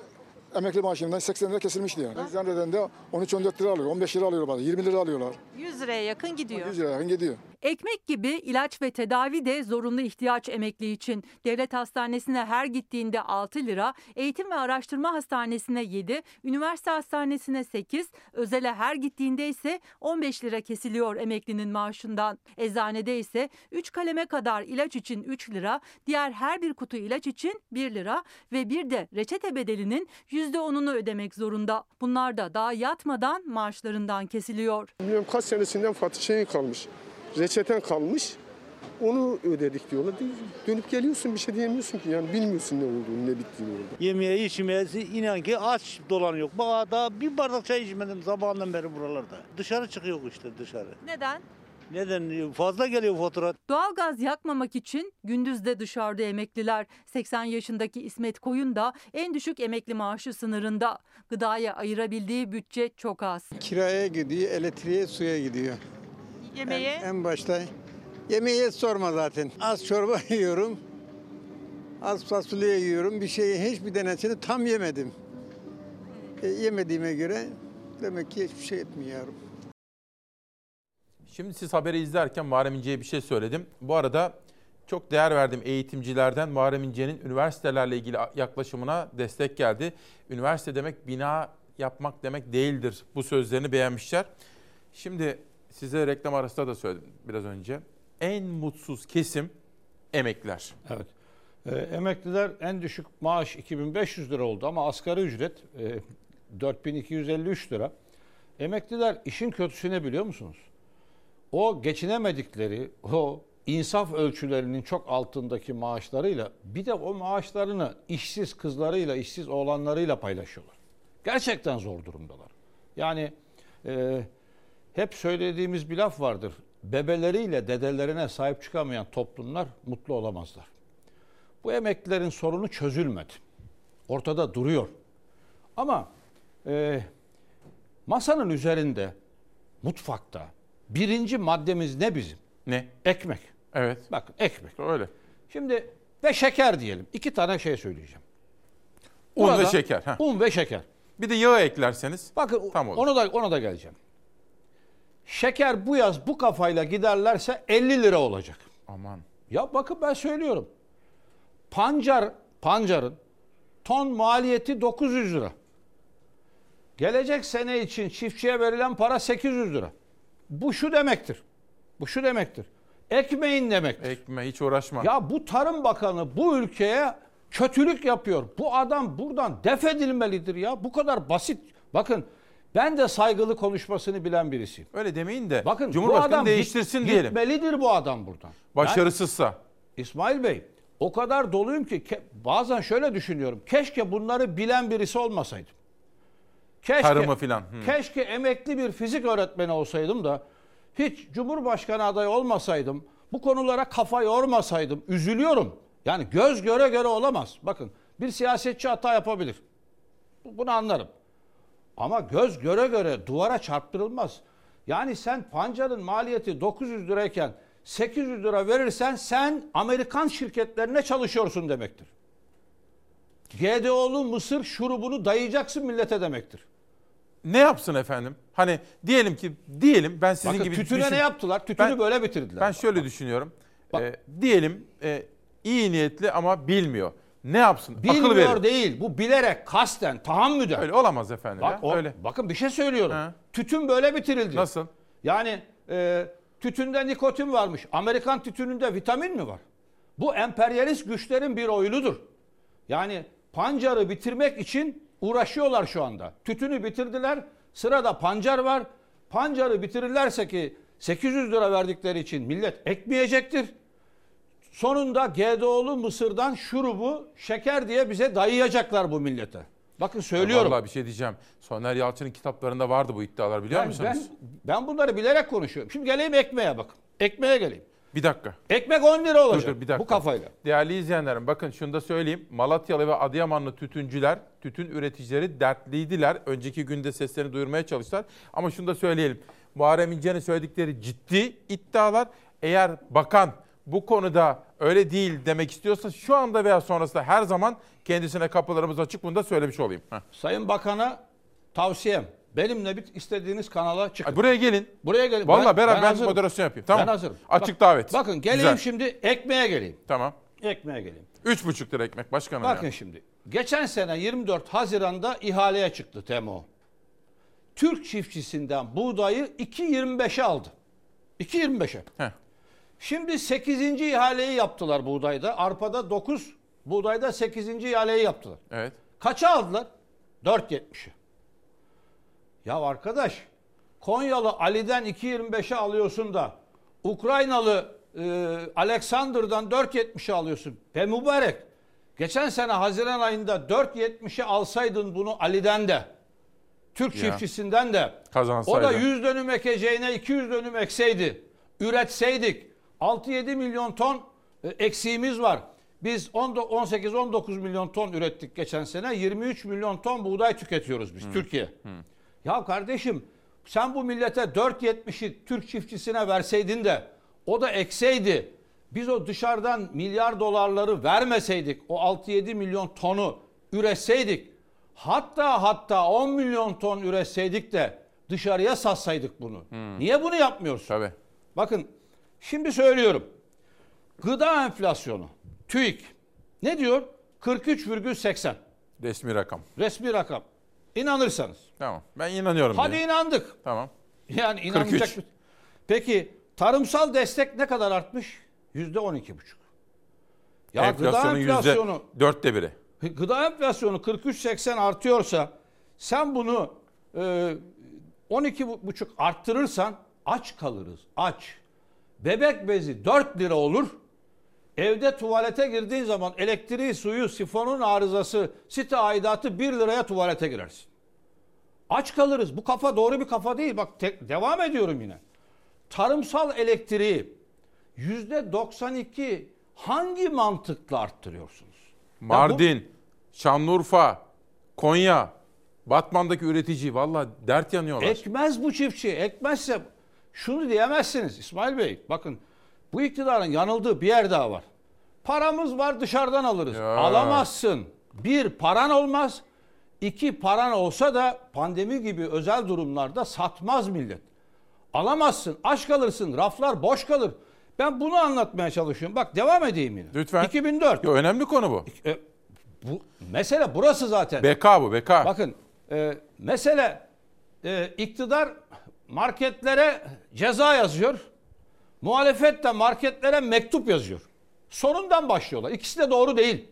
emekli maaşımdan 80 lira kesilmişti yani. Eczaneden de 13-14 lira alıyor, 15 lira alıyor bazen, 20 lira alıyorlar. 100 liraya yakın gidiyor. 100 lira yakın gidiyor. Ekmek gibi ilaç ve tedavi de zorunlu ihtiyaç emekli için. Devlet hastanesine her gittiğinde 6 lira, eğitim ve araştırma hastanesine 7, üniversite hastanesine 8, özele her gittiğinde ise 15 lira kesiliyor emeklinin maaşından. Eczanede ise 3 kaleme kadar ilaç için 3 lira, diğer her bir kutu ilaç için 1 lira ve bir de reçete bedelinin %10'unu ödemek zorunda. Bunlar da daha yatmadan maaşlarından kesiliyor. Bilmiyorum kaç senesinden Fatih şeyin kalmış. Reçeten kalmış. Onu ödedik diyorlar. Dönüp geliyorsun bir şey diyemiyorsun ki. Yani bilmiyorsun ne olduğunu, ne bittiğini orada. Yemeğe içmeye inan ki aç dolanıyor. Bak daha bir bardak çay içmedim sabahından beri buralarda. Dışarı çıkıyor işte dışarı. Neden? Neden? Fazla geliyor fatura. Doğalgaz yakmamak için gündüz de dışarıda emekliler. 80 yaşındaki İsmet Koyun da en düşük emekli maaşı sınırında. Gıdaya ayırabildiği bütçe çok az. Kiraya gidiyor, elektriğe, suya gidiyor. Yemeğe? En, en başta. Yemeğe sorma zaten. Az çorba yiyorum. Az fasulye yiyorum. Bir şeyi hiçbir denesini tam yemedim. E, yemediğime göre demek ki hiçbir şey etmiyorum. Şimdi siz haberi izlerken Muharrem İnce'ye bir şey söyledim. Bu arada çok değer verdim eğitimcilerden Muharrem İnce'nin üniversitelerle ilgili yaklaşımına destek geldi. Üniversite demek bina yapmak demek değildir. Bu sözlerini beğenmişler. Şimdi size reklam arasında da söyledim biraz önce. En mutsuz kesim emekliler. Evet. E, emekliler en düşük maaş 2500 lira oldu ama asgari ücret e, 4253 lira. Emekliler işin kötüsü ne biliyor musunuz? O geçinemedikleri, o insaf ölçülerinin çok altındaki maaşlarıyla bir de o maaşlarını işsiz kızlarıyla, işsiz oğlanlarıyla paylaşıyorlar. Gerçekten zor durumdalar. Yani e, hep söylediğimiz bir laf vardır. Bebeleriyle dedelerine sahip çıkamayan toplumlar mutlu olamazlar. Bu emeklilerin sorunu çözülmedi. Ortada duruyor. Ama e, masanın üzerinde, mutfakta birinci maddemiz ne bizim? Ne? Ekmek. Evet. Bakın ekmek. Öyle. Şimdi ve şeker diyelim. İki tane şey söyleyeceğim. Un Burada, ve şeker. Heh. Un ve şeker. Bir de yağ eklerseniz. Bakın tam olur. ona da ona da geleceğim. Şeker bu yaz bu kafayla giderlerse 50 lira olacak. Aman. Ya bakın ben söylüyorum. Pancar, pancarın ton maliyeti 900 lira. Gelecek sene için çiftçiye verilen para 800 lira. Bu şu demektir. Bu şu demektir. Ekmeğin demektir. Ekme hiç uğraşma. Ya bu Tarım Bakanı bu ülkeye kötülük yapıyor. Bu adam buradan def edilmelidir ya. Bu kadar basit. Bakın Ben de saygılı konuşmasını bilen birisiyim. Öyle demeyin de Bakın Cumhurbaşkanı bu adam değiştirsin git, diyelim. Gitmelidir bu adam buradan. Başarısızsa. Ben, İsmail Bey o kadar doluyum ki ke- bazen şöyle düşünüyorum. Keşke bunları bilen birisi olmasaydım. Keşke, Tarımı filan, hı. Keşke emekli bir fizik öğretmeni olsaydım da hiç Cumhurbaşkanı adayı olmasaydım. Bu konulara kafa yormasaydım. Üzülüyorum. Yani göz göre göre olamaz. Bakın bir siyasetçi hata yapabilir. Bu- Bunu anlarım. Ama göz göre göre duvara çarptırılmaz. Yani sen pancarın maliyeti 900 lirayken 800 lira verirsen sen Amerikan şirketlerine çalışıyorsun demektir. GDO'lu mısır şurubunu dayayacaksın millete demektir. Ne yapsın efendim? Hani diyelim ki diyelim ben sizin Bakın gibi tütüne düşün- ne yaptılar? Tütünü Ben- böyle bitirdiler. Ben şöyle düşünüyorum. Ee, diyelim e, iyi niyetli ama bilmiyor. Ne yapsın? Akıl Bilmiyor verir. değil. Bu bilerek, kasten, tahammüden. Öyle olamaz efendim Bak, ya. o- Öyle. Bakın bir şey söylüyorum. Tütün böyle bitirildi. Nasıl? Yani e, tütünde nikotin varmış. Amerikan tütününde vitamin mi var? Bu emperyalist güçlerin bir oyunudur. Yani pancarı bitirmek için uğraşıyorlar şu anda. Tütünü bitirdiler. Sırada pancar var. Pancarı bitirirlerse ki 800 lira verdikleri için millet ekmeyecektir. Sonunda GDO'lu mısırdan şurubu şeker diye bize dayayacaklar bu millete. Bakın söylüyorum. Vallahi bir şey diyeceğim. Soner Yalçın'ın kitaplarında vardı bu iddialar biliyor ben, musunuz? ben, ben bunları bilerek konuşuyorum. Şimdi geleyim ekmeğe bakın. Ekmeğe geleyim. Bir dakika. Ekmek 10 lira olacak. Dur, dur, bir dakika. Bu kafayla. Değerli izleyenlerim bakın şunu da söyleyeyim. Malatyalı ve Adıyamanlı tütüncüler, tütün üreticileri dertliydiler. Önceki günde seslerini duyurmaya çalıştılar. Ama şunu da söyleyelim. Muharrem İnce'nin söyledikleri ciddi iddialar. Eğer bakan bu konuda öyle değil demek istiyorsa şu anda veya sonrasında her zaman kendisine kapılarımız açık bunu da söylemiş olayım. Heh. Sayın Bakan'a tavsiyem. Benimle bir istediğiniz kanala çıkın. Ay, buraya gelin. Buraya gelin. Vallahi beraber ben hazırım. moderasyon yapayım. Tamam. Ben hazırım. Açık Bak- davet. Bakın geleyim Güzel. şimdi ekmeğe geleyim. Tamam. Ekmeğe geleyim. 3,5 lira ekmek başkanım Bakın ya. şimdi. Geçen sene 24 Haziran'da ihaleye çıktı TEMO. Türk çiftçisinden buğdayı 2.25'e aldı. 2.25'e. Şimdi 8. ihaleyi yaptılar buğdayda. Arpada 9, buğdayda 8. ihaleyi yaptılar. Evet. Kaça aldılar? 4.70'e. Ya arkadaş Konyalı Ali'den 2.25'e alıyorsun da Ukraynalı e, Alexander'dan 4.70'e alıyorsun. Be mübarek. Geçen sene Haziran ayında 4.70'e alsaydın bunu Ali'den de Türk Ya. çiftçisinden de Kazansaydı. o da 100 dönüm ekeceğine 200 dönüm ekseydi. Üretseydik 6-7 milyon ton e, eksiğimiz var. Biz 18-19 milyon ton ürettik geçen sene. 23 milyon ton buğday tüketiyoruz biz Türkiye. Ya kardeşim sen bu millete 4.70'i Türk çiftçisine verseydin de o da ekseydi. Biz o dışarıdan milyar dolarları vermeseydik o 6-7 milyon tonu üretseydik hatta hatta 10 milyon ton üretseydik de dışarıya satsaydık bunu. Niye bunu yapmıyoruz? Tabii. Bakın şimdi söylüyorum. Gıda enflasyonu TÜİK ne diyor? 43,80 Resmi rakam. resmi rakam. İnanırsanız. Tamam. Ben inanıyorum. Hadi diye. inandık. Tamam. Yani inanacak 43. bir- Peki tarımsal destek ne kadar artmış? Yüzde on iki buçuk. Ya Enflasyonun gıda enflasyonu, dörtte biri. gıda enflasyonu 43-80 artıyorsa sen bunu e, 12 buçuk arttırırsan aç kalırız. Aç. Bebek bezi 4 lira olur. Evde tuvalete girdiğin zaman elektriği, suyu, sifonun arızası, site aidatı 1 liraya tuvalete girersin. Aç kalırız. Bu kafa doğru bir kafa değil. Bak tek- devam ediyorum yine. Tarımsal elektriği yüzde 92 hangi mantıkla arttırıyorsunuz? Ya bu- Mardin, Şanlıurfa, Konya, Batman'daki üretici valla dert yanıyorlar. Ekmez bu çiftçi. Ekmezse şunu diyemezsiniz İsmail Bey. Bakın bu iktidarın yanıldığı bir yer daha var. Paramız var dışarıdan alırız. Ya. Alamazsın. Bir paran olmaz. İki paran olsa da pandemi gibi özel durumlarda satmaz millet. Alamazsın. Aç kalırsın. Raflar boş kalır. Ben bunu anlatmaya çalışıyorum. Bak devam edeyim yine. Lütfen. 2004. Yo, önemli konu bu. E, bu mesele burası zaten. BK bu BK. Bakın e, mesele e, iktidar marketlere ceza yazıyor. Muhalefet de marketlere mektup yazıyor. Sonundan başlıyorlar. İkisi de doğru değil.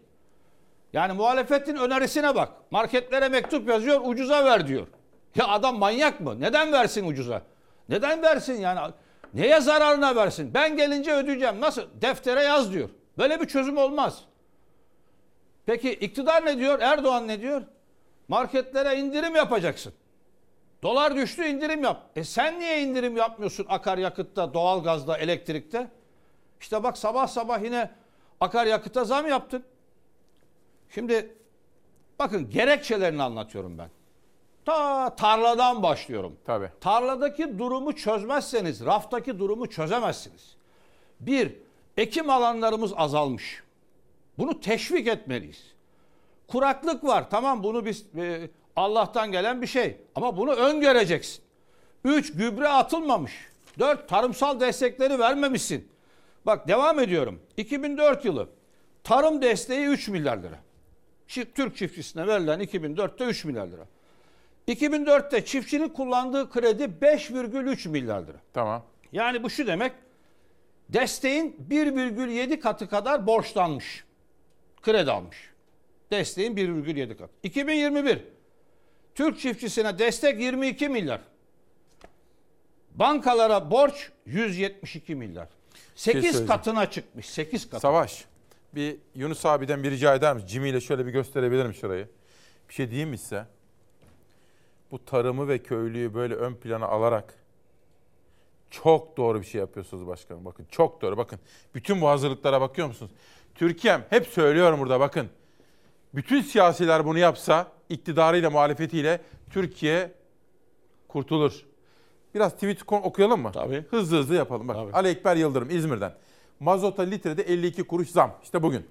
Yani muhalefetin önerisine bak. Marketlere mektup yazıyor, ucuza ver diyor. Ya adam manyak mı? Neden versin ucuza? Neden versin yani? Neye zararına versin? Ben gelince ödeyeceğim. Nasıl? Deftere yaz diyor. Böyle bir çözüm olmaz. Peki iktidar ne diyor? Erdoğan ne diyor? Marketlere indirim yapacaksın. Dolar düştü indirim yap. E sen niye indirim yapmıyorsun akaryakıtta, doğalgazda, elektrikte? İşte bak sabah sabah yine akaryakıta zam yaptın. Şimdi bakın gerekçelerini anlatıyorum ben. Ta tarladan başlıyorum. Tabii. Tarladaki durumu çözmezseniz raftaki durumu çözemezsiniz. Bir, ekim alanlarımız azalmış. Bunu teşvik etmeliyiz. Kuraklık var. Tamam bunu biz e, Allah'tan gelen bir şey. Ama bunu öngöreceksin. Üç, gübre atılmamış. Dört, tarımsal destekleri vermemişsin. Bak devam ediyorum. 2004 yılı tarım desteği 3 milyar lira. Türk çiftçisine verilen 2004'te 3 milyar lira. 2004'te çiftçinin kullandığı kredi 5,3 milyar lira. Tamam. Yani bu şu demek desteğin 1,7 katı kadar borçlanmış. Kredi almış. Desteğin 1,7 katı. 2021 Türk çiftçisine destek 22 milyar. Bankalara borç 172 milyar. şey 8 söyleyeceğim. katına çıkmış. 8 katına. Savaş. Bir Yunus abiden bir rica eder misin? Jimmy ile şöyle bir gösterebilirim şurayı. Bir şey diyeyim mi size? Bu tarımı ve köylüyü böyle ön plana alarak çok doğru bir şey yapıyorsunuz başkanım. Bakın çok doğru. Bakın bütün bu hazırlıklara bakıyor musunuz? Türkiye'm hep söylüyorum burada bakın. Bütün siyasiler bunu yapsa iktidarıyla muhalefetiyle Türkiye kurtulur. Biraz tweet okuyalım mı? Tabii. Hızlı hızlı yapalım. Bak, Ali Ekber Yıldırım İzmir'den. Mazota litrede 52 kuruş zam. İşte bugün.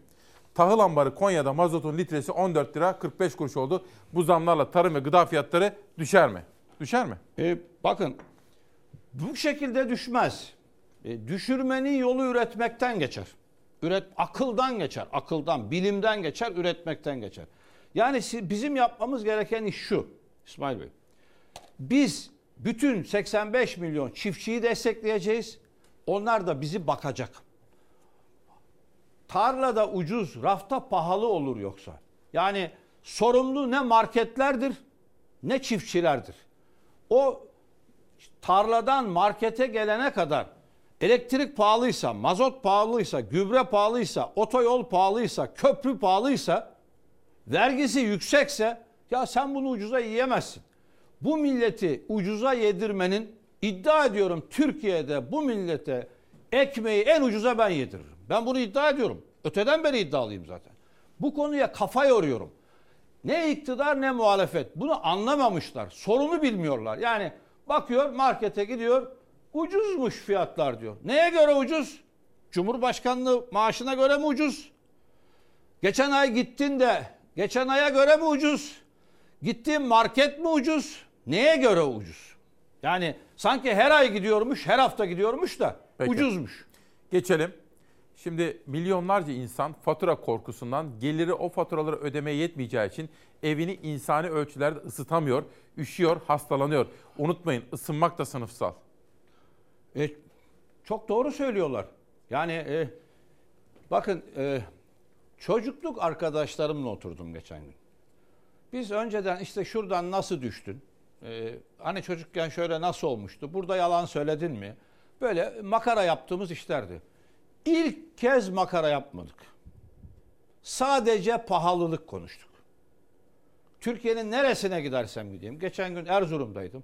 Tahıl ambarı Konya'da mazotun litresi 14 lira 45 kuruş oldu. Bu zamlarla tarım ve gıda fiyatları düşer mi? Düşer mi? E, bakın bu şekilde düşmez. E, düşürmenin yolu üretmekten geçer. Üret akıldan geçer, akıldan, bilimden geçer, üretmekten geçer. Yani bizim yapmamız gereken iş şu İsmail Bey. Biz bütün 85 milyon çiftçiyi destekleyeceğiz. Onlar da bizi bakacak. Tarlada ucuz, rafta pahalı olur yoksa. Yani sorumlu ne marketlerdir ne çiftçilerdir. O tarladan markete gelene kadar elektrik pahalıysa, mazot pahalıysa, gübre pahalıysa, otoyol pahalıysa, köprü pahalıysa, vergisi yüksekse ya sen bunu ucuza yiyemezsin. Bu milleti ucuza yedirmenin iddia ediyorum Türkiye'de bu millete ekmeği en ucuza ben yediririm. Ben bunu iddia ediyorum. Öteden beri iddialıyım zaten. Bu konuya kafa yoruyorum. Ne iktidar ne muhalefet. Bunu anlamamışlar. Sorunu bilmiyorlar. Yani bakıyor markete gidiyor. Ucuzmuş fiyatlar diyor. Neye göre ucuz? Cumhurbaşkanlığı maaşına göre mi ucuz? Geçen ay gittin de geçen aya göre mi ucuz? Gittiğin market mi ucuz? Neye göre ucuz? Yani sanki her ay gidiyormuş, her hafta gidiyormuş da Peki. ucuzmuş. Geçelim. Şimdi milyonlarca insan fatura korkusundan geliri o faturaları ödemeye yetmeyeceği için evini insani ölçülerde ısıtamıyor, üşüyor, hastalanıyor. Unutmayın ısınmak da sınıfsal. E, çok doğru söylüyorlar. Yani e, bakın e, çocukluk arkadaşlarımla oturdum geçen gün. Biz önceden işte şuradan nasıl düştün? E, hani çocukken şöyle nasıl olmuştu? Burada yalan söyledin mi? Böyle makara yaptığımız işlerdi. İlk kez makara yapmadık. Sadece pahalılık konuştuk. Türkiye'nin neresine gidersem gideyim. Geçen gün Erzurum'daydım.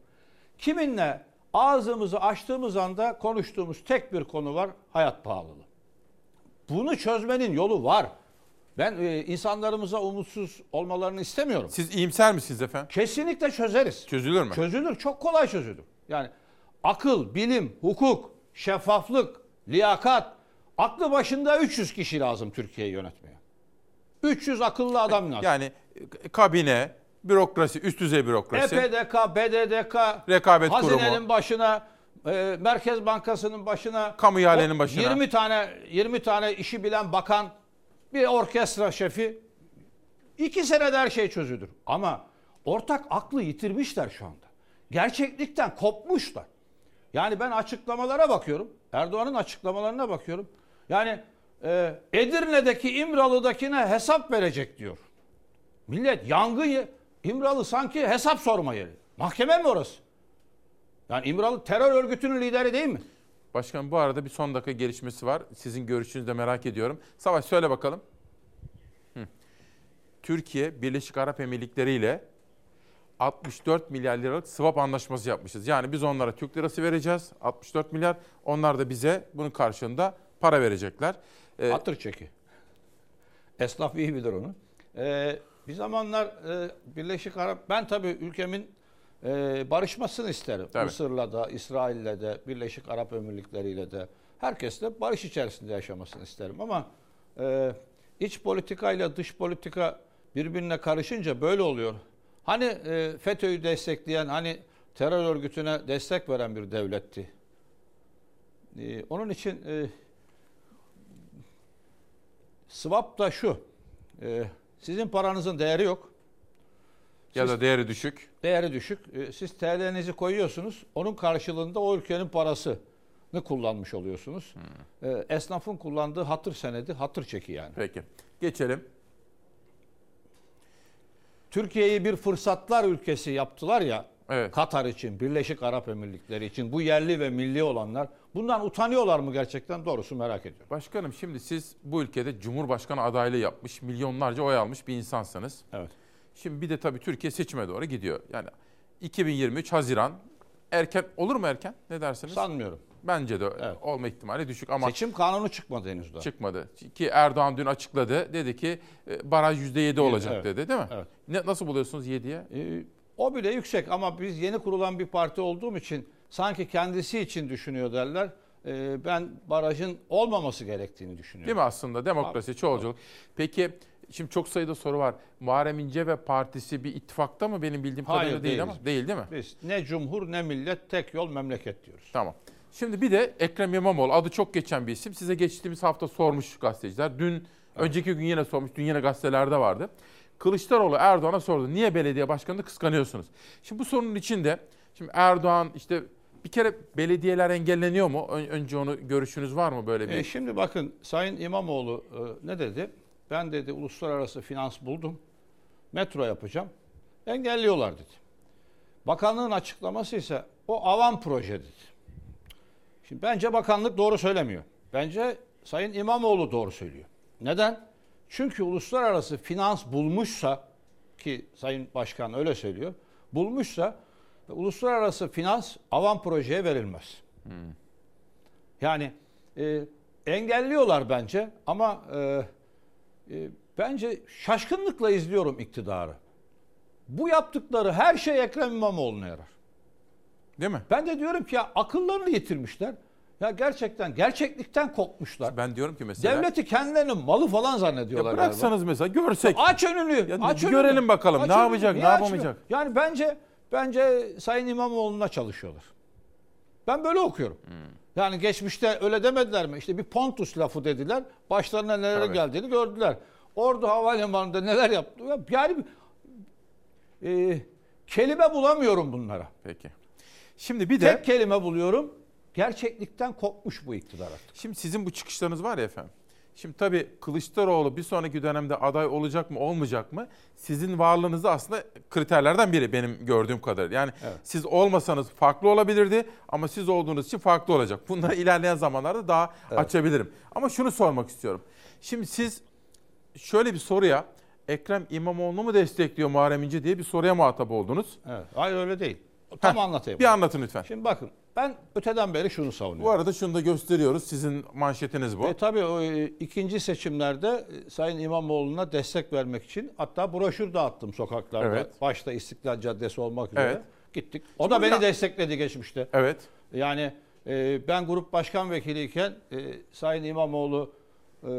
Kiminle ağzımızı açtığımız anda konuştuğumuz tek bir konu var. Hayat pahalılığı. Bunu çözmenin yolu var. Ben e, insanlarımıza umutsuz olmalarını istemiyorum. Siz iyimser misiniz efendim? Kesinlikle çözeriz. Çözülür mü? Çözülür. Çok kolay çözülür. Yani akıl, bilim, hukuk, şeffaflık, liyakat. Aklı başında 300 kişi lazım Türkiye'yi yönetmeye. 300 akıllı adam lazım. Yani e, kabine, bürokrasi, üst düzey bürokrasi. EPDK, BDDK, Rekabet hazinenin Kurumu. başına, e, Merkez Bankası'nın başına, Kamu ihalenin başına. 20 tane 20 tane işi bilen bakan, bir orkestra şefi. iki senede her şey çözülür. Ama ortak aklı yitirmişler şu anda. Gerçeklikten kopmuşlar. Yani ben açıklamalara bakıyorum. Erdoğan'ın açıklamalarına bakıyorum. Yani e, Edirne'deki İmralı'dakine hesap verecek diyor. Millet yangın İmralı sanki hesap sorma yeri. Mahkeme mi orası? Yani İmralı terör örgütünün lideri değil mi? Başkanım bu arada bir son dakika gelişmesi var. Sizin görüşünüzü de merak ediyorum. Savaş söyle bakalım. Hı. Türkiye Birleşik Arap Emirlikleri ile 64 milyar liralık swap anlaşması yapmışız. Yani biz onlara Türk lirası vereceğiz 64 milyar. Onlar da bize bunun karşılığında para verecekler. Ee, Hatır çeki. Esnaf iyi bilir onu. Ee, bir zamanlar e, Birleşik Arap, ben tabii ülkemin e, barışmasını isterim. Tabii. Mısır'la da, İsrail'le de, Birleşik Arap Emirlikleri'yle de, herkesle barış içerisinde yaşamasını isterim. Ama e, iç politika ile dış politika birbirine karışınca böyle oluyor. Hani e, FETÖ'yü destekleyen, hani terör örgütüne destek veren bir devletti. E, onun için e, swap da şu, e, sizin paranızın değeri yok. ya Siz- da değeri düşük. Değeri düşük. E, Siz TL'nizi koyuyorsunuz. Onun karşılığında o ülkenin parasını kullanmış oluyorsunuz. E, Esnafın kullandığı hatır senedi, hatır çeki yani. Peki. Geçelim. Türkiye'yi bir fırsatlar ülkesi yaptılar ya. Evet. Katar için, Birleşik Arap Emirlikleri için bu yerli ve milli olanlar bundan utanıyorlar mı gerçekten doğrusu merak ediyorum. Başkanım şimdi siz bu ülkede Cumhurbaşkanı adaylığı yapmış, milyonlarca oy almış bir insansınız. Evet. Şimdi bir de tabii Türkiye seçime doğru gidiyor. Yani 2023 Haziran erken olur mu erken? Ne dersiniz? Sanmıyorum. Bence de olma ihtimali düşük ama Seçim kanunu çıkmadı henüz daha. çıkmadı. Ki Erdoğan dün açıkladı. Dedi ki e, baraj %7 olacak Evet. dedi değil mi? Evet. Ne, nasıl buluyorsunuz 7'ye? Ee, o bile yüksek ama biz yeni kurulan bir parti olduğum için sanki kendisi için düşünüyor derler. Ee, ben barajın olmaması gerektiğini düşünüyorum. Değil mi aslında? Demokrasi, çoğulculuk. Peki şimdi çok sayıda soru var. Muharrem İnce ve partisi bir ittifakta mı benim bildiğim Hayır, kadarıyla değil ama? Değil değil mi? Biz ne cumhur ne millet tek yol memleket diyoruz. Tamam. Şimdi bir de Ekrem İmamoğlu adı çok geçen bir isim. Size geçtiğimiz hafta sormuş gazeteciler. Dün, önceki gün yine sormuş. Dün yine gazetelerde vardı. Kılıçdaroğlu Erdoğan'a sordu. Niye belediye başkanını kıskanıyorsunuz? Şimdi bu sorunun içinde şimdi Erdoğan işte bir kere belediyeler engelleniyor mu? Ön- Önce onu görüşünüz var mı böyle bir? E, şimdi bakın Sayın İmamoğlu e, ne dedi? Ben dedi uluslararası finans buldum. Metro yapacağım. Engelliyorlar dedi. Bakanlığın açıklaması ise o avan proje dedi. Şimdi bence bakanlık doğru söylemiyor. Bence Sayın İmamoğlu doğru söylüyor. Neden? Çünkü uluslararası finans bulmuşsa ki Sayın Başkan öyle söylüyor. Bulmuşsa uluslararası finans avan projeye verilmez. Yani e, engelliyorlar bence ama e, e, bence şaşkınlıkla izliyorum iktidarı. Bu yaptıkları her şey Ekrem İmamoğlu'na yarar. Değil mi? Ben de diyorum ki ya akıllarını yitirmişler. Ya gerçekten gerçeklikten kopmuşlar. Ben diyorum ki mesela. Devleti kendilerinin malı falan zannediyorlar. Ya bıraksanız mesela görsek. Aç önünü. Ya aç önünü. görelim bakalım Aç ne önünü. yapacak, Niye ne açmıyor? yapamayacak? Yani bence bence Sayın İmamoğlu'na çalışıyorlar. Ben böyle okuyorum. Hmm. Yani geçmişte öyle demediler mi? İşte bir Pontus lafı dediler. Başlarına neler Tabii. geldiğini gördüler. Ordu Havalimanı'nda neler yaptı? Yani e, kelime bulamıyorum bunlara. Peki. Şimdi bir de Tek kelime buluyorum. Gerçeklikten kopmuş bu iktidar artık. Şimdi sizin bu çıkışlarınız var ya efendim. Şimdi tabii Kılıçdaroğlu bir sonraki dönemde aday olacak mı olmayacak mı? Sizin varlığınızı aslında kriterlerden biri benim gördüğüm kadarıyla. Yani siz olmasanız farklı olabilirdi ama siz olduğunuz için farklı olacak. Bunları ilerleyen zamanlarda daha açabilirim. Ama şunu sormak istiyorum. Şimdi siz şöyle bir soruya Ekrem İmamoğlu'nu mu destekliyor Muharrem İnce diye bir soruya muhatap oldunuz. Evet. Hayır öyle değil. Tam Heh, anlatayım. Bir anlatın lütfen. Şimdi bakın ben öteden beri şunu savunuyorum. Bu arada şunu da gösteriyoruz. Sizin manşetiniz bu. E, tabii o, e, ikinci seçimlerde e, Sayın İmamoğlu'na destek vermek için hatta broşür dağıttım sokaklarda. Evet. Başta İstiklal Caddesi olmak üzere. Evet. Gittik. O Şimdi da beni destekledi geçmişte. Evet. Yani e, ben grup başkan vekiliyken e, Sayın İmamoğlu e,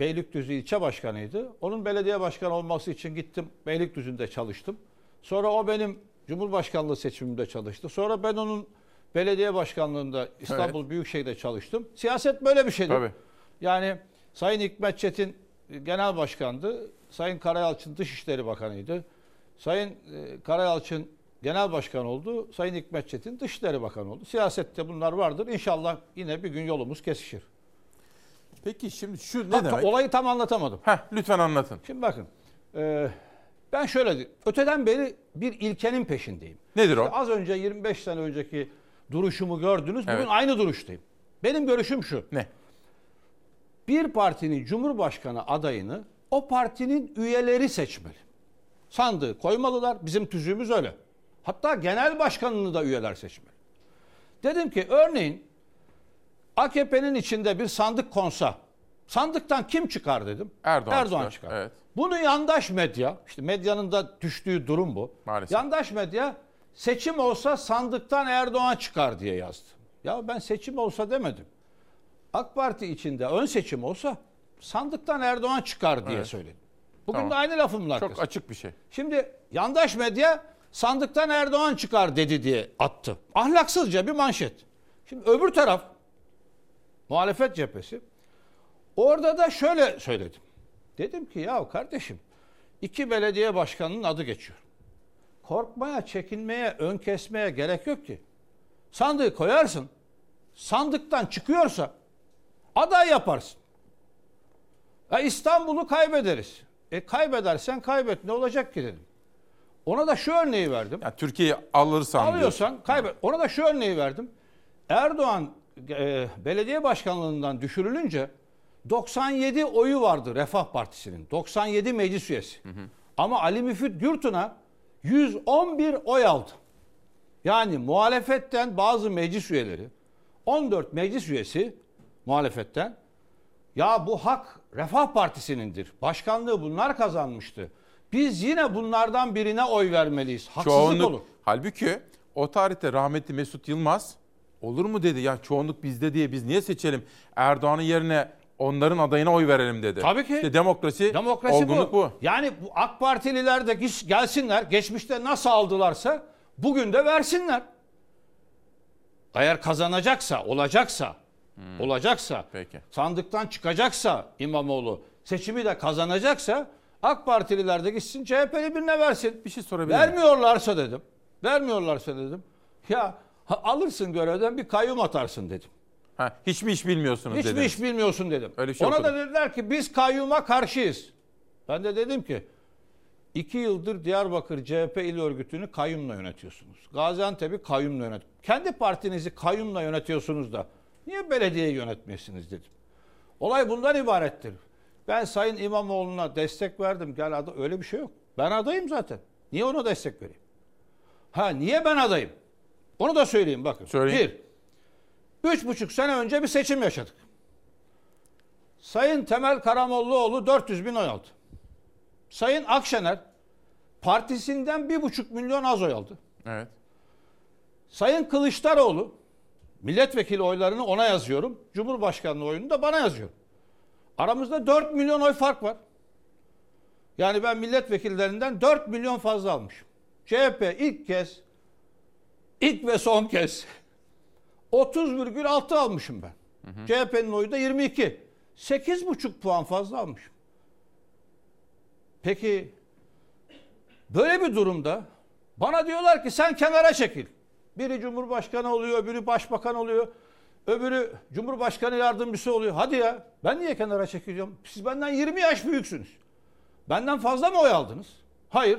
Beylikdüzü ilçe başkanıydı. Onun belediye başkanı olması için gittim Beylikdüzü'nde çalıştım. Sonra o benim Cumhurbaşkanlığı seçimimde çalıştı. Sonra ben onun belediye başkanlığında İstanbul Büyükşehir'de çalıştım. Siyaset böyle bir şeydir. Tabii. Yani Sayın Hikmet Çetin e, genel başkandı. Sayın Karayalçın Dışişleri Bakanıydı. Sayın e, Karayalçın genel başkan oldu. Sayın Hikmet Çetin Dışişleri Bakanı oldu. Siyasette bunlar vardır. İnşallah yine bir gün yolumuz kesişir. Peki şimdi şu ne Ha, demek? Olayı tam anlatamadım. Heh, lütfen anlatın. Şimdi bakın. e, Ben şöyle. Öteden beri bir ilkenin peşindeyim. Nedir o? İşte az önce 25 sene önceki duruşumu gördünüz. Bugün Evet. aynı duruştayım. Benim görüşüm şu. Ne? Bir partinin cumhurbaşkanı adayını o partinin üyeleri seçmeli. Sandığı koymalılar. Bizim tüzüğümüz öyle. Hatta genel başkanını da üyeler seçmeli. Dedim ki örneğin AKP'nin içinde bir sandık konsa sandıktan kim çıkar dedim. Erdoğan, çıkar. Evet. Bunu yandaş medya, işte medyanın da düştüğü durum bu. Maalesef. Yandaş medya seçim olsa sandıktan Erdoğan çıkar diye yazdı. Ya ben seçim olsa demedim. AK Parti içinde ön seçim olsa sandıktan Erdoğan çıkar diye Evet. söyledim. Bugün Tamam. de aynı lafımın Çok arkasında. açık bir şey. Şimdi yandaş medya sandıktan Erdoğan çıkar dedi diye attı. Ahlaksızca bir manşet. Şimdi öbür taraf muhalefet cephesi orada da şöyle söyledim. Dedim ki ya kardeşim iki belediye başkanının adı geçiyor. Korkmaya, çekinmeye, ön kesmeye gerek yok ki. Sandığı koyarsın. Sandıktan çıkıyorsa aday yaparsın. Ya İstanbul'u kaybederiz. E kaybedersen kaybet ne olacak ki dedim. Ona da şu örneği verdim. Ya Türkiye'yi alırsan. Alıyorsan kaybet. Ona da şu örneği verdim. Erdoğan e, belediye başkanlığından düşürülünce 97 oyu vardı Refah Partisi'nin. 97 meclis üyesi. Ama Ali Müfit Gürtun'a 111 oy aldı. Yani muhalefetten bazı meclis üyeleri 14 meclis üyesi muhalefetten ya bu hak Refah Partisi'nindir. Başkanlığı bunlar kazanmıştı. Biz yine bunlardan birine oy vermeliyiz. Haksızlık Çoğunluk. olur. Halbuki o tarihte rahmetli Mesut Yılmaz olur mu dedi ya çoğunluk bizde diye biz niye seçelim? Erdoğan'ın yerine onların adayına oy verelim dedi. Tabii ki. İşte demokrasi, Demokrasi olgunluk bu. Yani bu AK Partililer de gelsinler. Geçmişte nasıl aldılarsa bugün de versinler. Eğer kazanacaksa, olacaksa, olacaksa, Hmm. Peki. sandıktan çıkacaksa İmamoğlu, seçimi de kazanacaksa AK Partililer de gitsin CHP'li birine versin. Bir şey sorabilir? Vermiyorlarsa dedim. Vermiyorlarsa dedim. Ya alırsın görevden bir kayyum atarsın dedim. Ha, hiç mi iş bilmiyorsunuz Hiç mi dediniz. iş bilmiyorsun dedim. Öyle bir şey Ona okudum. da dediler ki biz kayyuma karşıyız. Ben de dedim ki iki yıldır Diyarbakır CHP il örgütünü kayyumla yönetiyorsunuz. Gaziantep'i kayyumla yönet. Kendi partinizi kayyumla yönetiyorsunuz da niye belediyeyi yönetmiyorsunuz dedim. Olay bundan ibarettir. Ben Sayın İmamoğlu'na destek verdim. Gel adı öyle bir şey yok. Ben adayım zaten. Niye ona destek vereyim? Ha niye ben adayım? Onu da söyleyeyim bakın. Söyleyin. Bir, üç buçuk sene önce bir seçim yaşadık. Sayın Temel Karamollaoğlu 400 bin oy aldı. Sayın Akşener partisinden bir buçuk milyon az oy aldı. Evet. Sayın Kılıçdaroğlu milletvekili oylarını ona yazıyorum. Cumhurbaşkanlığı oyunu da bana yazıyorum. Aramızda 4 milyon oy fark var. Yani ben milletvekillerinden 4 milyon fazla almışım. CHP ilk kez, ilk ve son kez 30,6 almışım ben. CHP'nin oyu da 22. 8,5 puan fazla almışım. Peki böyle bir durumda bana diyorlar ki sen kenara çekil. Biri Cumhurbaşkanı oluyor, öbürü Başbakan oluyor, öbürü Cumhurbaşkanı yardımcısı oluyor. Hadi ya ben niye kenara çekiliyorum? Siz benden 20 yaş büyüksünüz. Benden fazla mı oy aldınız? Hayır.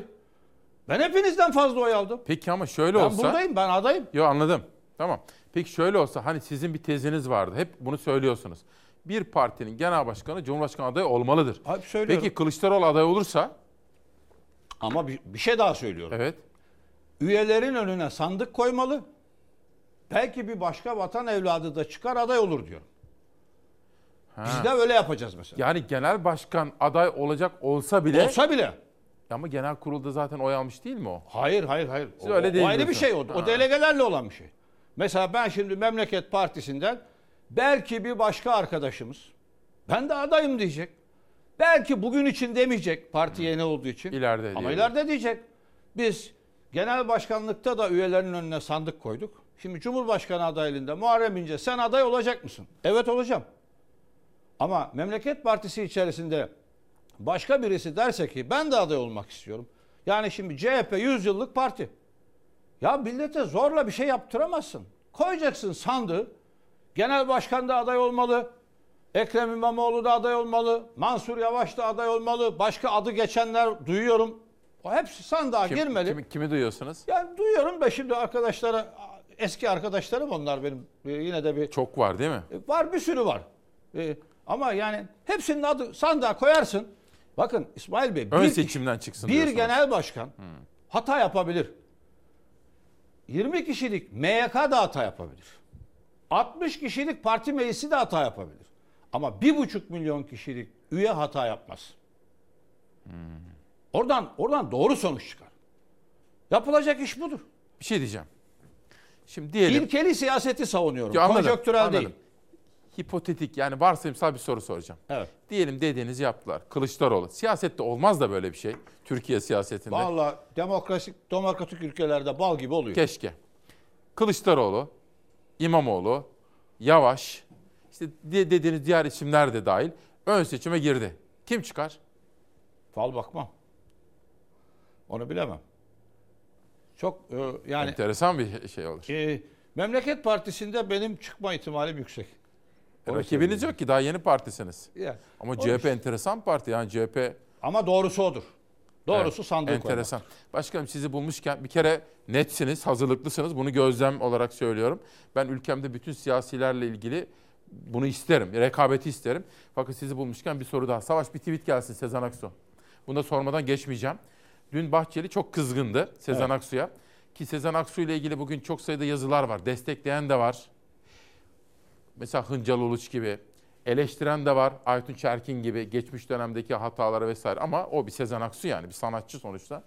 Ben hepinizden fazla oy aldım. Peki ama şöyle Ben olsa... buradayım, ben adayım. Yo anladım. Tamam. Peki şöyle olsa hani sizin bir teziniz vardı. Hep bunu söylüyorsunuz. Bir partinin genel başkanı Cumhurbaşkanı adayı olmalıdır. Abi söylüyorum. Peki Kılıçdaroğlu aday olursa? Ama bir, bir şey daha söylüyorum. Evet. Üyelerin önüne sandık koymalı. Belki bir başka vatan evladı da çıkar aday olur diyorum. Ha. Biz de öyle yapacağız mesela. Yani genel başkan aday olacak olsa bile... Olsa bile. Ama genel kurulda zaten oy almış değil mi o? Hayır hayır hayır. Siz o, öyle o değil ayrı bir şey o. O Ha. delegelerle olan bir şey. Mesela ben şimdi Memleket Partisi'nden belki bir başka arkadaşımız ben de adayım diyecek. Belki bugün için demeyecek parti yeni olduğu için. İleride Ama ileride diyecek. Biz genel başkanlıkta da üyelerin önüne sandık koyduk. Şimdi Cumhurbaşkanı adaylığında Muharrem İnce sen aday olacak mısın? Evet olacağım. Ama Memleket Partisi içerisinde başka birisi derse ki ben de aday olmak istiyorum. Yani şimdi CHP 100 yıllık parti. Ya millete zorla bir şey yaptıramazsın. Koyacaksın sandığı. Genel başkan da aday olmalı. Ekrem İmamoğlu da aday olmalı. Mansur Yavaş da aday olmalı. Başka adı geçenler duyuyorum. O hepsi sandığa Kim- girmeli. kimi, kimi duyuyorsunuz? Yani duyuyorum da şimdi arkadaşlara eski arkadaşlarım onlar benim Ee, yine de bir Çok var değil mi? var bir sürü var. Ee, ama yani hepsinin adı sandığa koyarsın. Bakın İsmail Bey Ön bir, seçimden çıksın bir diyorsunuz. genel başkan hata yapabilir. 20 kişilik MYK da hata yapabilir. 60 kişilik parti meclisi de hata yapabilir. Ama 1,5 milyon kişilik üye hata yapmaz. Oradan oradan doğru sonuç çıkar. Yapılacak iş budur. Bir şey diyeceğim. Şimdi diyelim. İlkeli siyaseti savunuyorum. Ya anladım, anladım. değil. Hipotetik yani varsayımsal bir soru soracağım. Evet. Diyelim dediğinizi yaptılar. Kılıçdaroğlu. Siyasette olmaz da böyle bir şey. Türkiye siyasetinde. Vallahi demokratik demokratik ülkelerde bal gibi oluyor. Keşke. Kılıçdaroğlu, İmamoğlu, Yavaş, işte de- dediğiniz diğer isimler de dahil ön seçime girdi. Kim çıkar? Fal bakmam. Onu bilemem. Çok e, yani Enteresan bir şey olur. e, Memleket Partisi'nde benim çıkma ihtimalim yüksek. Onu rakibiniz yok ki daha yeni partisiniz. Yani, Ama o CHP enteresan parti yani CHP. Ama doğrusu odur. Doğrusu Evet, sandık Enteresan. Başkanım sizi bulmuşken bir kere netsiniz, hazırlıklısınız. Bunu gözlem olarak söylüyorum. Ben ülkemde bütün siyasilerle ilgili bunu isterim. Rekabeti isterim. Fakat sizi bulmuşken bir soru daha. Savaş bir tweet gelsin Sezen Aksu. Bunu da sormadan geçmeyeceğim. Dün Bahçeli çok kızgındı Sezen Evet. Aksu'ya. Ki Sezen Aksu ile ilgili bugün çok sayıda yazılar var. Destekleyen de var. Mesela Hıncal Uluç gibi. Eleştiren de var. Aytun Çerkin gibi geçmiş dönemdeki hataları vesaire. Ama o bir Sezen Aksu yani bir sanatçı sonuçta.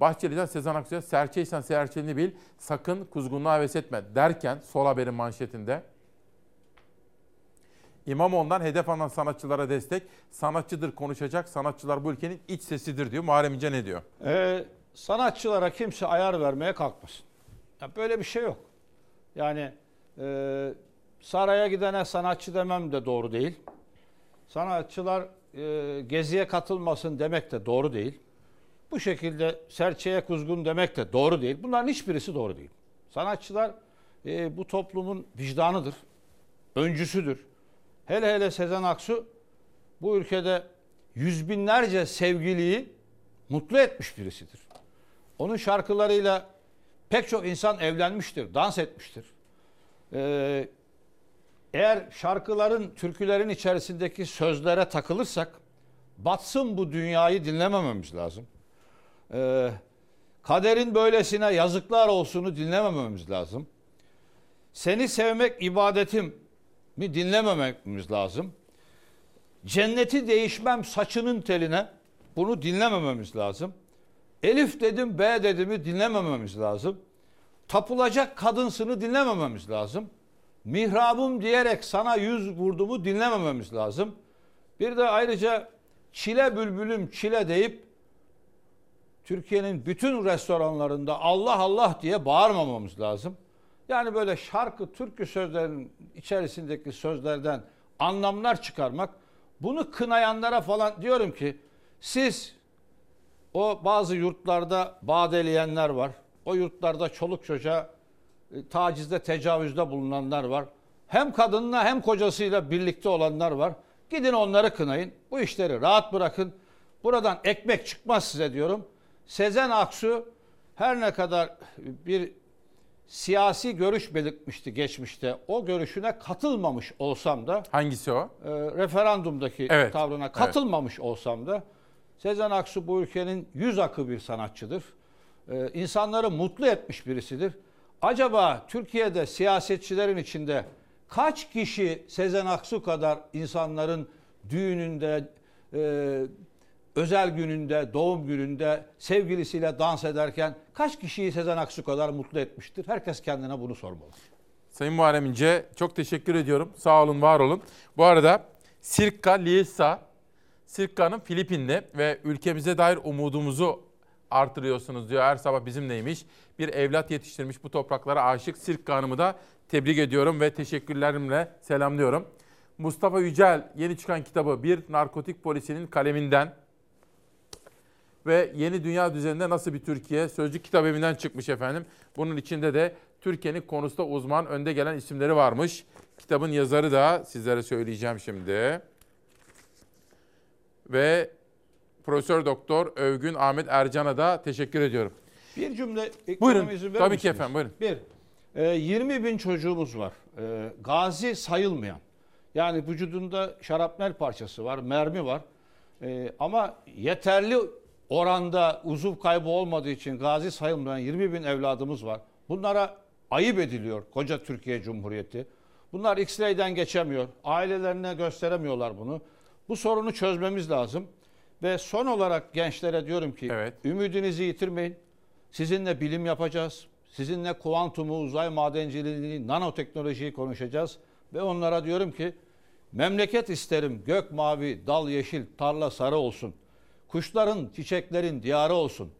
Bahçeli'den Sezen Aksu'ya serçeysen serçeliğini bil sakın kuzgunluğa heves etme derken sol haberin manşetinde İmamoğlu'ndan hedef alınan sanatçılara destek. Sanatçıdır konuşacak. Sanatçılar bu ülkenin iç sesidir diyor. Muharrem İnce ne diyor? Ee, sanatçılara kimse ayar vermeye kalkmasın. Ya böyle bir şey yok. Yani e, saraya gidene sanatçı demem de doğru değil. Sanatçılar e, geziye katılmasın demek de doğru değil. Bu şekilde serçeye kuzgun demek de doğru değil. Bunların hiçbirisi doğru değil. Sanatçılar e, bu toplumun vicdanıdır, öncüsüdür. Hele hele Sezen Aksu bu ülkede yüz binlerce sevgiliyi mutlu etmiş birisidir. Onun şarkılarıyla pek çok insan evlenmiştir, dans etmiştir. Ee, eğer şarkıların, türkülerin içerisindeki sözlere takılırsak batsın bu dünyayı dinlemememiz lazım. Ee, kaderin böylesine yazıklar olsunu dinlemememiz lazım. Seni sevmek ibadetim mi dinlemememiz lazım. Cenneti değişmem saçının teline bunu dinlemememiz lazım. Elif dedim B dedimi dinlemememiz lazım. Tapılacak kadınsını dinlemememiz lazım. Mihrabım diyerek sana yüz vurdumu dinlemememiz lazım. Bir de ayrıca çile bülbülüm çile deyip Türkiye'nin bütün restoranlarında Allah Allah diye bağırmamamız lazım. Yani böyle şarkı, türkü sözlerinin içerisindeki sözlerden anlamlar çıkarmak, bunu kınayanlara falan diyorum ki siz o bazı yurtlarda badeleyenler var. O yurtlarda çoluk çocuğa tacizde, tecavüzde bulunanlar var. Hem kadınla hem kocasıyla birlikte olanlar var. Gidin onları kınayın. Bu işleri rahat bırakın. Buradan ekmek çıkmaz size diyorum. Sezen Aksu her ne kadar bir siyasi görüş belirtmişti geçmişte. O görüşüne katılmamış olsam da Hangisi o? e, referandumdaki Evet, tavrına evet. katılmamış olsam da Sezen Aksu bu ülkenin yüz akı bir sanatçıdır. E, insanları mutlu etmiş birisidir. Acaba Türkiye'de siyasetçilerin içinde kaç kişi Sezen Aksu kadar insanların düğününde, e, özel gününde, doğum gününde sevgilisiyle dans ederken kaç kişiyi Sezen Aksu kadar mutlu etmiştir? Herkes kendine bunu sormalı. Sayın Muharrem İnce çok teşekkür ediyorum. Sağ olun, var olun. Bu arada Sirka Liesa, Sirka'nın Filipinli ve ülkemize dair umudumuzu artırıyorsunuz diyor. Her sabah bizimleymiş. Bir evlat yetiştirmiş bu topraklara aşık Sirka Hanım'ı da tebrik ediyorum ve teşekkürlerimle selamlıyorum. Mustafa Yücel yeni çıkan kitabı Bir Narkotik Polisinin kaleminden ve Yeni Dünya Düzeninde Nasıl Bir Türkiye Sözcük Kitap Evi'nden çıkmış efendim. Bunun içinde de Türkiye'nin konusunda uzman önde gelen isimleri varmış. Kitabın yazarı da sizlere söyleyeceğim şimdi. Ve Profesör Doktor Övgün Ahmet Ercan'a da teşekkür ediyorum. Bir cümle Buyurun. izin verir Tabii ki misiniz? efendim, buyurun. Bir, e, 20 bin çocuğumuz var. E, gazi sayılmayan. Yani vücudunda şarapnel parçası var, mermi var. E, ama yeterli oranda uzuv kaybı olmadığı için gazi sayılmayan 20 bin evladımız var. Bunlara ayıp ediliyor koca Türkiye Cumhuriyeti. Bunlar X-ray'den geçemiyor. Ailelerine gösteremiyorlar bunu. Bu sorunu çözmemiz lazım. Ve son olarak gençlere diyorum ki ümidinizi yitirmeyin. Sizinle bilim yapacağız. Sizinle kuantumu, uzay madenciliğini, nanoteknolojiyi konuşacağız. Ve onlara diyorum ki memleket isterim gök mavi, dal yeşil, tarla sarı olsun. Kuşların, çiçeklerin diyarı olsun.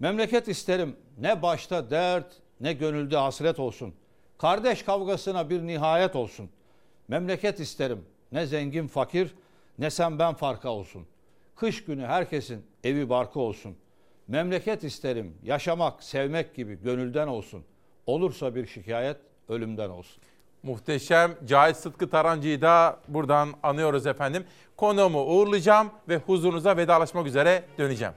Memleket isterim ne başta dert ne gönülde hasret olsun. Kardeş kavgasına bir nihayet olsun. Memleket isterim ne zengin fakir ne sen ben farka olsun. Kış günü herkesin evi barkı olsun. Memleket isterim yaşamak, sevmek gibi gönülden olsun. Olursa bir şikayet ölümden olsun. Muhteşem Cahit Sıtkı Tarancı'yı da buradan anıyoruz efendim. Konuğumu uğurlayacağım ve huzurunuza vedalaşmak üzere döneceğim.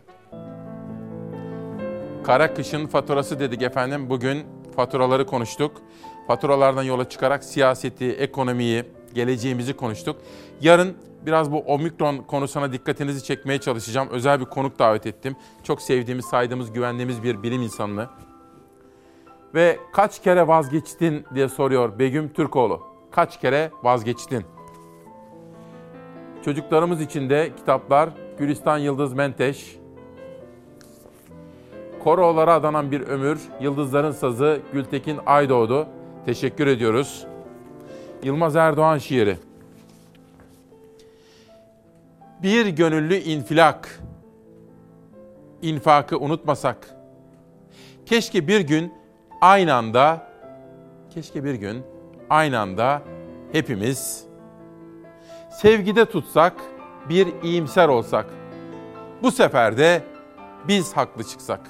Kara kışın faturası dedik efendim. Bugün faturaları konuştuk. Faturalardan yola çıkarak siyaseti, ekonomiyi, geleceğimizi konuştuk. Yarın biraz bu omikron konusuna dikkatinizi çekmeye çalışacağım. Özel bir konuk davet ettim. Çok sevdiğimiz, saydığımız, güvendiğimiz bir bilim insanını. Ve kaç kere vazgeçtin diye soruyor Begüm Türkoğlu. Kaç kere vazgeçtin? Çocuklarımız için de kitaplar Gülistan Yıldız Menteş, Koroğlara adanan bir ömür, Yıldızların Sazı Gültekin Aydoğdu. Teşekkür ediyoruz. Yılmaz Erdoğan şiiri. Bir gönüllü infilak. İnfakı unutmasak. Keşke bir gün aynı anda keşke bir gün aynı anda hepimiz sevgide tutsak, bir iyimser olsak. Bu sefer de biz haklı çıksak.